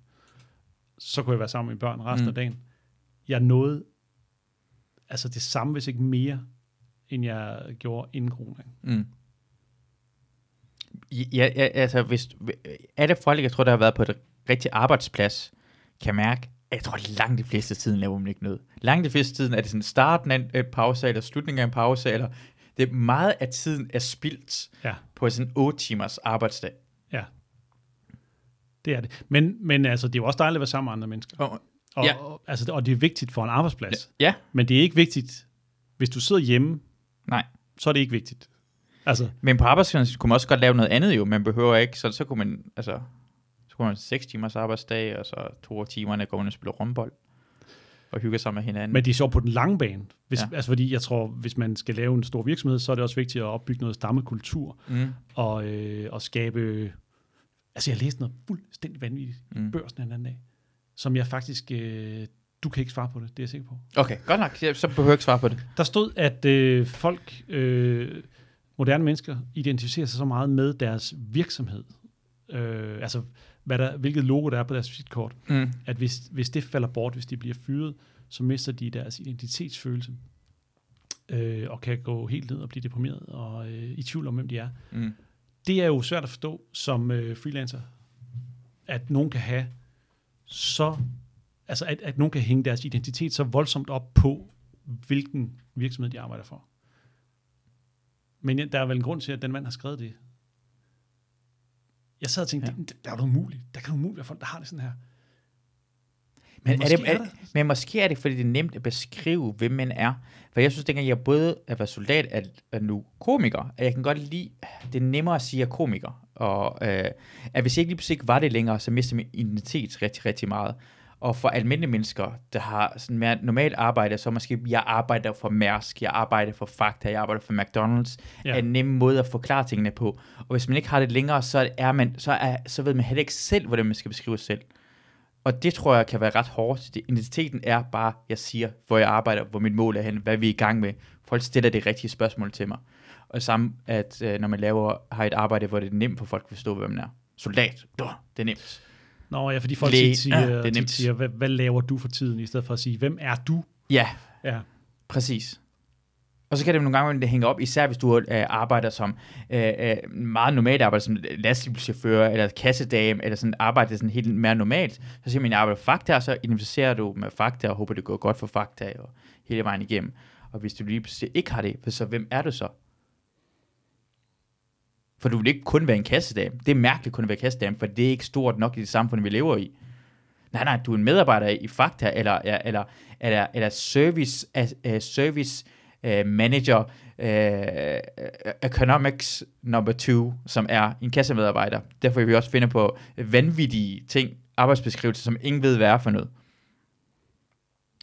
Så kunne jeg være sammen med mine børn resten mm. af dagen. Jeg nåede altså det samme, hvis ikke mere, end jeg gjorde inden corona. Mm. Ja, ja, altså, hvis alle folk, jeg tror, der har været på et rigtig arbejdsplads, kan mærke, at jeg tror, langt de fleste tiden laver man ikke noget. Langt de fleste tiden er det sådan starten af en en pause, eller slutningen af en pause, eller det er meget af tiden er spildt Ja. på sådan en 8 timers arbejdsdag. Ja. Det er det. Men, men altså, det er jo også dejligt at være sammen med andre mennesker. Og, Og, Ja. og, altså, og det er vigtigt for en arbejdsplads. ja, Men det er ikke vigtigt, hvis du sidder hjemme, nej. så er det ikke vigtigt. Altså, Men på arbejdspladsen kunne man også godt lave noget andet jo. Man behøver ikke, så, så kunne man, altså, så kunne man 6 timers arbejdsdag, og så to timerne går man og spiller rumbold. og hygger sig med hinanden. Men det er så på den lange bane. Hvis, Ja. Altså fordi jeg tror, hvis man skal lave en stor virksomhed, så er det også vigtigt at opbygge noget stammekultur mm. og, øh, og skabe... Altså jeg læste noget fuldstændig vanvittigt Mm. mm. børsen den anden dag, som jeg faktisk... Øh, du kan ikke svare på det, det er jeg sikker på. Okay, godt nok. Så behøver jeg ikke svare på det. Der stod, at øh, folk, øh, moderne mennesker, identificerer sig så meget med deres virksomhed. Øh, altså, hvad der, hvilket logo der er på deres visitkort. Mm. At hvis, hvis det falder bort, hvis de bliver fyret, så mister de deres identitetsfølelse. Øh, og kan gå helt ned og blive deprimeret og øh, i tvivl om, hvem de er. Mm. Det er jo svært at forstå som øh, freelancer, at nogen kan have så, altså at, at nogen kan hænge deres identitet så voldsomt op på, hvilken virksomhed de arbejder for. Men der er vel en grund til, at den mand har skrevet det. Jeg sad og tænkte, Ja. det, der er jo umuligt. Der kan jo umuligt være folk, der har det sådan her. Men, er måske det, er, er det, men måske er det, fordi det er nemt at beskrive, hvem man er. For jeg synes, dengang jeg både at være soldat og er nu komiker, at jeg kan godt lide, det er nemmere at sige, at er komiker. Og øh, at hvis jeg ikke lige pludselig var det længere, så mister min identitet rigtig, rigtig meget. Og for almindelige mennesker, der har sådan mere normalt arbejde, så måske, jeg arbejder for Mærsk, jeg arbejder for Fakta, jeg arbejder for McDonald's, ja. Er en nem måde at forklare tingene på. Og hvis man ikke har det længere, så, er man, så, er, så ved man heller ikke selv, hvordan man skal beskrive sig selv. Og det tror jeg kan være ret hårdt. Identiteten er bare, jeg siger, hvor jeg arbejder, hvor mit mål er hen, hvad vi er i gang med. Folk stiller det rigtige spørgsmål til mig. Og samme, at øh, når man laver, har et arbejde, hvor det er nemt for folk at forstå, hvem man er. Soldat, det er nemt. Nå ja, fordi folk Læge, siger, ja, det er nemt. siger hvad, hvad laver du for tiden, i stedet for at sige, hvem er du? Ja, Ja, præcis. Og så kan det nogle gange det hænge op, især hvis du øh, arbejder som øh, øh, meget normalt arbejder som lastbilchauffør, eller kassedame, eller sådan arbejder sådan helt mere normalt. Så siger man, jeg arbejder Fakta, og så identificerer du med Fakta, og håber, det går godt for Fakta, og hele vejen igennem. Og hvis du lige pludselig ikke har det, så hvem er du så? For du vil ikke kun være en kassedame. Det er mærkeligt kun at være kassedame, for det er ikke stort nok i det samfund, vi lever i. Nej, nej, du er en medarbejder i Fakta, eller, eller, eller, eller, eller service, uh, service uh, manager, uh, economics number two, som er en kassemedarbejder. Derfor vil vi også finde på vanvittige ting, arbejdsbeskrivelser, som ingen ved, hvad er for noget.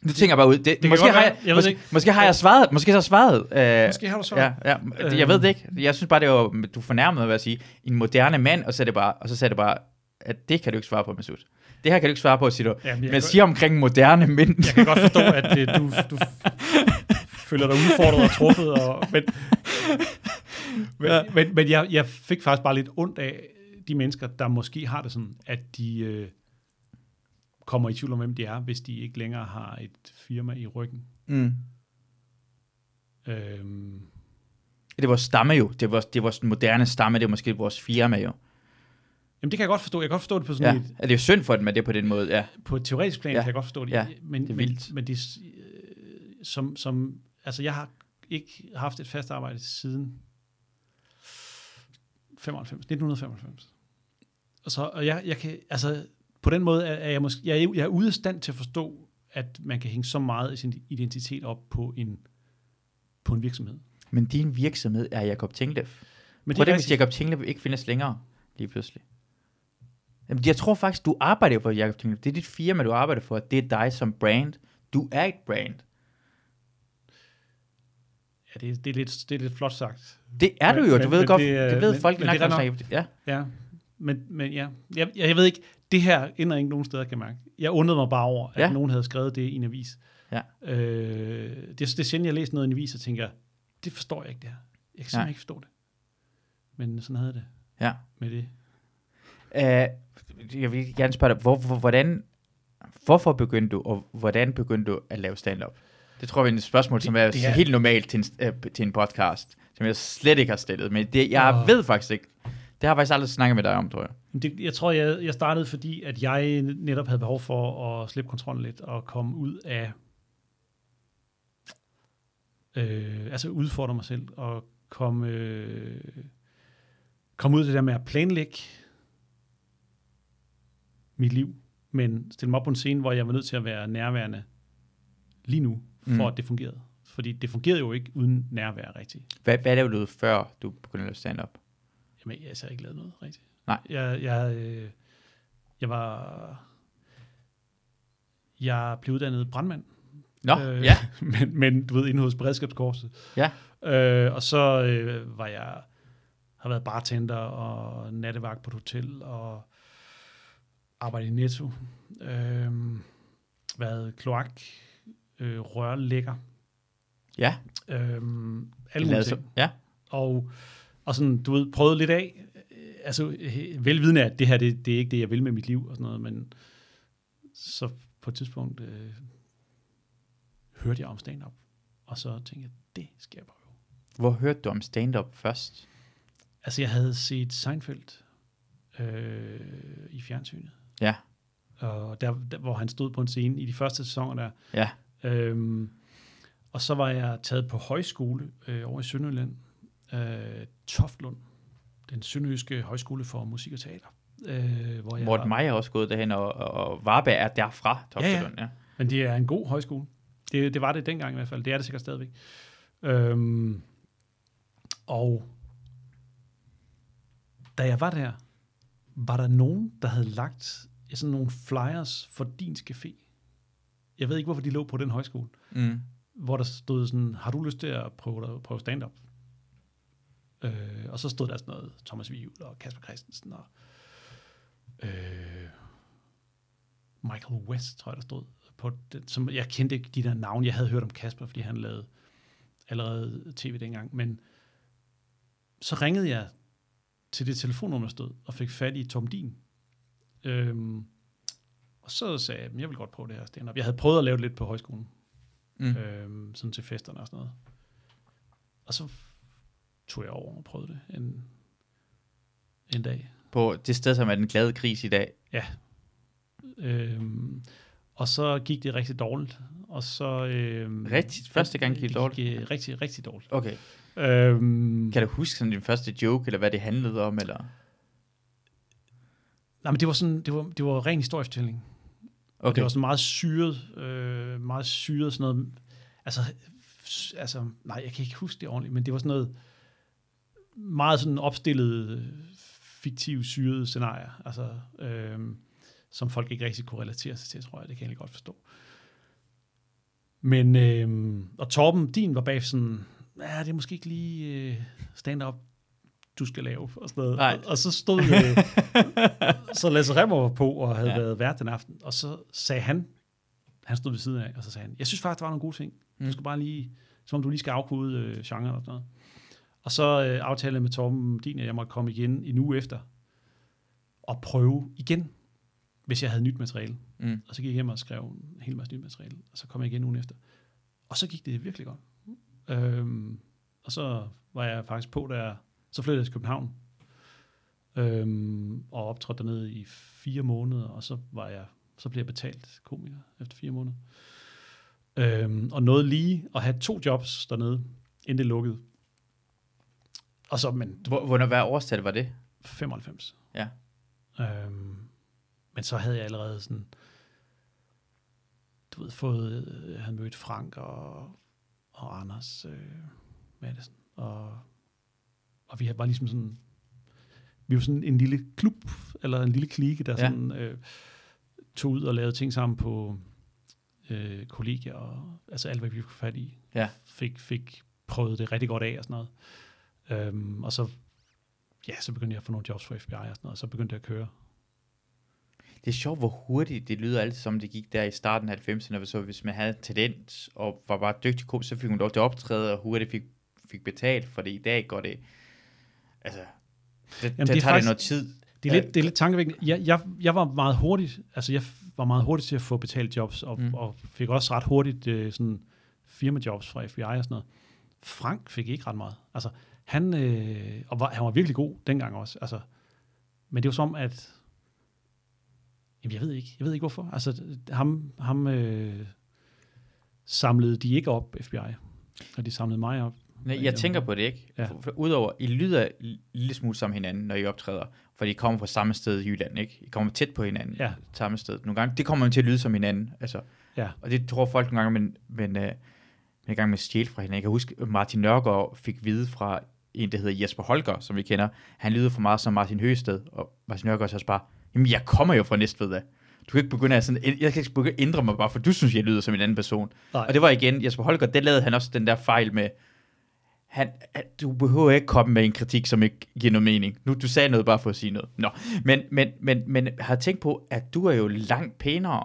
Nu tænker jeg bare ud. Det, måske, har jeg, Jeg måske, ikke. måske har jeg svaret. Måske så har jeg svaret. Måske har du svaret. Ja, ja. Jeg ved det ikke. Jeg synes bare, det var, du fornærmede mig ved at sige, en moderne mand, og så, det bare, og så sagde det bare, at det kan du ikke svare på, Masud. Det her kan du ikke svare på, siger du. Jamen, Men siger omkring moderne mænd. Jeg kan godt forstå, at øh, du, du føler dig udfordret og truffet, og, men, men, ja. men, men jeg, jeg fik faktisk bare lidt ondt af de mennesker, der måske har det sådan, at de øh, kommer i tvivl om, hvem de er, hvis de ikke længere har et firma i ryggen. Mm. Øhm, Det er vores stamme jo. Det er vores, det er vores moderne stamme. Det er måske vores firma jo. jamen det kan jeg godt forstå. Jeg kan godt forstå det på sådan Ja. ja. et, Er det er jo synd for dem, at det er på den måde. Ja. på et teoretisk plan, Ja. ja. kan jeg godt forstå det. Ja, men, det er men, vildt. men det er, øh, som, som, altså jeg har ikke haft et fast arbejde siden 95, 1995. Og, så, og jeg, jeg kan, altså på den måde er, jeg måske, jeg er, jeg er ude af stand til at forstå, at man kan hænge så meget af sin identitet op på en, på en virksomhed. Men din virksomhed er Jakob Tinglev. Men det er hvis. Jakob Tinglev ikke findes længere, lige pludselig. Jamen, jeg tror faktisk, du arbejder for Jakob Tinglev. Det er dit firma, du arbejder for. Det er dig som brand. Du er et brand. ja, det, er- det, er lidt, det er lidt flot sagt. Det er du jo. Men- Du ved men godt, det det ved men- folk men det nok-. Ja. Ja, men, men ja, jeg, jeg ved ikke, det her ender ikke nogen steder, kan jeg mærke. Jeg undrede mig bare over, at Ja. ja. nogen havde skrevet det i en avis. Ja. Øh, det, det er sjældent, jeg læser noget i en avis, og tænker, det forstår jeg ikke det her. Jeg kan simpelthen Nej. ikke forstå det. Men sådan havde det ja. med det. Uh, jeg vil gerne spørge dig, hvor, hvor, hvordan, hvorfor begyndte du, og hvordan begyndte du at lave stand-up? Det tror jeg er et spørgsmål, som er, det det er- helt normalt til en, uh, til en podcast, som jeg slet ikke har stillet. Men det, jeg Åh. ved faktisk ikke. Det har jeg faktisk aldrig snakket med dig om, tror jeg. Det, jeg tror, jeg, jeg startede, fordi at jeg netop havde behov for at slippe kontrollen lidt og komme ud af, øh, altså udfordre mig selv og komme, øh, komme ud af det der med at planlægge mit liv, men stille mig op på en scene, hvor jeg var nødt til at være nærværende lige nu, for Mm. mm. at det fungerede. Fordi det fungerede jo ikke uden nærvær rigtigt. Hvad, hvad lavede du før du begyndte at lave stand-up? Jamen, jeg har ikke lavet noget rigtigt. Nej. Jeg, jeg, øh, jeg var... Jeg blev uddannet brandmand Nå, ja. men, men du ved, inde hos beredskabskorpset. Ja. Øh, og så øh, var jeg, har været bartender og nattevagt på et hotel og arbejdet i Netto. Øh, været kloak, øh, rørlægger. Ja. Øh, Det alle mulige ting. sig- Ja. Og, og sådan, du ved, prøvet lidt af, øh, altså he- velvidende, at det her, det, det er ikke det, jeg vil med mit liv og sådan noget, men så på et tidspunkt øh, hørte jeg om stand-up, og så tænkte jeg, det skal jeg prøve. Hvor hørte du om stand-up først? Altså, jeg havde set Seinfeld øh, i fjernsynet, Ja. og der, der, hvor han stod på en scene i de første sæsoner der. Ja. Øhm, og så var jeg taget på højskole øh, over i Sønderjylland, øh, Toftlund, den sønderjyske højskole for musik og teater. Øh, hvor jeg Morten Meyer er også gået derhen, og, og Varberg er derfra, Topselund. Ja, ja. Men det er en god højskole. Det, det var det dengang i hvert fald. Det er det sikkert stadigvæk. Øhm, og da jeg var der, var der nogen, der havde lagt sådan nogle flyers for din café. Jeg ved ikke, hvorfor de lå på den højskole. Mm. Hvor der stod sådan, har du lyst til at prøve, at prøve stand-up? Øh, og så stod der sådan noget, Thomas Vivl og Kasper Christensen og øh, Michael West, tror jeg, der stod på den, som jeg kendte ikke de der navne. Jeg havde hørt om Kasper, fordi han lavede allerede tv dengang, men så ringede jeg til det telefonnummer, der stod, og fik fat i Tom Din. Øhm, og så sagde jeg, "Men jeg vil godt prøve det her stand-up. Jeg havde prøvet at lave det lidt på højskolen, mm. øhm, sådan til festerne og sådan noget. Og så tog jeg over og prøvede det en, en dag. På det sted, som er den glade kris i dag. Øhm, og så gik det rigtig dårligt. Og så... Øhm, Rigtigt? Første gang gik det dårligt? gik, øh, rigtig, rigtig dårligt. Okay. Øhm, Kan du huske sådan din første joke, eller hvad det handlede om? Eller? nej, men det var sådan, det var, det var ren historiefortælling. Okay. Okay. Det var sådan meget syret, øh, meget syret sådan noget, altså, altså, nej, jeg kan ikke huske det ordentligt, men det var sådan noget meget sådan opstillet, øh, fiktive, syrede scenarier, altså, øh, som folk ikke rigtig kunne relatere sig til, tror jeg, det kan jeg egentlig godt forstå. Men, øh, og Torben, din var bag sådan, ja, det er måske ikke lige øh, stand-up, du skal lave, og sådan noget. Nej. Og, og så stod øh, så Lasse Remmer var på og havde Ja. været vært den aften, og så sagde han, han stod ved siden af, og så sagde han, jeg synes faktisk, der var nogle gode ting. Mm. Du skal bare lige, som om du lige skal afkode øh, genren og sådan noget. Og så øh, aftalte jeg med Torben din, at jeg måtte komme igen en uge efter, og prøve igen, hvis jeg havde nyt materiale. Mm. Og så gik jeg hjem og skrev en hel masse nyt materiale, og så kom jeg igen ugen efter. Og så gik det virkelig godt. Øhm, og så var jeg faktisk på, der så flyttede jeg til København, øhm, og optrådte dernede i fire måneder, og så var jeg, så blev jeg betalt komiker efter fire måneder. Øhm, og nåede lige at have to jobs dernede, inden det lukkede. Og så, men Hvor, hvornår, hvad årstal var det? 95. Ja. Øhm, men så havde jeg allerede sådan, du ved, fået, øh, jeg havde mødt Frank og, og Anders øh, Madsen, og, og vi var ligesom sådan, vi var sådan en lille klub, eller en lille klike, der Ja. sådan øh, tog ud og lavede ting sammen på øh, kollegier, og altså alt, hvad vi kunne fat i, Ja. fik, fik prøvet det rigtig godt af og sådan noget. Øhm, og så, ja, så begyndte jeg at få nogle jobs for FBI og sådan noget, og så begyndte jeg at køre. Det er sjovt, hvor hurtigt det lyder altid, som det gik der i starten af 90'erne. Så hvis man havde talent og var bare dygtig komiker, så fik man lov til at optræde, og hurtigt fik, fik betalt, for det i dag går det... Altså, det, Jamen, det, det er tager faktisk- det noget tid. Det er, lidt, det er lidt tankevækkende. Jeg, jeg, jeg var meget hurtigt, altså jeg var meget hurtigt til at få betalt jobs, og, mm. og fik også ret hurtigt øh, sådan firmajobs fra FBI og sådan noget. Frank fik ikke ret meget. Altså, han, øh, og var, han var virkelig god dengang også. Altså, men det var som, at jamen, jeg ved ikke, jeg ved ikke hvorfor. Altså, ham, ham øh, samlede de ikke op, FBI, og de samlede mig op. Nej, jeg tænker på det ikke. Ja. For, for, udover, I lyder en lille smule som hinanden, når I optræder, for I kommer fra samme sted i Jylland, ikke? I kommer tæt på hinanden, Ja. samme sted. Nogle gange, det kommer man til at lyde som hinanden, altså. Ja. Og det tror folk nogle gange, men, men øh, en gang med stjæl fra hinanden. Jeg kan huske, at Martin Nørgaard fik vide fra en, der hedder Jesper Holger, som vi kender. Han lyder for meget som Martin Høsted, og Martin så også bare, jamen jeg kommer jo fra Næstved af. Du kan ikke begynde at sådan, jeg kan ikke begynde at ændre mig bare, for du synes, jeg lyder som en anden person. Nej. Og det var igen, Jesper Holger, det lavede han også den der fejl med, han, du behøver ikke komme med en kritik, som ikke giver noget mening. Nu, du sagde noget bare for at sige noget. Nå, men, men, men, men har tænkt på, at du er jo langt pænere,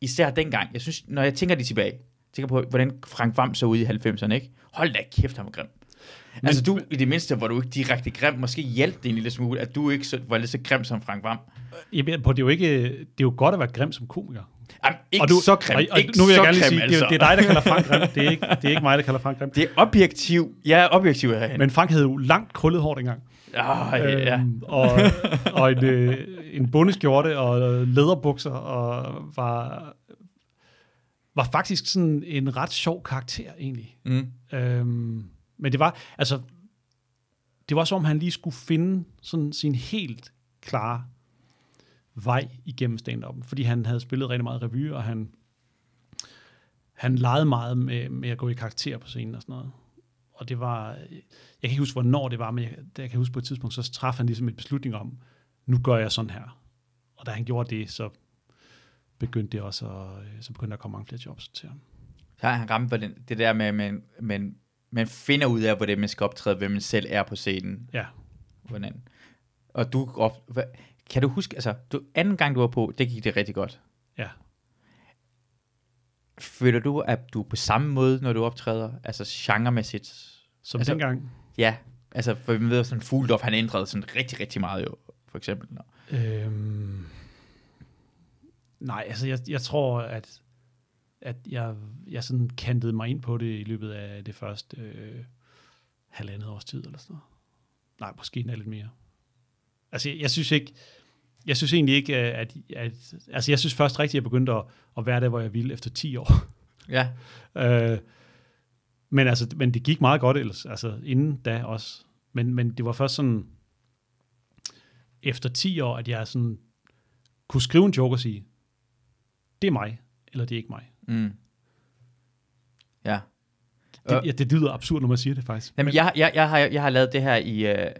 især dengang. Jeg synes, når jeg tænker lige tilbage, tænker på, hvordan Frank Vam så ud i 90'erne, ikke? Hold da kæft, han var grim. Men, altså du, i det mindste var du ikke direkte grim, måske hjalp det en lille smule, at du ikke så, var lidt så grim som Frank Vam. Mener på, det er jo ikke, det er jo godt at være grim som komiker. Jamen, ikke og du, så grim, og, og, ikke nu vil jeg gerne lige sige, altså. det, er, det er dig, der kalder Frank grim. Det er ikke, det er ikke mig, der kalder Frank grim. Det er objektiv. Jeg er objektiv herhen. Men Frank havde jo langt krøllet hår dengang. Oh, ja. Øhm, og, og en, øh, en bundeskjorte og læderbukser og var, var faktisk sådan en ret sjov karakter egentlig. Mm. Øhm, men det var, altså, det var som om han lige skulle finde sådan sin helt klare vej igennem stand fordi han havde spillet rigtig meget revy, og han, han legede meget med, med at gå i karakter på scenen og sådan noget. Og det var, jeg kan ikke huske, hvornår det var, men jeg, jeg kan huske på et tidspunkt, så traf han ligesom et beslutning om, nu gør jeg sådan her. Og da han gjorde det, så begyndte det også at, så begyndte der at komme mange flere jobs til ham. Så han ramte på den, det der med, med, med man finder ud af, hvordan man skal optræde, hvem man selv er på scenen. Ja. Hvordan. Og du, op, kan du huske, altså, du, anden gang du var på, det gik det rigtig godt. Ja. Føler du, at du på samme måde, når du optræder, altså genremæssigt? Som Altså- dengang. Ja, altså, for man ved, sådan Fugledorf, han ændrede sådan rigtig, rigtig meget jo, for eksempel. Nå. Øhm, nej, altså jeg, jeg tror, at, at jeg, jeg sådan kantede mig ind på det i løbet af det første øh, halvandet års tid eller sådan noget. Nej, måske endda lidt mere. Altså jeg, jeg synes ikke, jeg synes egentlig ikke, at, at altså jeg synes først rigtigt, at jeg begyndte at, at være der, hvor jeg ville efter 10 år. Ja, Øh, men, altså, men det gik meget godt ellers, altså inden da også. Men, men det var først sådan, efter 10 år, at jeg sådan kunne skrive en joke og sige, det er mig, eller det er ikke mig. Mm. Ja. Det, ja, det lyder absurd, når man siger det faktisk. Jamen, jeg, jeg, jeg, har, jeg har lavet det her i øh,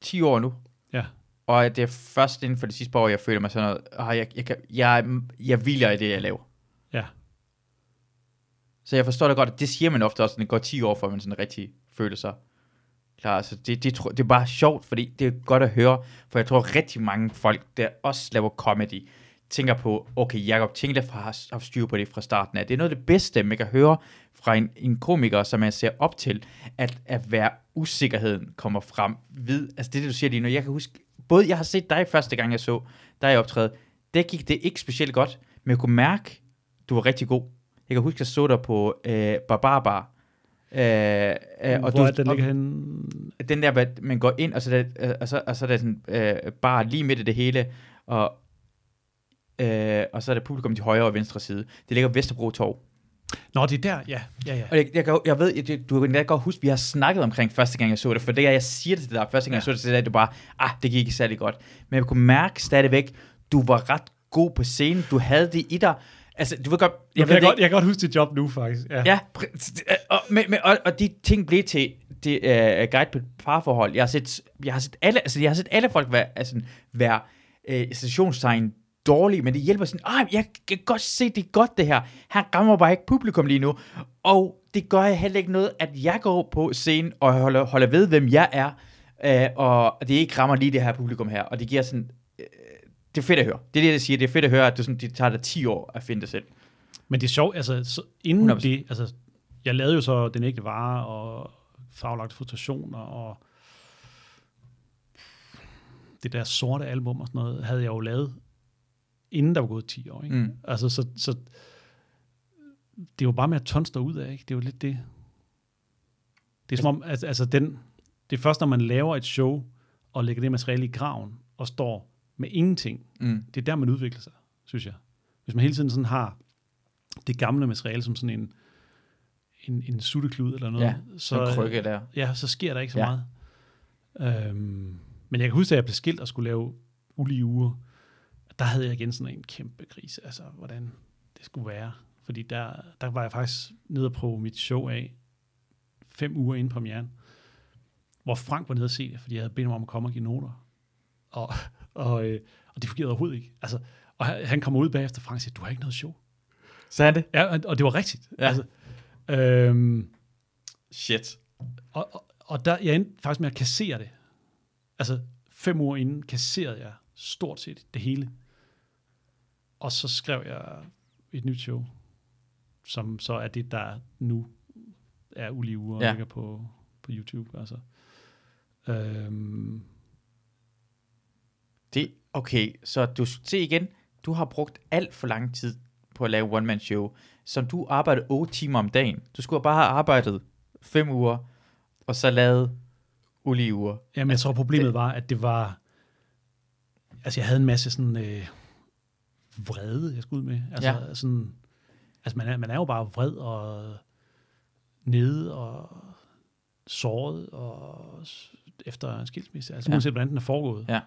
10 år nu. Ja. Og det er først inden for de sidste par år, jeg føler mig sådan noget, ah, jeg, jeg, kan, jeg, jeg hviler i det, jeg laver. Ja. Så jeg forstår det godt, at det siger man ofte også, at det går 10 år, før man sådan rigtig føler sig klar. Så det, det, det er bare sjovt, fordi det er godt at høre, for jeg tror rigtig mange folk, der også laver comedy, tænker på, okay, Jacob Tinglef har haft styr på det fra starten af. Det er noget af det bedste, man kan høre fra en, en komiker, som man ser op til, at, at være usikkerheden kommer frem ved, altså det du siger lige nu. Jeg kan huske, både jeg har set dig første gang, jeg så dig optræde, der gik det ikke specielt godt, men jeg kunne mærke, du var rigtig god. Jeg kan huske, jeg så dig på øh, Barbarbar. Øh, øh, Hvor og du, er den ligger henne? den der, man går ind, og så, der, øh, og så, og så er der sådan, øh, bare lige midt i det hele, og, øh, og så er der publikum til højre og venstre side. Det ligger Vesterbro Torv. Nå, det er der, ja. ja, ja. Og jeg, jeg, jeg ved, jeg, du kan godt huske, vi har snakket omkring første gang, jeg så det, for det er, jeg siger det til dig, første gang, jeg så det, så er det bare, ah, det gik ikke særlig godt. Men jeg kunne mærke stadigvæk, du var ret god på scenen, du havde det i dig. Altså, du ved godt, Jeg, jeg, ved det godt, jeg kan godt huske dit job nu, faktisk. Ja. Ja, og, men, men, og, og de ting blev til det uh, guide på et parforhold. Jeg har set, jeg har set alle, altså jeg har set alle folk være, altså, være uh, stationstegn dårlige, men det hjælper sådan, ah, jeg kan godt se, det er godt det her. Han rammer bare ikke publikum lige nu. Og det gør jeg heller ikke noget, at jeg går på scenen og holder, holder ved, hvem jeg er, uh, og det ikke rammer lige det her publikum her. Og det giver sådan, uh, det er fedt at høre. Det er det, jeg siger. Det er fedt at høre, at du sådan, det tager dig 10 år at finde dig selv. Men det er sjovt, altså så inden 100%. det, altså jeg lavede jo så Den Ægte Vare og Faglagte Frustrationer og det der sorte album og sådan noget, havde jeg jo lavet, inden der var gået 10 år. Ikke? Mm. Altså, så, så det er jo bare med at tonse ud af, ikke? Det er jo lidt det. Det er som om, altså, altså den, det er først, når man laver et show, og lægger det materiale i graven, og står med ingenting, Mm. det er der, man udvikler sig, synes jeg. Hvis man hele tiden sådan har det gamle materiale som sådan en, en, en sutteklud eller noget, Ja, Så så, krykke der. ja, så sker der ikke så Ja. meget. Øhm, men jeg kan huske, at jeg blev skilt og skulle lave ulige uger, der havde jeg igen sådan en kæmpe krise, altså hvordan det skulle være. Fordi der, der var jeg faktisk nede og prøve mit show af fem uger inden premieren, hvor Frank var nede og se det, fordi jeg havde bedt ham om at komme og give noter. Og, og, øh, og det fungerede overhovedet ikke. Altså, Og han, han kommer ud bagefter, Frank siger, du har ikke noget show. Så er det? Ja, og, og det var rigtigt. Ja. Altså, øhm, Shit. og, og, og der, jeg endte faktisk med at kassere det. Altså, fem uger inden kasserede jeg stort set det hele. Og så skrev jeg et nyt show, som så er det, der nu er ulige uger og Ja. ligger på, på YouTube. Altså. Øhm, Det, okay, så du se igen, du har brugt alt for lang tid på at lave one-man-show, som du arbejdede 8 timer om dagen. Du skulle bare have arbejdet 5 uger, og så lavet ulige uger. Jamen, jeg tror, problemet det- var, at det var... Altså, jeg havde en masse sådan øh, vrede, jeg skulle ud med. Altså, Ja. sådan, altså man, er, man er jo bare vred og nede og såret og efter en skilsmisse. Altså, Ja. uanset hvordan den er foregået. Ja.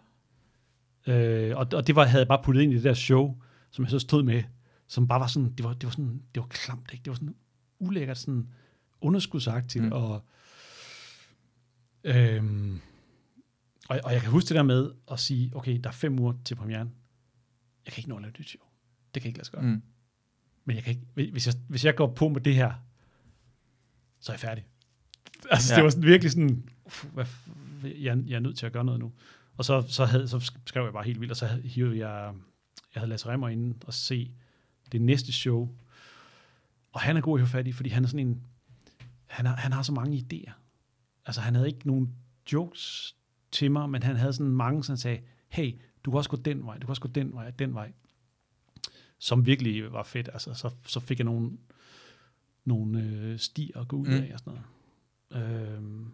Øh, og, og det var, havde jeg bare puttet ind i det der show, som jeg så stod med, som bare var sådan, det var, det var sådan, det var klamt, ikke? Det var sådan ulækkert, sådan underskudsagtigt, mm. og Øhm, og, og jeg kan huske det der med at sige, okay, der er fem uger til premieren. Jeg kan ikke nå at lave nyt show. Det kan ikke lade sig gøre. Mm. Men jeg kan ikke, hvis jeg, hvis jeg går på med det her, så er jeg færdig. Altså, ja. Det var sådan virkelig sådan, uff, hvad, jeg, jeg er nødt til at gøre noget nu. Og så, så, havde, så skrev jeg bare helt vildt, og så hivede jeg, jeg havde Lasse Remmer inde og se det næste show. Og han er god at hive fat i, fordi han er sådan en, han har, han har så mange idéer. Altså, han havde ikke nogen jokes til mig, men han havde sådan mange, som sagde, hey, du kan også gå den vej, du kan også gå den vej, den vej. Som virkelig var fedt. Altså, så, så fik jeg nogle, nogle øh, stier at gå ud Mm. af og sådan noget. Øhm,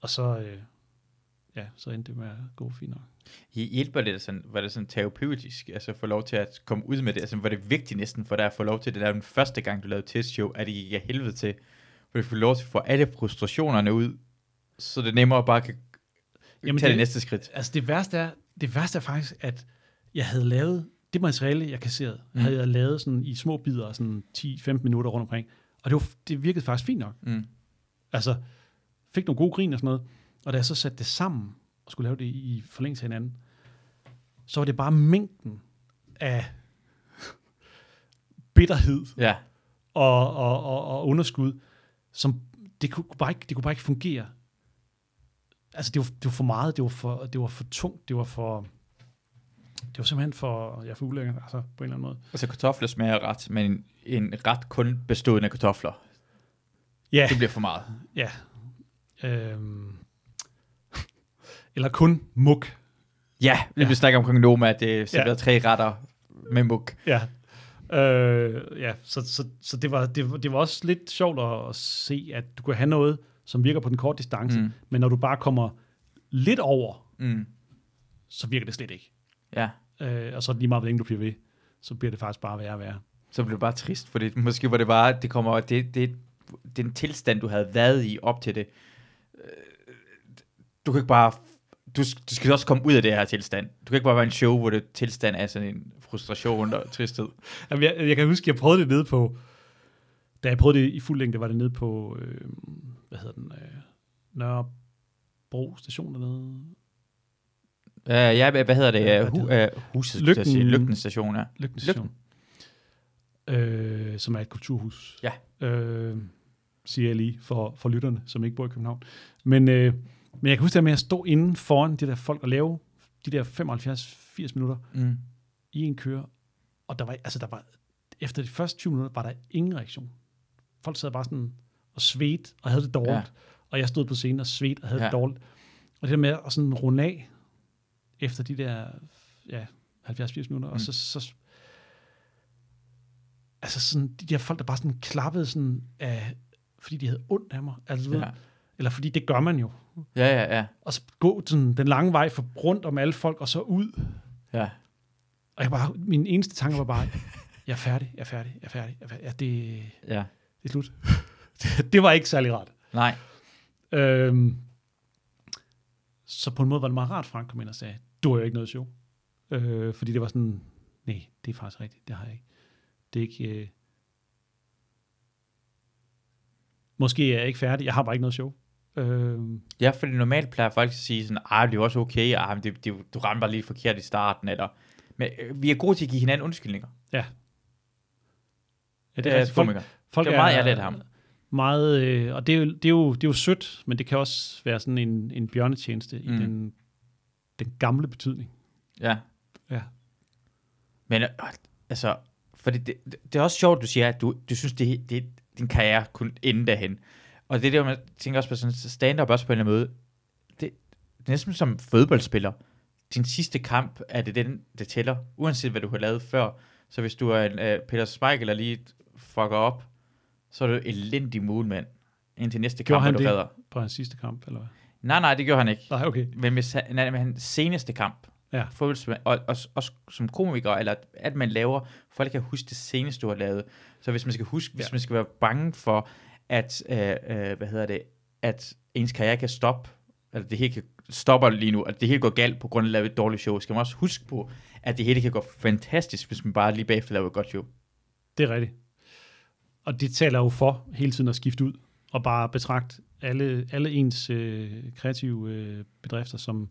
og så, øh, ja, så endte det med at gå fint nok. Hjælper det sådan, var det sådan terapeutisk, altså få lov til at komme ud med det? Altså var det vigtigt næsten for dig at få lov til det der den første gang, du lavede testshow, at det gik af helvede til, hvor du få lov til at få alle frustrationerne ud, så det nemmere bare kan Jamen tage det, næste skridt. Altså det værste er, det værste er faktisk, at jeg havde lavet, det materiale, jeg kasserede, mm. havde jeg lavet sådan i små bidder, sådan 10-15 minutter rundt omkring. Og det, var, det virkede faktisk fint nok. Mm. Altså, fik nogle gode grin og sådan noget. Og da jeg så satte det sammen, og skulle lave det i forlængelse af hinanden, så var det bare mængden af bitterhed Ja, og, og, og, og underskud, som det kunne bare ikke, det kunne bare ikke fungere. Altså, det var, det var for meget, det var for, det var for tungt, det var for... Det var simpelthen for, ja, for ulækkert, altså, på en eller anden måde. altså kartofler smager ret, men en, en ret kun bestående af kartofler, Ja, det bliver for meget. ja. Øhm, eller kun muk. Ja, vi Ja. snakker om Kong Noma, at det er serveret Ja. tre retter med muk. Ja. Øh, ja, så, så, så det, var, det, var, det var også lidt sjovt at, at se, at du kan have noget, som virker på den korte distance, mm. Men når du bare kommer lidt over, Mm. så virker det slet ikke. Ja, Øh, og så lige meget, hvor længe du bliver ved, så bliver det faktisk bare værre og værre. så bliver det bare trist, fordi måske var det bare, det kommer, det, det, den tilstand, du havde været i op til det. Øh, Du kan ikke bare, du, du skal også komme ud af det her tilstand. Du kan ikke bare være en show, hvor det tilstand er sådan en frustration og tristhed. Jamen, jeg, jeg kan huske, jeg prøvede det nede på, da jeg prøvede det i fuld længde, var det nede på, øh, hvad hedder den, øh, Nørrebro station dernede. Uh, ja, hvad hvad hedder det? Ja, Uh, hu, hvad uh, huset, Lygten- Lygten. Lygten station, ja. Lygten station. Øh, som er et kulturhus. Ja. Øh, siger jeg lige for, for lytterne, som ikke bor i København. Men, øh, men jeg kan huske det med at stå inde foran de der folk og lave de der 75-80 minutter Mm. i en køre, og der var, altså der var, efter de første 20 minutter, var der ingen reaktion. Folk sad bare sådan og svedte og havde det dårligt, Ja. og jeg stod på scenen og svedte og havde ja. Det dårligt. Og det der med at sådan runde af efter de der ja, 70-80 minutter, mm. Og så, så altså sådan, de der folk, der bare sådan klappede sådan af, fordi de havde ondt af mig, altså, ja. Ja. eller fordi det gør man jo. ja, ja, ja. Og så gå sådan, den lange vej for rundt om alle folk, og så ud. ja. Og jeg bare, min eneste tanke var bare, jeg er færdig, jeg er færdig, jeg er færdig. Jeg er færdig. Ja, det, Ja. det er slut. Det, det var ikke særlig rart. Nej. Øhm, så på en måde var det meget rart, Frank kom ind og sagde, du har jo ikke noget show. Øh, fordi det var sådan, nej, det er faktisk rigtigt, det har jeg ikke. Det er ikke... Øh, måske er jeg ikke færdig, jeg har bare ikke noget show. Øh, Ja, fordi normalt plejer folk at sige sådan, ah, det er også okay, ah, det, det, du ramte bare lige forkert i starten, eller... Men øh, vi er gode til at give hinanden undskyldninger. ja, Det er er rigtigt. folk, folk, folk det er meget ærligt af ham. Meget, øh, og det er, jo, det, er jo, det er jo sødt, men det kan også være sådan en, en bjørnetjeneste mm. i den, den gamle betydning. Ja. Ja. Men øh, altså, for det, det, det er også sjovt, du siger, at du, du synes, det, det, din karriere kunne ende derhen. Og det er det, man tænker også på sådan stand-up også på en eller anden måde. Det, det er næsten som fodboldspiller. Din sidste kamp er det den, det tæller, uanset hvad du har lavet før. Så hvis du er en uh, Peter Schmeichel, der lige fucker op, så er du elendig målmand indtil næste Gjorde kamp, han du det? redder. På hans sidste kamp, eller hvad? Nej, nej, det gjorde han ikke. Nej, okay. Men hvis han, nej, men hans seneste kamp, Ja. fodboldspiller, og også, også som komiker, eller at man laver, folk kan huske det seneste, du har lavet. Så hvis man skal huske, hvis Ja. man skal være bange for, at, øh, øh, hvad hedder det, at ens karriere kan stoppe, eller det hele kan stopper lige nu, at det hele går galt på grund af at lave et dårligt show, skal man også huske på, at det hele kan gå fantastisk, hvis man bare lige bagefter laver et godt show. Det er rigtigt. Og det taler jo for hele tiden at skifte ud, og bare betragte alle, alle ens øh, kreative øh, bedrifter som,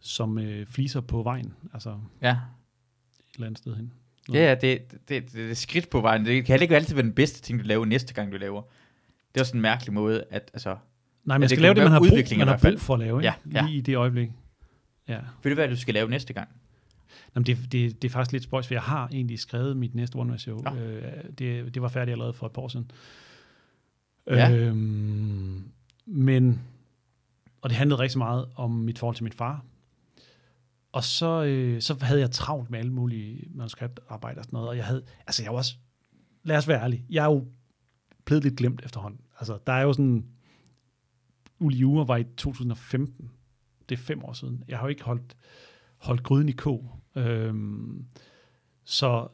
som øh, fliser på vejen, altså et Ja, eller andet sted hen. ja, ja det, det, det, det er skridt på vejen. Det kan heller ikke altid være den bedste ting, du laver næste gang, du laver. Det er også en mærkelig måde, at altså, Nej, man skal lave det, man har, brug, man har brug for at lave, ikke? Ja, ja. lige i det øjeblik. Ja. ved du hvad, du skal lave næste gang? Jamen, det, det, det er faktisk lidt spøjs, for jeg har egentlig skrevet mit næste one man show. Nå. Øh, det, det var færdigt allerede for et par år siden. Ja. Øhm, men, og det handlede rigtig meget om mit forhold til min far. Og så, øh, så havde jeg travlt med alle mulige manuskriptarbejder og sådan noget, og jeg havde, altså jeg var også, lad os være ærlige, jeg er jo blevet lidt glemt efterhånden. Altså, der er jo sådan, Uli Jure var i 2015, det er fem år siden. Jeg har jo ikke holdt, holdt gryden i kog. Øhm, så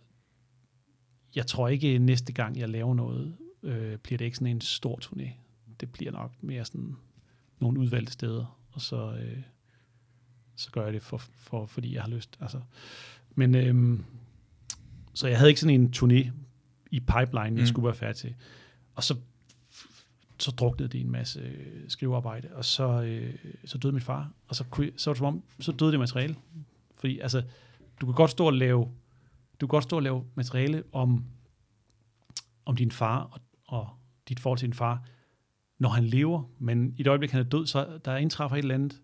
jeg tror ikke næste gang, jeg laver noget, øh, bliver det ikke sådan en stor turné. Det bliver nok mere sådan nogle udvalgte steder, og så, øh, så gør jeg det, for, for, fordi jeg har lyst. Altså. Men øhm, så jeg havde ikke sådan en turné i pipeline, jeg Mm. skulle være færdig til. Og så, så druknede det en masse øh, skrivearbejde, og så, øh, så døde min far, og så, kunne jeg, så var det som om, så døde det materiale. Fordi altså, du kan godt stå og lave, du kan godt stå og lave materiale om, om din far og, og dit forhold til din far, når han lever, men i det øjeblik, han er død, så der indtræffer et eller andet,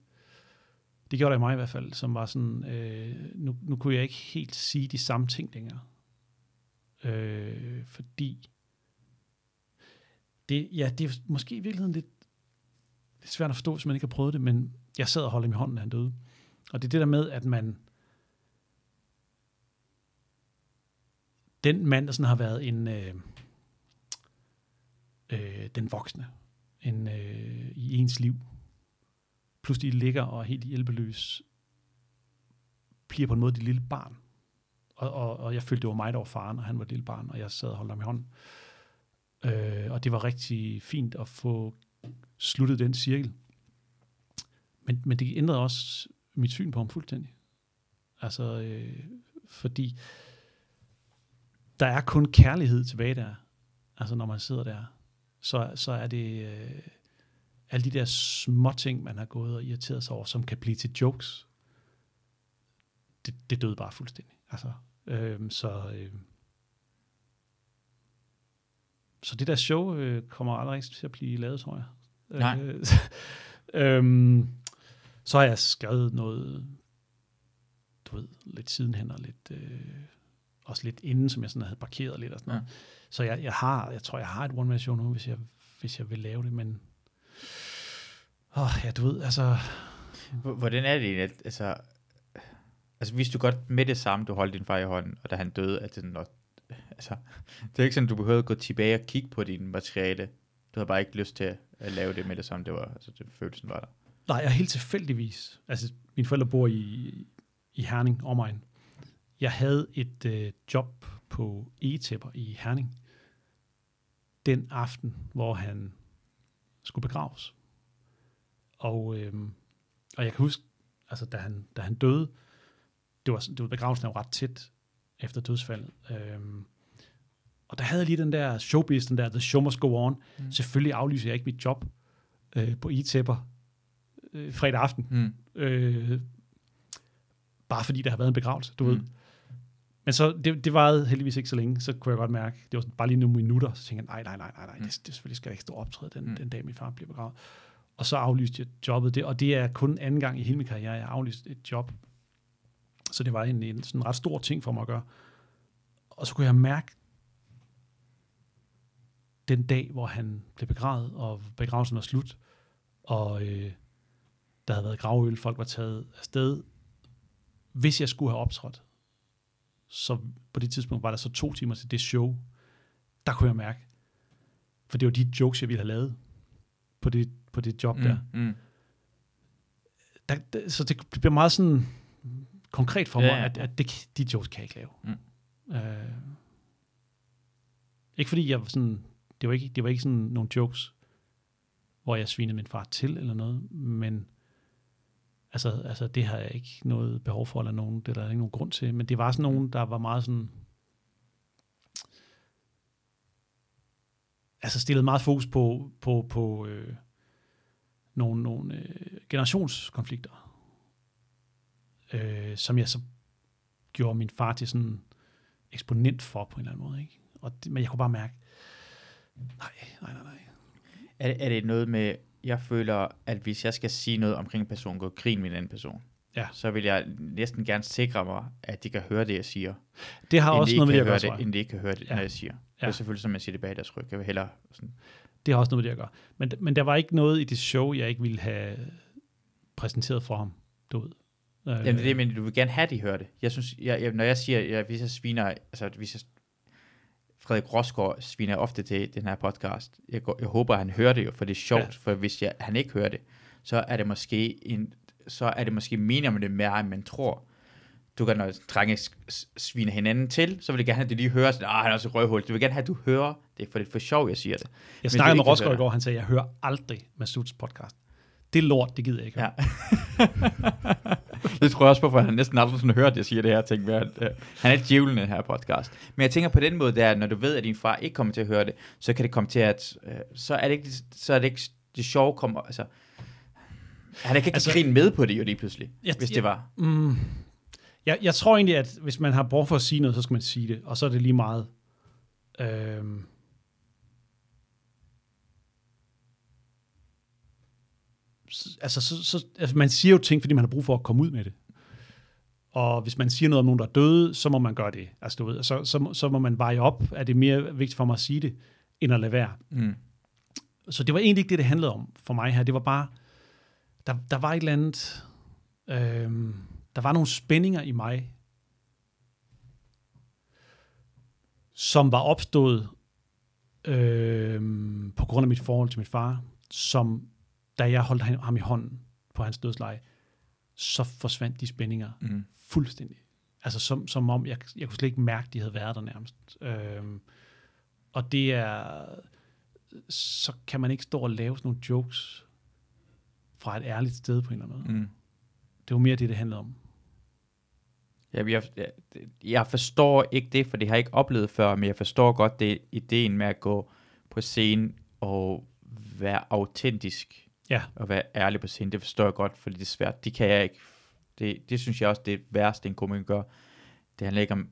det gjorde der i mig i hvert fald, som var sådan, øh, nu, nu kunne jeg ikke helt sige de samme ting længere. Øh, fordi det, ja, det er måske i virkeligheden lidt, lidt svært at forstå, hvis man ikke har prøvet det, men jeg sad og holdt ham i hånden, da han døde. Og det er det der med, at man den mand, der sådan har været en øh, øh, den voksne en, øh, i ens liv, pludselig ligger og er helt hjælpeløs, bliver på en måde det lille barn. Og, og, og jeg følte, det var mig, der var faren, og han var et lille barn, og jeg sad og holdt ham i hånden. Øh, og det var rigtig fint at få sluttet den cirkel. Men, men det ændrede også mit syn på ham fuldstændig. Altså, øh, fordi der er kun kærlighed tilbage der. Altså, når man sidder der, så, så er det øh, alle de der små ting, man har gået og irriteret sig over, som kan blive til jokes. Det, det døde bare fuldstændig. Altså, øh, så, øh, så det der show øh, kommer aldrig rigtig til at blive lavet, tror jeg. Nej. Øh, øhm, så har jeg skrevet noget, du ved, lidt sidenhen og lidt, øh, også lidt inden, som jeg sådan havde parkeret lidt og sådan Ja. noget. Så jeg, jeg har, jeg tror, jeg har et one-man show nu, hvis jeg, hvis jeg vil lave det, men åh, ja, du ved, altså, Hvordan er det egentlig, altså, altså vidste du godt med det samme, du holdt din far i hånden, og da han døde, at det, nok, altså, det er ikke sådan, du behøvede at gå tilbage og kigge på din materiale. Du havde bare ikke lyst til at lave det med det samme, det var, altså, det følelsen var der. nej, jeg helt tilfældigvis, altså, mine forældre bor i, i Herning, omegn. Jeg havde et øh, job på e-tæpper i Herning, den aften, hvor han skulle begraves. Og, øhm, og jeg kan huske, altså da han, da han døde, det var, det var begravelsen jo ret tæt efter dødsfaldet. Øhm, og der havde jeg lige den der showbiz, den der The Show Must Go On. Mm. Selvfølgelig aflyser jeg ikke mit job, øh, på e-tæpper øh, fredag aften. Mm. Øh, bare fordi der har været en begravelse, du mm. ved. Men så, det, det varede heldigvis ikke så længe, så kunne jeg godt mærke, det var sådan, bare lige nogle minutter, så tænkte jeg, nej, nej, nej, nej, nej Mm. det, det selvfølgelig skal jeg ikke stå optræde den, Mm. den dag, min far bliver begravet. Og så aflyste jeg jobbet, det, og det er kun anden gang i hele min karriere, jeg har aflyst et job. Så det var en, en sådan ret stor ting for mig at gøre. Og så kunne jeg mærke, den dag, hvor han blev begravet, og begravelsen var slut, og øh, der havde været gravøl, folk var taget afsted. Hvis jeg skulle have optrådt, så på det tidspunkt var der så to timer til det show, der kunne jeg mærke, for det var de jokes, jeg ville have lavet på det, på det job mm. der. Mm. der, der. Så det bliver meget sådan konkret for Ja, mig, ja. at, at det, de jokes kan jeg ikke lave. Mm. Øh, ikke fordi jeg var sådan, det var ikke, det var ikke sådan nogle jokes, hvor jeg svinede min far til eller noget, men altså, altså det har jeg ikke noget behov for eller nogen, det er der ikke nogen grund til, men det var sådan nogen, der var meget sådan, altså stillet meget fokus på, på, på øh, nogle, nogle øh, generationskonflikter, øh, som jeg så gjorde min far til sådan eksponent for på en eller anden måde. Ikke? Og det, men jeg kunne bare mærke, nej, nej, nej, nej. Er, er det noget med, jeg føler, at hvis jeg skal sige noget omkring en person, gå grin med en anden person, Ja. så vil jeg næsten gerne sikre mig, at de kan høre det, jeg siger. Det har også de noget med det at gøre, det, inden de ikke kan høre det, Ja. når jeg siger. Ja. Det er selvfølgelig, som man siger det bag deres ryg. Jeg vil hellere sådan, Det har også noget med det at gøre. Men, men der var ikke noget i det show, jeg ikke ville have præsenteret for ham. Du ved. Øh, Jamen, det er det, men du vil gerne have, at de hører det. Jeg synes, jeg, jeg, når jeg siger, jeg, hvis jeg sviner, altså hvis jeg, Frederik Rosgaard sviner ofte til den her podcast. Jeg, går, jeg håber, han hører det jo, for det er sjovt, Ja. for hvis jeg, han ikke hører det, så er det måske en, så er det måske mener man det mere, end man tror. Du kan, når drenge sviner hinanden til, så vil jeg gerne have, at de lige hører sådan, ah, han er også et røvhul. Du vil gerne have, at du hører det, for det er for sjov, jeg siger det. jeg snakkede med Rosgaard i går, han sagde, jeg hører aldrig Masuds podcast. Det er lort, det gider jeg ikke. Ja. det tror jeg også på, for han næsten aldrig sådan hørt, at jeg siger det her ting. Med, at, øh, han er djævlen den her podcast. Men jeg tænker på den måde, der, at når du ved, at din far ikke kommer til at høre det, så kan det komme til at, øh, så er det ikke, så er det, ikke det sjove kommer, altså, han kan ikke Altså- grine med på det jo lige pludselig, Jeg- hvis jeg- det var. Mm, jeg, jeg tror egentlig, at hvis man har brug for at sige noget, så skal man sige det. Og så er det lige meget. Øhm, altså, så, så, altså, man siger jo ting, fordi man har brug for at komme ud med det. Og hvis man siger noget om nogen, der er døde, så må man gøre det. Altså, du ved, så, så, må- så må man veje op. Er det mere vigtigt for mig at sige det, end at lade være? Mm. Så det var egentlig ikke det, det handlede om for mig her. Det var bare, der, der var et eller andet, øhm, der var nogle spændinger i mig, som var opstået øhm, på grund af mit forhold til min far, som da jeg holdt ham i hånden på hans dødsleje, så forsvandt de spændinger Mm. fuldstændig. Altså som, som om, jeg, jeg kunne slet ikke mærke, de havde været der nærmest. Øhm, og det er, så kan man ikke stå og lave sådan nogle jokes fra et ærligt sted på en eller anden måde. Mm. Det var mere det, det handlede om. Jeg, jeg, jeg, jeg forstår ikke det, for det har jeg ikke oplevet før, men jeg forstår godt det ideen med at gå på scenen og være autentisk Ja. og være ærlig på scenen. Det forstår jeg godt, fordi det er svært. Det kan jeg ikke. Det, det synes jeg også, det er det værste, en komiker gør. Det handler ikke om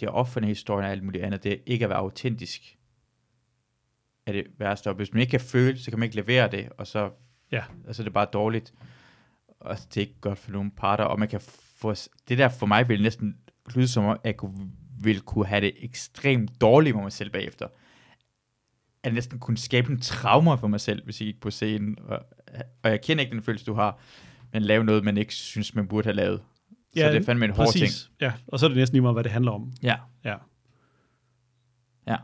det er offentlige historien og alt muligt andet. Det er ikke at være autentisk er det værste. Og hvis man ikke kan føle, så kan man ikke levere det, og så Ja. altså, det er bare dårligt. Og det er ikke godt for nogen parter, og man kan få, det der for mig vil næsten lyde som om, at jeg kunne, ville kunne have det ekstremt dårligt med mig selv bagefter. At næsten kunne skabe en traumer for mig selv, hvis jeg gik på scenen. Og, og jeg kender ikke den følelse, du har, men lave noget, man ikke synes, man burde have lavet. Så det er fandme en hård ting. Ja, og så er det næsten lige meget, hvad det handler om. Ja. Ja. Ja.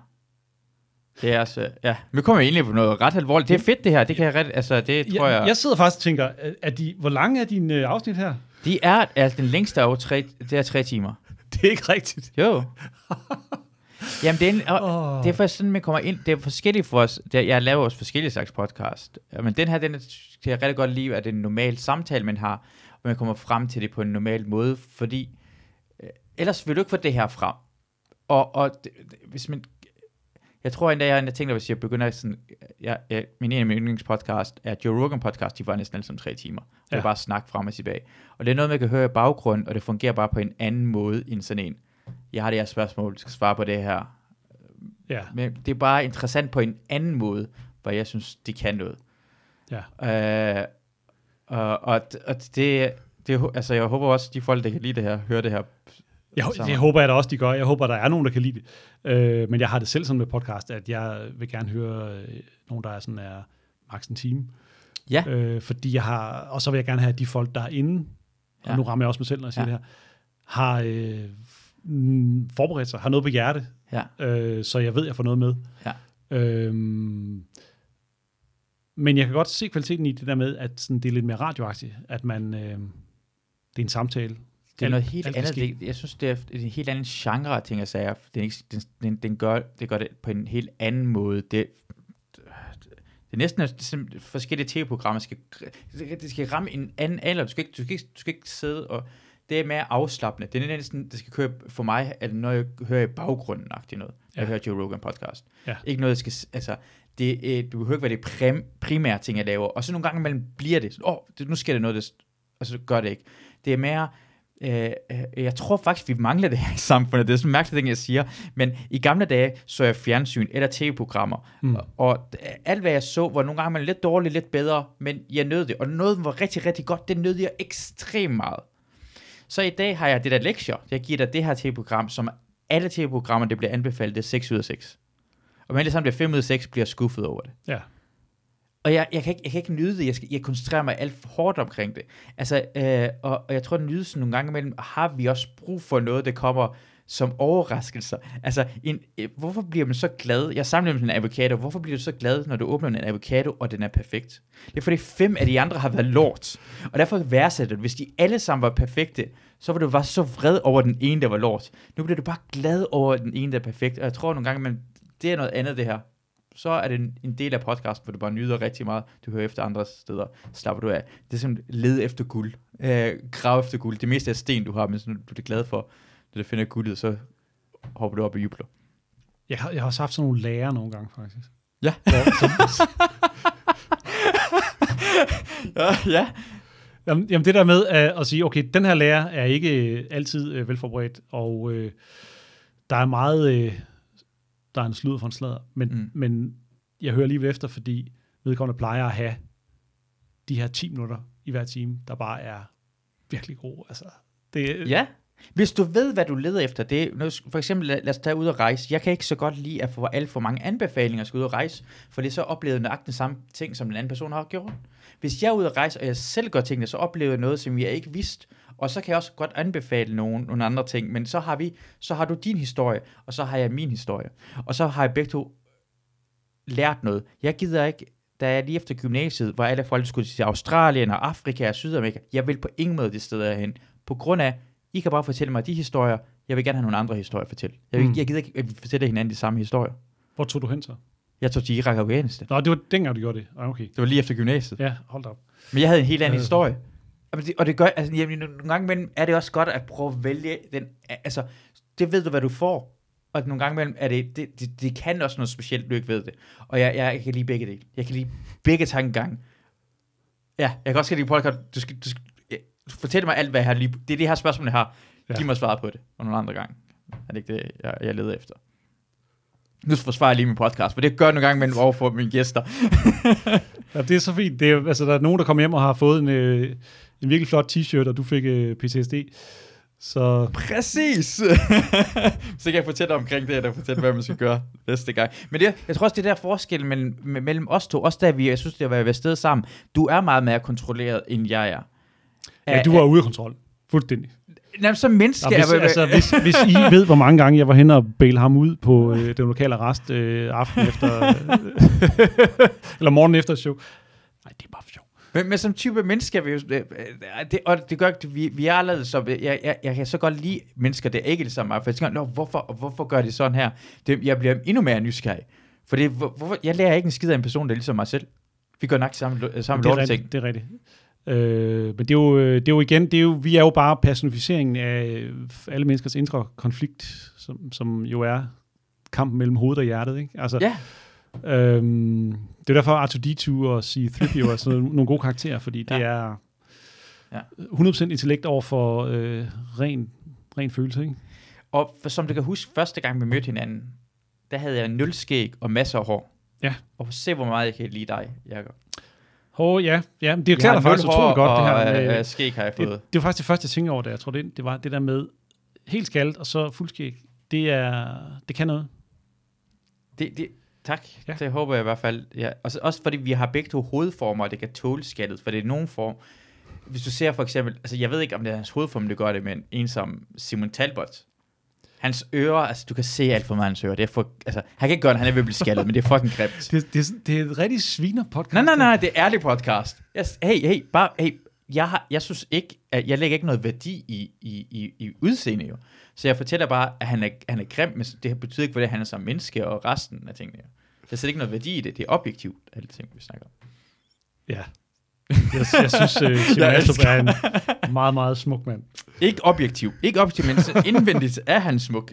Det er altså, ja. Nu kommer vi egentlig på noget ret alvorligt. Det er fedt det her, det kan jeg ret, altså det tror jeg. jeg, jeg sidder faktisk og tænker, er- er de, hvor lange er dine øh, afsnit her? De er, altså den længste er jo tre, det er tre timer. Det er ikke rigtigt. Jo. Jamen, det er, en, og Åh. det er faktisk sådan, man kommer ind. Det er forskelligt for os. Det er, jeg laver også forskellige slags podcast. Men den her, den er, kan jeg rigtig godt lide, at det er en normal samtale, man har, og man kommer frem til det på en normal måde, fordi øh, ellers vil du ikke få det her frem. Og, og det, hvis man, Jeg tror endda, jeg har tænkt, hvis jeg begynder sådan, jeg, jeg, min en af mine yndlingspodcast er Joe Rogan podcast, de var næsten alle som tre timer. Og. Ja. det er bare snak frem og tilbage. Og det er noget, man kan høre i baggrund, og det fungerer bare på en anden måde end sådan en. Jeg har det her spørgsmål, du skal svare på det her. Ja, Men det er bare interessant på en anden måde, hvor jeg synes, de kan noget. ja. Øh, og, og, og det, det, altså jeg håber også, de folk, der kan lide det her, hører det her. Jeg, sammen. det håber jeg da også, de gør. Jeg håber, der er nogen, der kan lide det. Øh, men jeg har det selv sådan med podcast, at jeg vil gerne høre øh, nogen, der er sådan er maks en time. Ja. Øh, fordi jeg har, og så vil jeg gerne have, at de folk, der er inde, og Ja. nu rammer jeg også mig selv, når jeg siger Ja. det her, har øh, mm, forberedt sig, har noget på hjerte, Ja. øh, så jeg ved, at jeg får noget med. Ja. Øhm, men jeg kan godt se kvaliteten i det der med, at sådan, det er lidt mere radioagtigt, at man, øh, det er en samtale. Det er Alt- noget helt alt andet. Det, jeg synes, det er en helt anden genre af ting og sager. Den, den, den, gør, det gør det på en helt anden måde. Det, det er næsten sådan forskellige tv-programmer. Skal, det skal ramme en anden alder. Du skal, ikke, du, skal ikke, du skal ikke sidde og... Det er mere afslappende. Det er næsten, det skal køre for mig, at når jeg hører i baggrunden noget. Ja. Jeg hører Joe Rogan podcast. Ja. Ikke noget, jeg skal... Altså, det, du behøver ikke være det prim, primære ting, jeg laver. Og så nogle gange imellem bliver det. Åh, oh, det, nu sker der noget, der, s- og så gør det ikke. Det er mere... Øh, øh, jeg tror faktisk, vi mangler det her i samfundet. Det er sådan en mærkelig ting, jeg siger. Men i gamle dage så jeg fjernsyn eller tv-programmer. Mm. Mm. Og, og alt, hvad jeg så, var nogle gange man lidt dårligt, lidt bedre, men jeg nød det. Og noget var rigtig, rigtig godt, det nød jeg ekstremt meget. Så i dag har jeg det der lektier. Jeg giver dig det her tv-program, som alle tv-programmer, det bliver anbefalet, det er 6 ud af 6. Og det sammen bliver 5 ud af 6, bliver skuffet over det. Ja. Og jeg, jeg, kan ikke, jeg kan ikke nyde det. Jeg, skal, jeg koncentrerer mig alt for hårdt omkring det. Altså, øh, og, og jeg tror, at nydelsen nogle gange imellem, har vi også brug for noget, der kommer som overraskelser. Altså, en, øh, hvorfor bliver man så glad? Jeg sammenligner med en avocado. Hvorfor bliver du så glad, når du åbner en avocado, og den er perfekt? Det er fordi fem af de andre har været lort. Og derfor værdsætter du, hvis de alle sammen var perfekte, så var du bare så vred over den ene, der var lort. Nu bliver du bare glad over den ene, der er perfekt. Og jeg tror nogle gange, man, det er noget andet, det her så er det en, en del af podcasten, hvor du bare nyder rigtig meget. Du hører efter andre steder, slapper du af. Det er som led efter guld. Øh, grav efter guld. Det meste er sten, du har, men sådan, du er glad for, når du finder guldet, så hopper du op og jubler. Jeg har, jeg har også haft sådan nogle lærer nogle gange, faktisk. Ja. Ja, ja. jamen, jamen det der med at, at sige, okay, den her lærer er ikke øh, altid øh, velforberedt, og øh, der er meget, øh, der er en sludder for en sladder, men, Mm. men jeg hører lige efter, fordi vedkommende plejer at have de her 10 minutter i hver time, der bare er virkelig gode. Altså, det, Ja. Hvis du ved, hvad du leder efter, det er, for eksempel lad, lad os tage ud og rejse. Jeg kan ikke så godt lide at få alt for mange anbefalinger at ud og rejse, for det er så oplevet nøjagtigt den samme ting, som den anden person har gjort. Hvis jeg er ude at rejse, og jeg selv gør tingene, så oplever jeg noget, som jeg ikke vidste, og så kan jeg også godt anbefale nogle, nogle andre ting, men så har, vi, så har du din historie, og så har jeg min historie. Og så har jeg begge to lært noget. Jeg gider ikke, da jeg lige efter gymnasiet, hvor alle folk skulle til Australien og Afrika og Sydamerika, jeg vil på ingen måde det sted hen, på grund af, i kan bare fortælle mig de historier, jeg vil gerne have nogle andre historier fortælle. Jeg, vil, Mm. jeg gider ikke, at vi fortæller hinanden de samme historier. Hvor tog du hen så? Jeg tog til Irak og Afghanistan. Nå, det var dengang, du gjorde det. Ah, okay. Det var lige efter gymnasiet. Ja, hold op. Men jeg havde en helt anden Øh. historie. Og det, og det gør, altså, jamen, nogle gange imellem er det også godt at prøve at vælge den, altså, det ved du, hvad du får. Og nogle gange imellem er det, det, det, det kan også noget specielt, du ikke ved det. Og jeg, jeg, jeg kan lide begge dele. Jeg kan lide begge tankegange. Ja, jeg kan også lide podcast. Du skal, du skal fortæl mig alt, hvad jeg har lige... Det er det her spørgsmål, jeg har. Ja. Giv mig svaret på det. Og nogle andre gange. Er det ikke det, jeg, jeg leder efter? Nu forsvarer jeg lige min podcast, for det gør jeg nogle gange mellem over for mine gæster. Ja, det er så fint. Det er, altså, der er nogen, der kommer hjem og har fået en, øh, en virkelig flot t-shirt, og du fik øh, PTSD. Så Præcis! så kan jeg fortælle omkring det, eller fortælle, hvad man skal gøre næste gang. Men det, jeg tror også, det er der forskel mellem, me- mellem os to, også da vi, jeg synes, det har været afsted sammen. Du er meget mere kontrolleret, end jeg er. Ja, du var ude af kontrol. Fuldstændig. Jamen, som menneske... Nå, hvis, er- altså, hvis, hvis I ved, hvor mange gange jeg var henne og baile ham ud på øh, den lokale arrest øh, aften efter, eller morgen efter show. Nej, det er bare for sjov. Men, men som type mennesker, vi, jo- øh, øh, det, og det gør, vi, vi er allerede så, jeg, jeg, jeg kan så godt lide mennesker, der ikke er ligesom mig, for jeg tænker, Nå, hvorfor, hvorfor gør de sådan her? Det, jeg bliver endnu mere nysgerrig. For det, hvor, hvorfor, jeg lærer ikke en skid af en person, der er ligesom mig selv. Vi gør nok samme, samme det, er lorteting. det er rigtigt. Øh, men det er, jo, øh, det er jo igen, det er jo, vi er jo bare personificeringen af alle menneskers indre konflikt, som, som jo er kampen mellem hovedet og hjertet, ikke? Altså, Ja, Øhm, det er derfor R2-D2 og C-3PO er sådan nogle gode karakterer, fordi det Ja. er Ja. 100% intellekt over for øh, ren, ren følelse, ikke? og for, som du kan huske, første gang vi mødte hinanden, der havde jeg nul skæg og masser af hår. Ja. Og se, hvor meget jeg kan lide dig, Jacob. Hov, ja, ja, men det har dig faktisk utrolig godt, det her. øh, Med, øh, skæg har jeg fået. det, det var faktisk det første, jeg tænkte over, da jeg tror, det, det var det der med helt skaldet og så fuldskæg. Det er, det kan noget. Det, det, tak, Ja. det håber jeg i hvert fald. Ja. Også, også fordi vi har begge to hovedformer, og det kan tåle skattet, for det er nogen form. Hvis du ser for eksempel, altså jeg ved ikke, om det er hans hovedform, der gør det, men en som Simon Talbot. Hans ører, altså du kan se alt for meget hans ører. Det er for, altså, han kan ikke gøre det, han er ved at blive skaldet, men det er fucking grimt. Det, det, det er et rigtig sviner podcast. Nej, nej, nej, det er ærlig podcast. Yes, hey, hey, bare, hey, jeg, har, jeg synes ikke, at jeg lægger ikke noget værdi i, i, i, i udseende jo. Så jeg fortæller bare, at han er, han er grim, men det betyder ikke, hvordan han er som menneske og resten af tingene. Jo. Der er slet ikke noget værdi i det. Det er objektivt, alle ting, vi snakker om. Ja. Jeg, jeg synes, uh, Simon Jeg Astrup elsker- er en meget, meget smuk mand. Ikke objektiv, ikke objektiv, men så indvendigt er han smuk.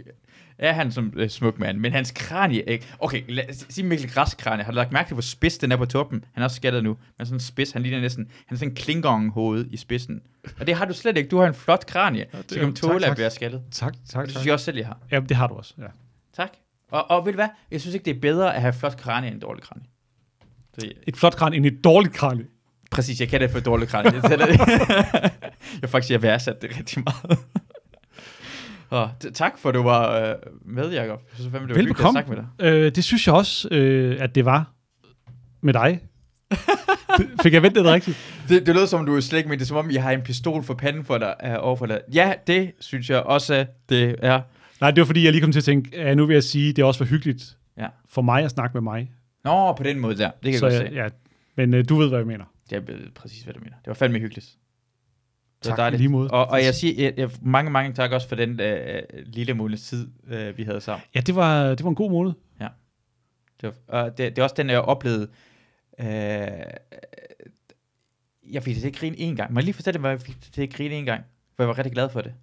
Er han som øh, smuk mand, men hans kranie ikke... Okay, lad os sige Mikkel Græs kranie. Har du lagt mærke til, hvor spids den er på toppen? Han er også skattet nu. Men sådan en spids, han ligner næsten... Han er sådan en klingong hoved i spidsen. Og det har du slet ikke. Du har en flot kranie. Ja, det så er- kan tåle tak. at være skattet. Tak, tak, Det tak. synes jeg også selv, jeg har. Ja, det har du også, ja. Tak. Og, og ved du hvad? Jeg synes ikke, det er bedre at have flot kranie end dårlig kranie. Så, Et flot kran end et dårligt kran. Præcis, jeg kan det for dårligt kranie. Jeg, det. jeg faktisk, jeg værdsat det rigtig meget. Og, tak for, at du var øh, med, Jacob. Jeg synes fandme, det var at Velbekomme. snakke med dig. Øh, det synes jeg også, øh, at det var med dig. Fik jeg ventet det rigtigt? Det, det lød som, du slet ikke mente det, er som om jeg har en pistol for panden for dig, uh, over for dig. Ja, det synes jeg også, det er. Nej, det var fordi, jeg lige kom til at tænke, at nu vil jeg sige, at det også var hyggeligt Ja. for mig at snakke med mig. Nå, på den måde der. Det kan Så jeg godt se. ja, men øh, du ved, hvad jeg mener. Jeg ved præcis, hvad du mener. Det var fandme hyggeligt. Det var Tak, dejligt. lige måde. Og, og jeg siger jeg, jeg, mange, mange tak også for den øh, lille måneds tid, øh, vi havde sammen. Ja, det var, det var en god måned. Det, var, og det, det er også den, jeg oplevede. Øh, jeg fik det til at grine en gang. Må jeg lige fortælle, hvad jeg fik det til at grine en gang? For jeg var rigtig glad for det.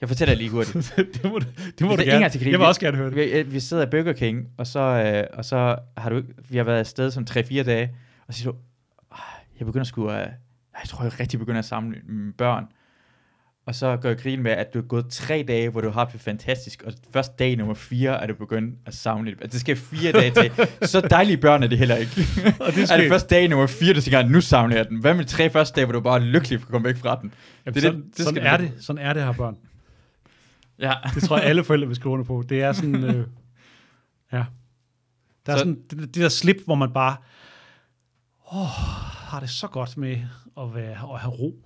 Jeg fortæller lige hurtigt. det må, du- det må du er gerne. gang til Jeg vil vi- også gerne høre det. vi, øh, vi sidder i Burger King, og så, øh, og så har du ikke- vi har været afsted som 3-4 dage, og så siger du, "Ej, jeg begynder sgu at, jeg tror, jeg rigtig begynder at samle mine børn. Og så gør jeg grin med, at du er gået tre dage, hvor du har haft det fantastisk, og først dag nummer fire er du begyndt at samle det. Det skal fire dage til. Så dejlige børn er det heller ikke. Og det er skal, det først dag nummer fire, du tænker, nu savner jeg den. Hvad med de tre første dage, hvor du bare er lykkelig for at komme væk fra den? Jamen, det er sådan, det- det sådan, er det. Sådan er det her børn. Ja. Det tror jeg, alle forældre vil skrive under på. Det er sådan, øh, ja. Der er Så- sådan, det, det der slip, hvor man bare, åh, har det så godt med at, være, at have ro.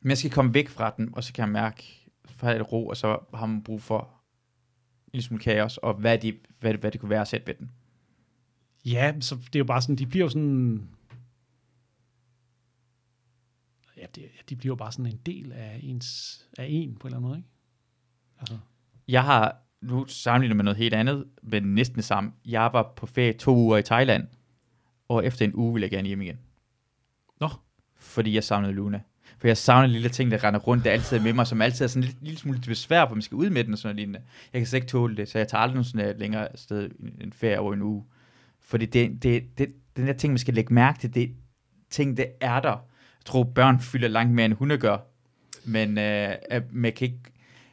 Men jeg skal komme væk fra den, og så kan jeg mærke, for at have ro, og så har man brug for en lille smule kaos, og hvad det, hvad, hvad det kunne være at sætte ved den. Ja, så det er jo bare sådan, de bliver jo sådan, ja, det, de bliver jo bare sådan en del af ens, af en på en eller anden måde, ikke? Altså, Jeg har, nu sammenligner med noget helt andet, men næsten det samme. Jeg var på ferie to uger i Thailand, og efter en uge ville jeg gerne hjem igen. Nå. Fordi jeg savnede Luna. For jeg savner lille ting, der render rundt, der altid er med mig, som altid er sådan en lille, lille smule besvær, for man skal ud med den og sådan noget lignende. Jeg kan slet ikke tåle det, så jeg tager aldrig nogen sådan længere sted en ferie over en uge. Fordi det, det, det, den der ting, man skal lægge mærke til, det ting, det er der. Jeg tror, børn fylder langt mere, end hunde gør. Men øh, man kan ikke,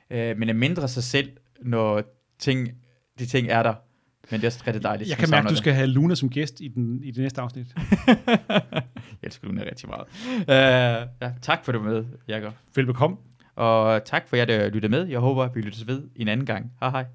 øh, man er mindre sig selv, når ting, de ting er der. Men det er også rigtig dejligt. jeg kan mærke, at du skal have Luna som gæst i, den, i det næste afsnit. jeg elsker Luna rigtig meget. Øh, ja, tak for det med, Jacob. Velbekomme. Og tak for jer, der lyttede med. Jeg håber, vi lyttes ved en anden gang. Hej hej.